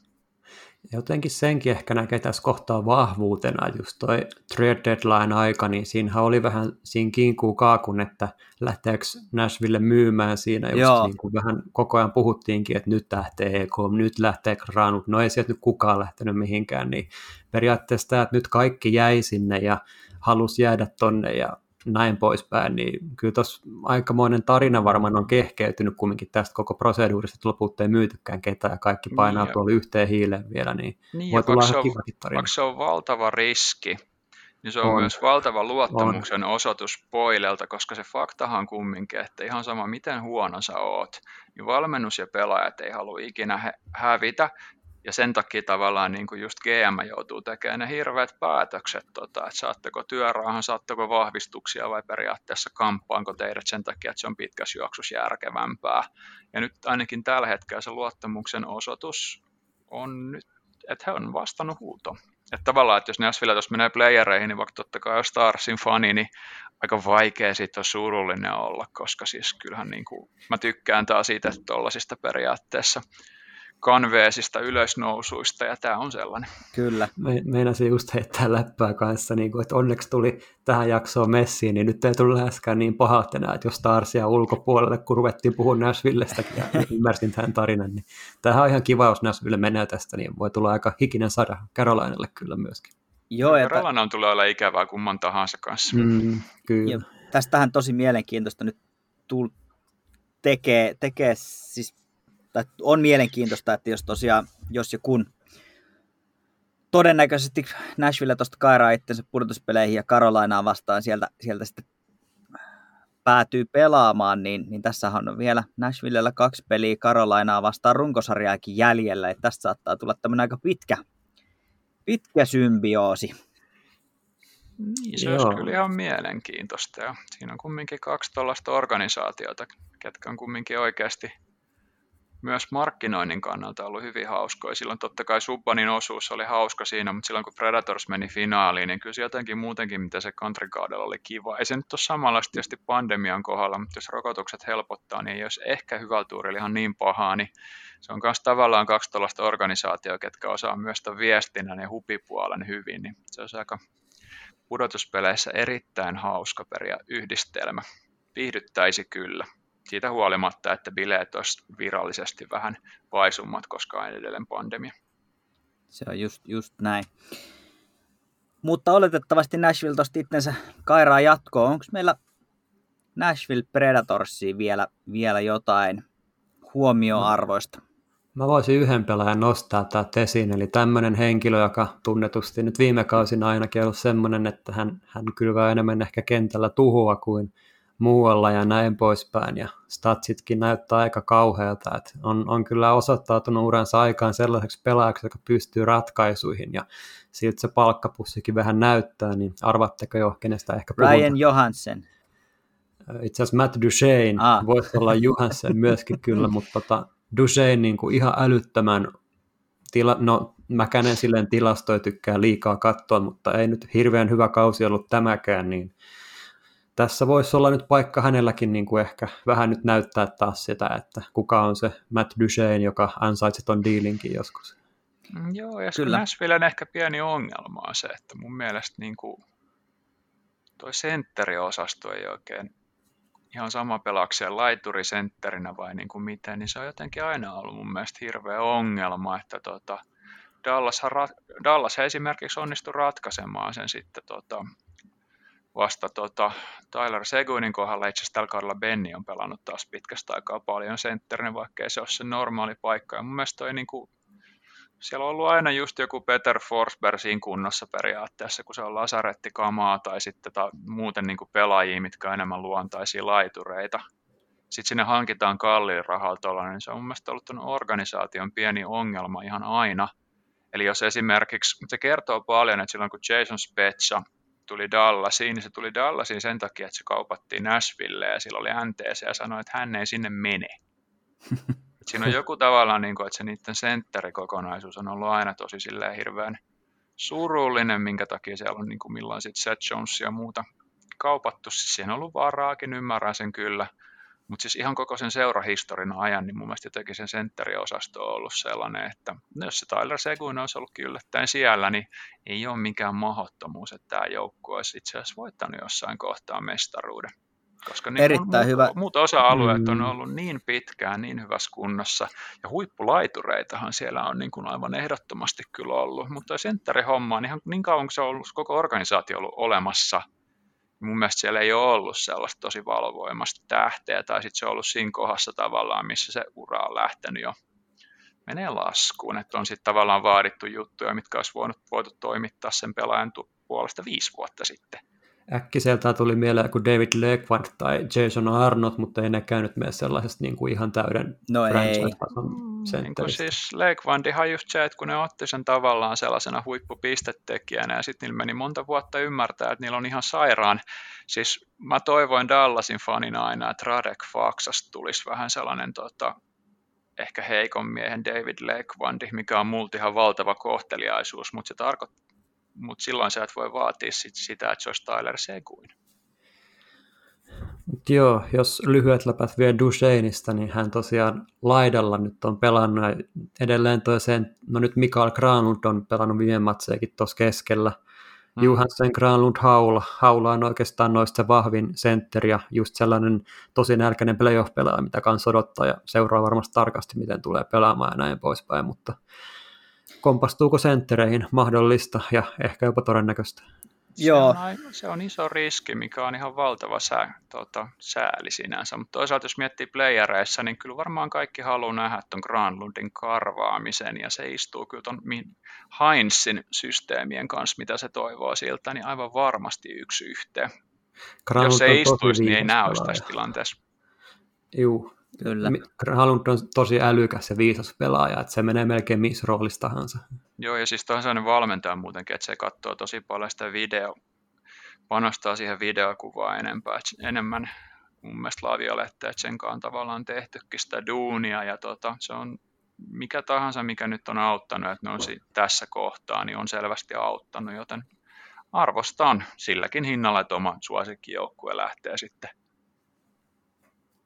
Jotenkin senkin ehkä näkee tässä kohtaa vahvuutena, just toi trade deadline aika, niin siinähän oli vähän siinä kinkuu kaakun, että lähteekö Nashville myymään siinä, just Joo. niin kuin vähän koko ajan puhuttiinkin, että nyt lähtee EK, nyt lähtee Granut, no ei sieltä nyt kukaan lähtenyt mihinkään, niin periaatteessa tämä, että nyt kaikki jäi sinne ja halusi jäädä tonne ja näin poispäin, niin kyllä tuossa aikamoinen tarina varmaan on kehkeytynyt kumminkin tästä koko proseduurista, että lopulta ei myytykään ketään ja kaikki niin painaa niin, tuolla yhteen hiileen vielä, niin, niin voi tulla ihan kivakin tarina. Vaikka se on valtava riski, niin se on, on. myös valtava luottamuksen on. osoitus Poilelta, koska se faktahan kumminkin, että ihan sama miten huono sä oot, niin valmennus ja pelaajat ei halua ikinä hävitä, ja sen takia tavallaan niin kuin just GM joutuu tekemään ne hirveät päätökset, tota, että saatteko työrauhan, saatteko vahvistuksia vai periaatteessa kamppaanko teidät sen takia, että se on pitkässä juoksussa järkevämpää. Ja nyt ainakin tällä hetkellä se luottamuksen osoitus on nyt, että he on vastannut huuto. Että tavallaan, että jos Nashville tuossa menee playereihin, niin vaikka totta kai Starsin fani, niin aika vaikea siitä on surullinen olla, koska siis kyllähän niin kuin, mä tykkään taas siitä tuollaisista periaatteessa kanveesista ylösnousuista, ja tämä on sellainen. Kyllä. Me, meinasin just heittää läppää kanssa, niin kuin, että onneksi tuli tähän jaksoon messiin, niin nyt ei tullut läheskään niin pahat enää, että jos Starsia ulkopuolelle, kun ruvettiin puhua Nashvillestäkin ja ymmärsin tämän tarinan, niin tämähän on ihan kiva, jos Nashville menee tästä, niin voi tulla aika hikinen sada Carolinelle kyllä myöskin. Joo, että... Carolina on tulee olla ikävää kumman tahansa kanssa. Mm, kyllä. Ja tästähän tosi mielenkiintoista nyt tul- tekee, tekee siis tai on mielenkiintoista, että jos tosiaan, jos ja kun todennäköisesti Nashville tuosta kairaa itsensä pudotuspeleihin ja Carolinaa vastaan sieltä, sieltä sitten päätyy pelaamaan, niin, niin tässähän on vielä Nashvillellä kaksi peliä Carolinaa vastaan runkosarjaakin jäljellä, että tästä saattaa tulla tämmöinen aika pitkä, pitkä symbioosi. Niin, se Joo. olisi kyllä ihan mielenkiintoista. Ja siinä on kumminkin kaksi tuollaista organisaatiota, ketkä on kumminkin oikeasti myös markkinoinnin kannalta ollut hyvin hauskoja. Silloin totta kai Subbanin osuus oli hauska siinä, mutta silloin kun Predators meni finaaliin, niin kyllä jotenkin muutenkin, mitä se country-kaudella oli kiva. Ei se nyt ole samanlaista tietysti pandemian kohdalla, mutta jos rokotukset helpottaa, niin jos ehkä hyvällä tuurilla ihan niin pahaa, niin se on myös tavallaan kaksi tällaista organisaatioa, ketkä osaa myös tämän viestinnän ja hupipuolen hyvin, niin se on aika pudotuspeleissä erittäin hauska peria yhdistelmä. Viihdyttäisi kyllä siitä huolimatta, että bileet olisi virallisesti vähän vaisummat, koska on edelleen pandemia. Se on just, just näin. Mutta oletettavasti Nashville tuosta itsensä kairaa jatkoon. Onko meillä Nashville Predatorsia vielä, vielä jotain huomioarvoista? Mä voisin yhden pelaajan nostaa täältä esiin, eli tämmöinen henkilö, joka tunnetusti nyt viime kausina ainakin ollut semmoinen, että hän, hän kylvää enemmän ehkä kentällä tuhoa kuin muualla ja näin poispäin, ja statsitkin näyttää aika kauhealta, että on, on kyllä osoittautunut uransa aikaan sellaiseksi pelaajaksi, joka pystyy ratkaisuihin, ja siltä se palkkapussikin vähän näyttää, niin arvatteko jo, kenestä ehkä puhutaan? Ryan Johansen. Itse asiassa Matt Duchesne, ah. voisi olla Johansen myöskin kyllä, mutta tota, Duchesne niin kuin ihan älyttömän, tila, no Mäkänen silleen tilastoja tykkää liikaa katsoa, mutta ei nyt hirveän hyvä kausi ollut tämäkään, niin tässä voisi olla nyt paikka hänelläkin niin kuin ehkä vähän nyt näyttää taas sitä, että kuka on se Matt Duchesne, joka ansaitsi ton dealinkin joskus. Mm, joo, ja Kyllä. Nashvillen ehkä pieni ongelma on se, että mun mielestä niin kuin toi sentteriosasto ei oikein ihan sama pelaakseen laiturisentterinä vai niin kuin miten, niin se on jotenkin aina ollut mun mielestä hirveä ongelma, että tota, Dallas, Dallas esimerkiksi onnistui ratkaisemaan sen sitten tota, vasta tota, Tyler Seguinin kohdalla itse asiassa tällä kaudella Benny on pelannut taas pitkästä aikaa paljon sentterinä, vaikka se ole se normaali paikka. Ja mun mielestä toi niin kuin, siellä on ollut aina just joku Peter Forsberg siinä kunnossa periaatteessa, kun se on lasarettikamaa tai sitten ta, muuten niin kuin pelaajia, mitkä on enemmän luontaisia laitureita. Sitten sinne hankitaan kalliin rahalla niin se on mun mielestä ollut organisaation pieni ongelma ihan aina. Eli jos esimerkiksi, se kertoo paljon, että silloin kun Jason Spezza tuli Dallasiin, niin se tuli Dallasiin sen takia, että se kaupattiin Nashville ja sillä oli NTC ja sanoi, että hän ei sinne mene. siinä on joku tavallaan, niin kuin, että se niiden sentterikokonaisuus on ollut aina tosi silleen hirveän surullinen, minkä takia siellä on niin kuin milloin sitten Seth Jones ja muuta kaupattu. Siis siihen on ollut varaakin, ymmärrän sen kyllä. Mutta siis ihan koko sen seurahistorian ajan, niin mun mielestä jotenkin sen sentteriosasto on ollut sellainen, että jos se Tyler Seguin olisi ollutkin yllättäen siellä, niin ei ole mikään mahdottomuus, että tämä joukko olisi itse asiassa voittanut jossain kohtaa mestaruuden. Koska niin Erittäin muut, hyvä. muut osa-alueet on mm. ollut niin pitkään, niin hyvässä kunnossa, ja huippulaitureitahan siellä on niin kuin aivan ehdottomasti kyllä ollut, mutta sentterihomma on ihan niin kauan kuin se on ollut koko organisaatio ollut olemassa – mun mielestä siellä ei ole ollut sellaista tosi valovoimasta tähteä, tai sitten se on ollut siinä kohdassa tavallaan, missä se ura on lähtenyt jo menee laskuun, että on sitten tavallaan vaadittu juttuja, mitkä olisi voinut, voitu toimittaa sen pelaajan puolesta viisi vuotta sitten äkkiseltään tuli mieleen kuin David Lequand tai Jason Arnott, mutta ei ne käynyt myös sellaisesta niin kuin ihan täyden no franchise-tason mm, niin siis Lequandihan just se, että kun ne otti sen tavallaan sellaisena huippupistetekijänä ja sitten niillä meni monta vuotta ymmärtää, että niillä on ihan sairaan. Siis mä toivoin Dallasin fanina aina, että Radek Faxasta tulisi vähän sellainen tota, ehkä heikon miehen David Lequandi, mikä on multa ihan valtava kohteliaisuus, mutta se tarkoittaa mutta silloin sä et voi vaatia sit sitä, että se olisi Tyler Seguin. Joo, jos lyhyet läpät vie Duchesneista, niin hän tosiaan laidalla nyt on pelannut edelleen toiseen, no nyt Mikael Granlund on pelannut viime matseekin tuossa keskellä. Mm. Johansson, Granlund, Haula. Haula on oikeastaan noista vahvin sentteri ja just sellainen tosi nälkäinen playoff-pelaaja, mitä kanssa odottaa ja seuraa varmasti tarkasti, miten tulee pelaamaan ja näin poispäin, mutta kompastuuko senttereihin mahdollista ja ehkä jopa todennäköistä. Joo. Se, on, se on iso riski, mikä on ihan valtava sää, tota, sääli sinänsä, mutta toisaalta jos miettii playereissa, niin kyllä varmaan kaikki haluaa nähdä tuon Granlundin karvaamisen, ja se istuu kyllä tuon Heinzin systeemien kanssa, mitä se toivoo siltä, niin aivan varmasti yksi yhteen. Granlund jos se istuisi, niin ei näy tässä tilanteessa. Juu, Kyllä. Granlund on tosi älykäs ja viisas pelaaja, että se menee melkein missä roolissa tahansa. Joo, ja siis on sellainen valmentaja muutenkin, että se katsoo tosi paljon sitä video, panostaa siihen videokuvaan enempää, enemmän mun mielestä Laviolette, että sen kanssa tavallaan tehtykin sitä duunia, ja tota, se on mikä tahansa, mikä nyt on auttanut, että ne on tässä kohtaa, niin on selvästi auttanut, joten arvostan silläkin hinnalla, että oma suosikkijoukkue lähtee sitten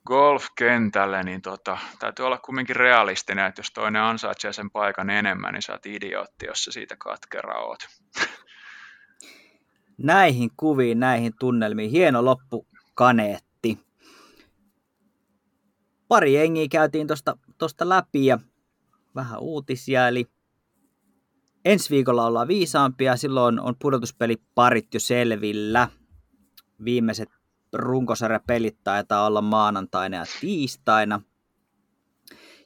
golfkentälle, niin tota, täytyy olla kumminkin realistinen, että jos toinen ansaitsee sen paikan enemmän, niin sä oot idiootti, jos sä siitä katkera oot. Näihin kuviin, näihin tunnelmiin. Hieno loppu kaneetti. Pari jengiä käytiin tuosta tosta läpi ja vähän uutisia, eli ensi viikolla ollaan viisaampia, silloin on pudotuspeliparit jo selvillä. Viimeiset runkosarjapelit taitaa olla maanantaina ja tiistaina,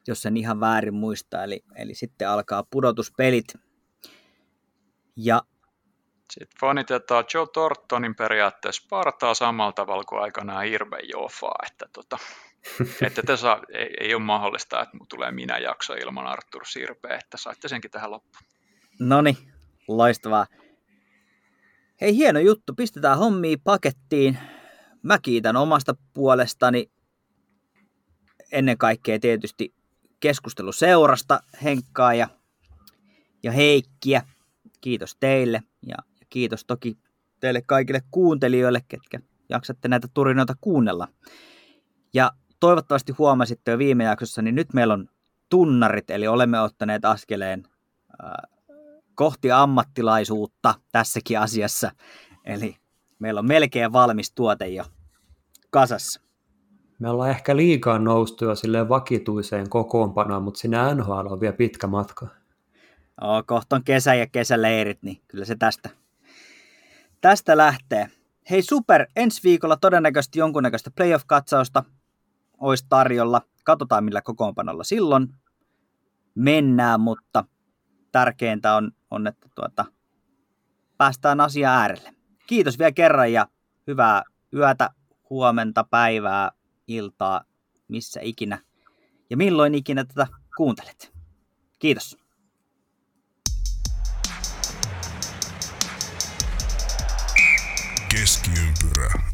jos en ihan väärin muista. Eli, eli sitten alkaa pudotuspelit. Ja sitten fanitetaan Joe Tortonin periaatteessa partaa samalla tavalla kuin aikanaan Irve Jofa, että, tota, että te saa, ei, ei, ole mahdollista, että tulee minä jakso ilman Artur Sirpeä, että saitte senkin tähän loppuun. No niin, loistavaa. Hei, hieno juttu. Pistetään hommia pakettiin mä kiitän omasta puolestani ennen kaikkea tietysti keskusteluseurasta Henkkaa ja, ja Heikkiä. Kiitos teille ja, kiitos toki teille kaikille kuuntelijoille, ketkä jaksatte näitä turinoita kuunnella. Ja toivottavasti huomasitte jo viime jaksossa, niin nyt meillä on tunnarit, eli olemme ottaneet askeleen äh, kohti ammattilaisuutta tässäkin asiassa. Eli meillä on melkein valmis tuote jo kasassa. Me ollaan ehkä liikaa noustu jo silleen vakituiseen kokoonpanoon, mutta sinä NHL on vielä pitkä matka. Oo, kohta on kesä ja kesäleirit, niin kyllä se tästä, tästä lähtee. Hei super, ensi viikolla todennäköisesti jonkunnäköistä playoff-katsausta olisi tarjolla. Katsotaan millä kokoonpanolla silloin mennään, mutta tärkeintä on, on että tuota, päästään asia äärelle. Kiitos vielä kerran ja hyvää yötä, huomenta, päivää, iltaa, missä ikinä ja milloin ikinä tätä kuuntelet. Kiitos. Keskiympyrä.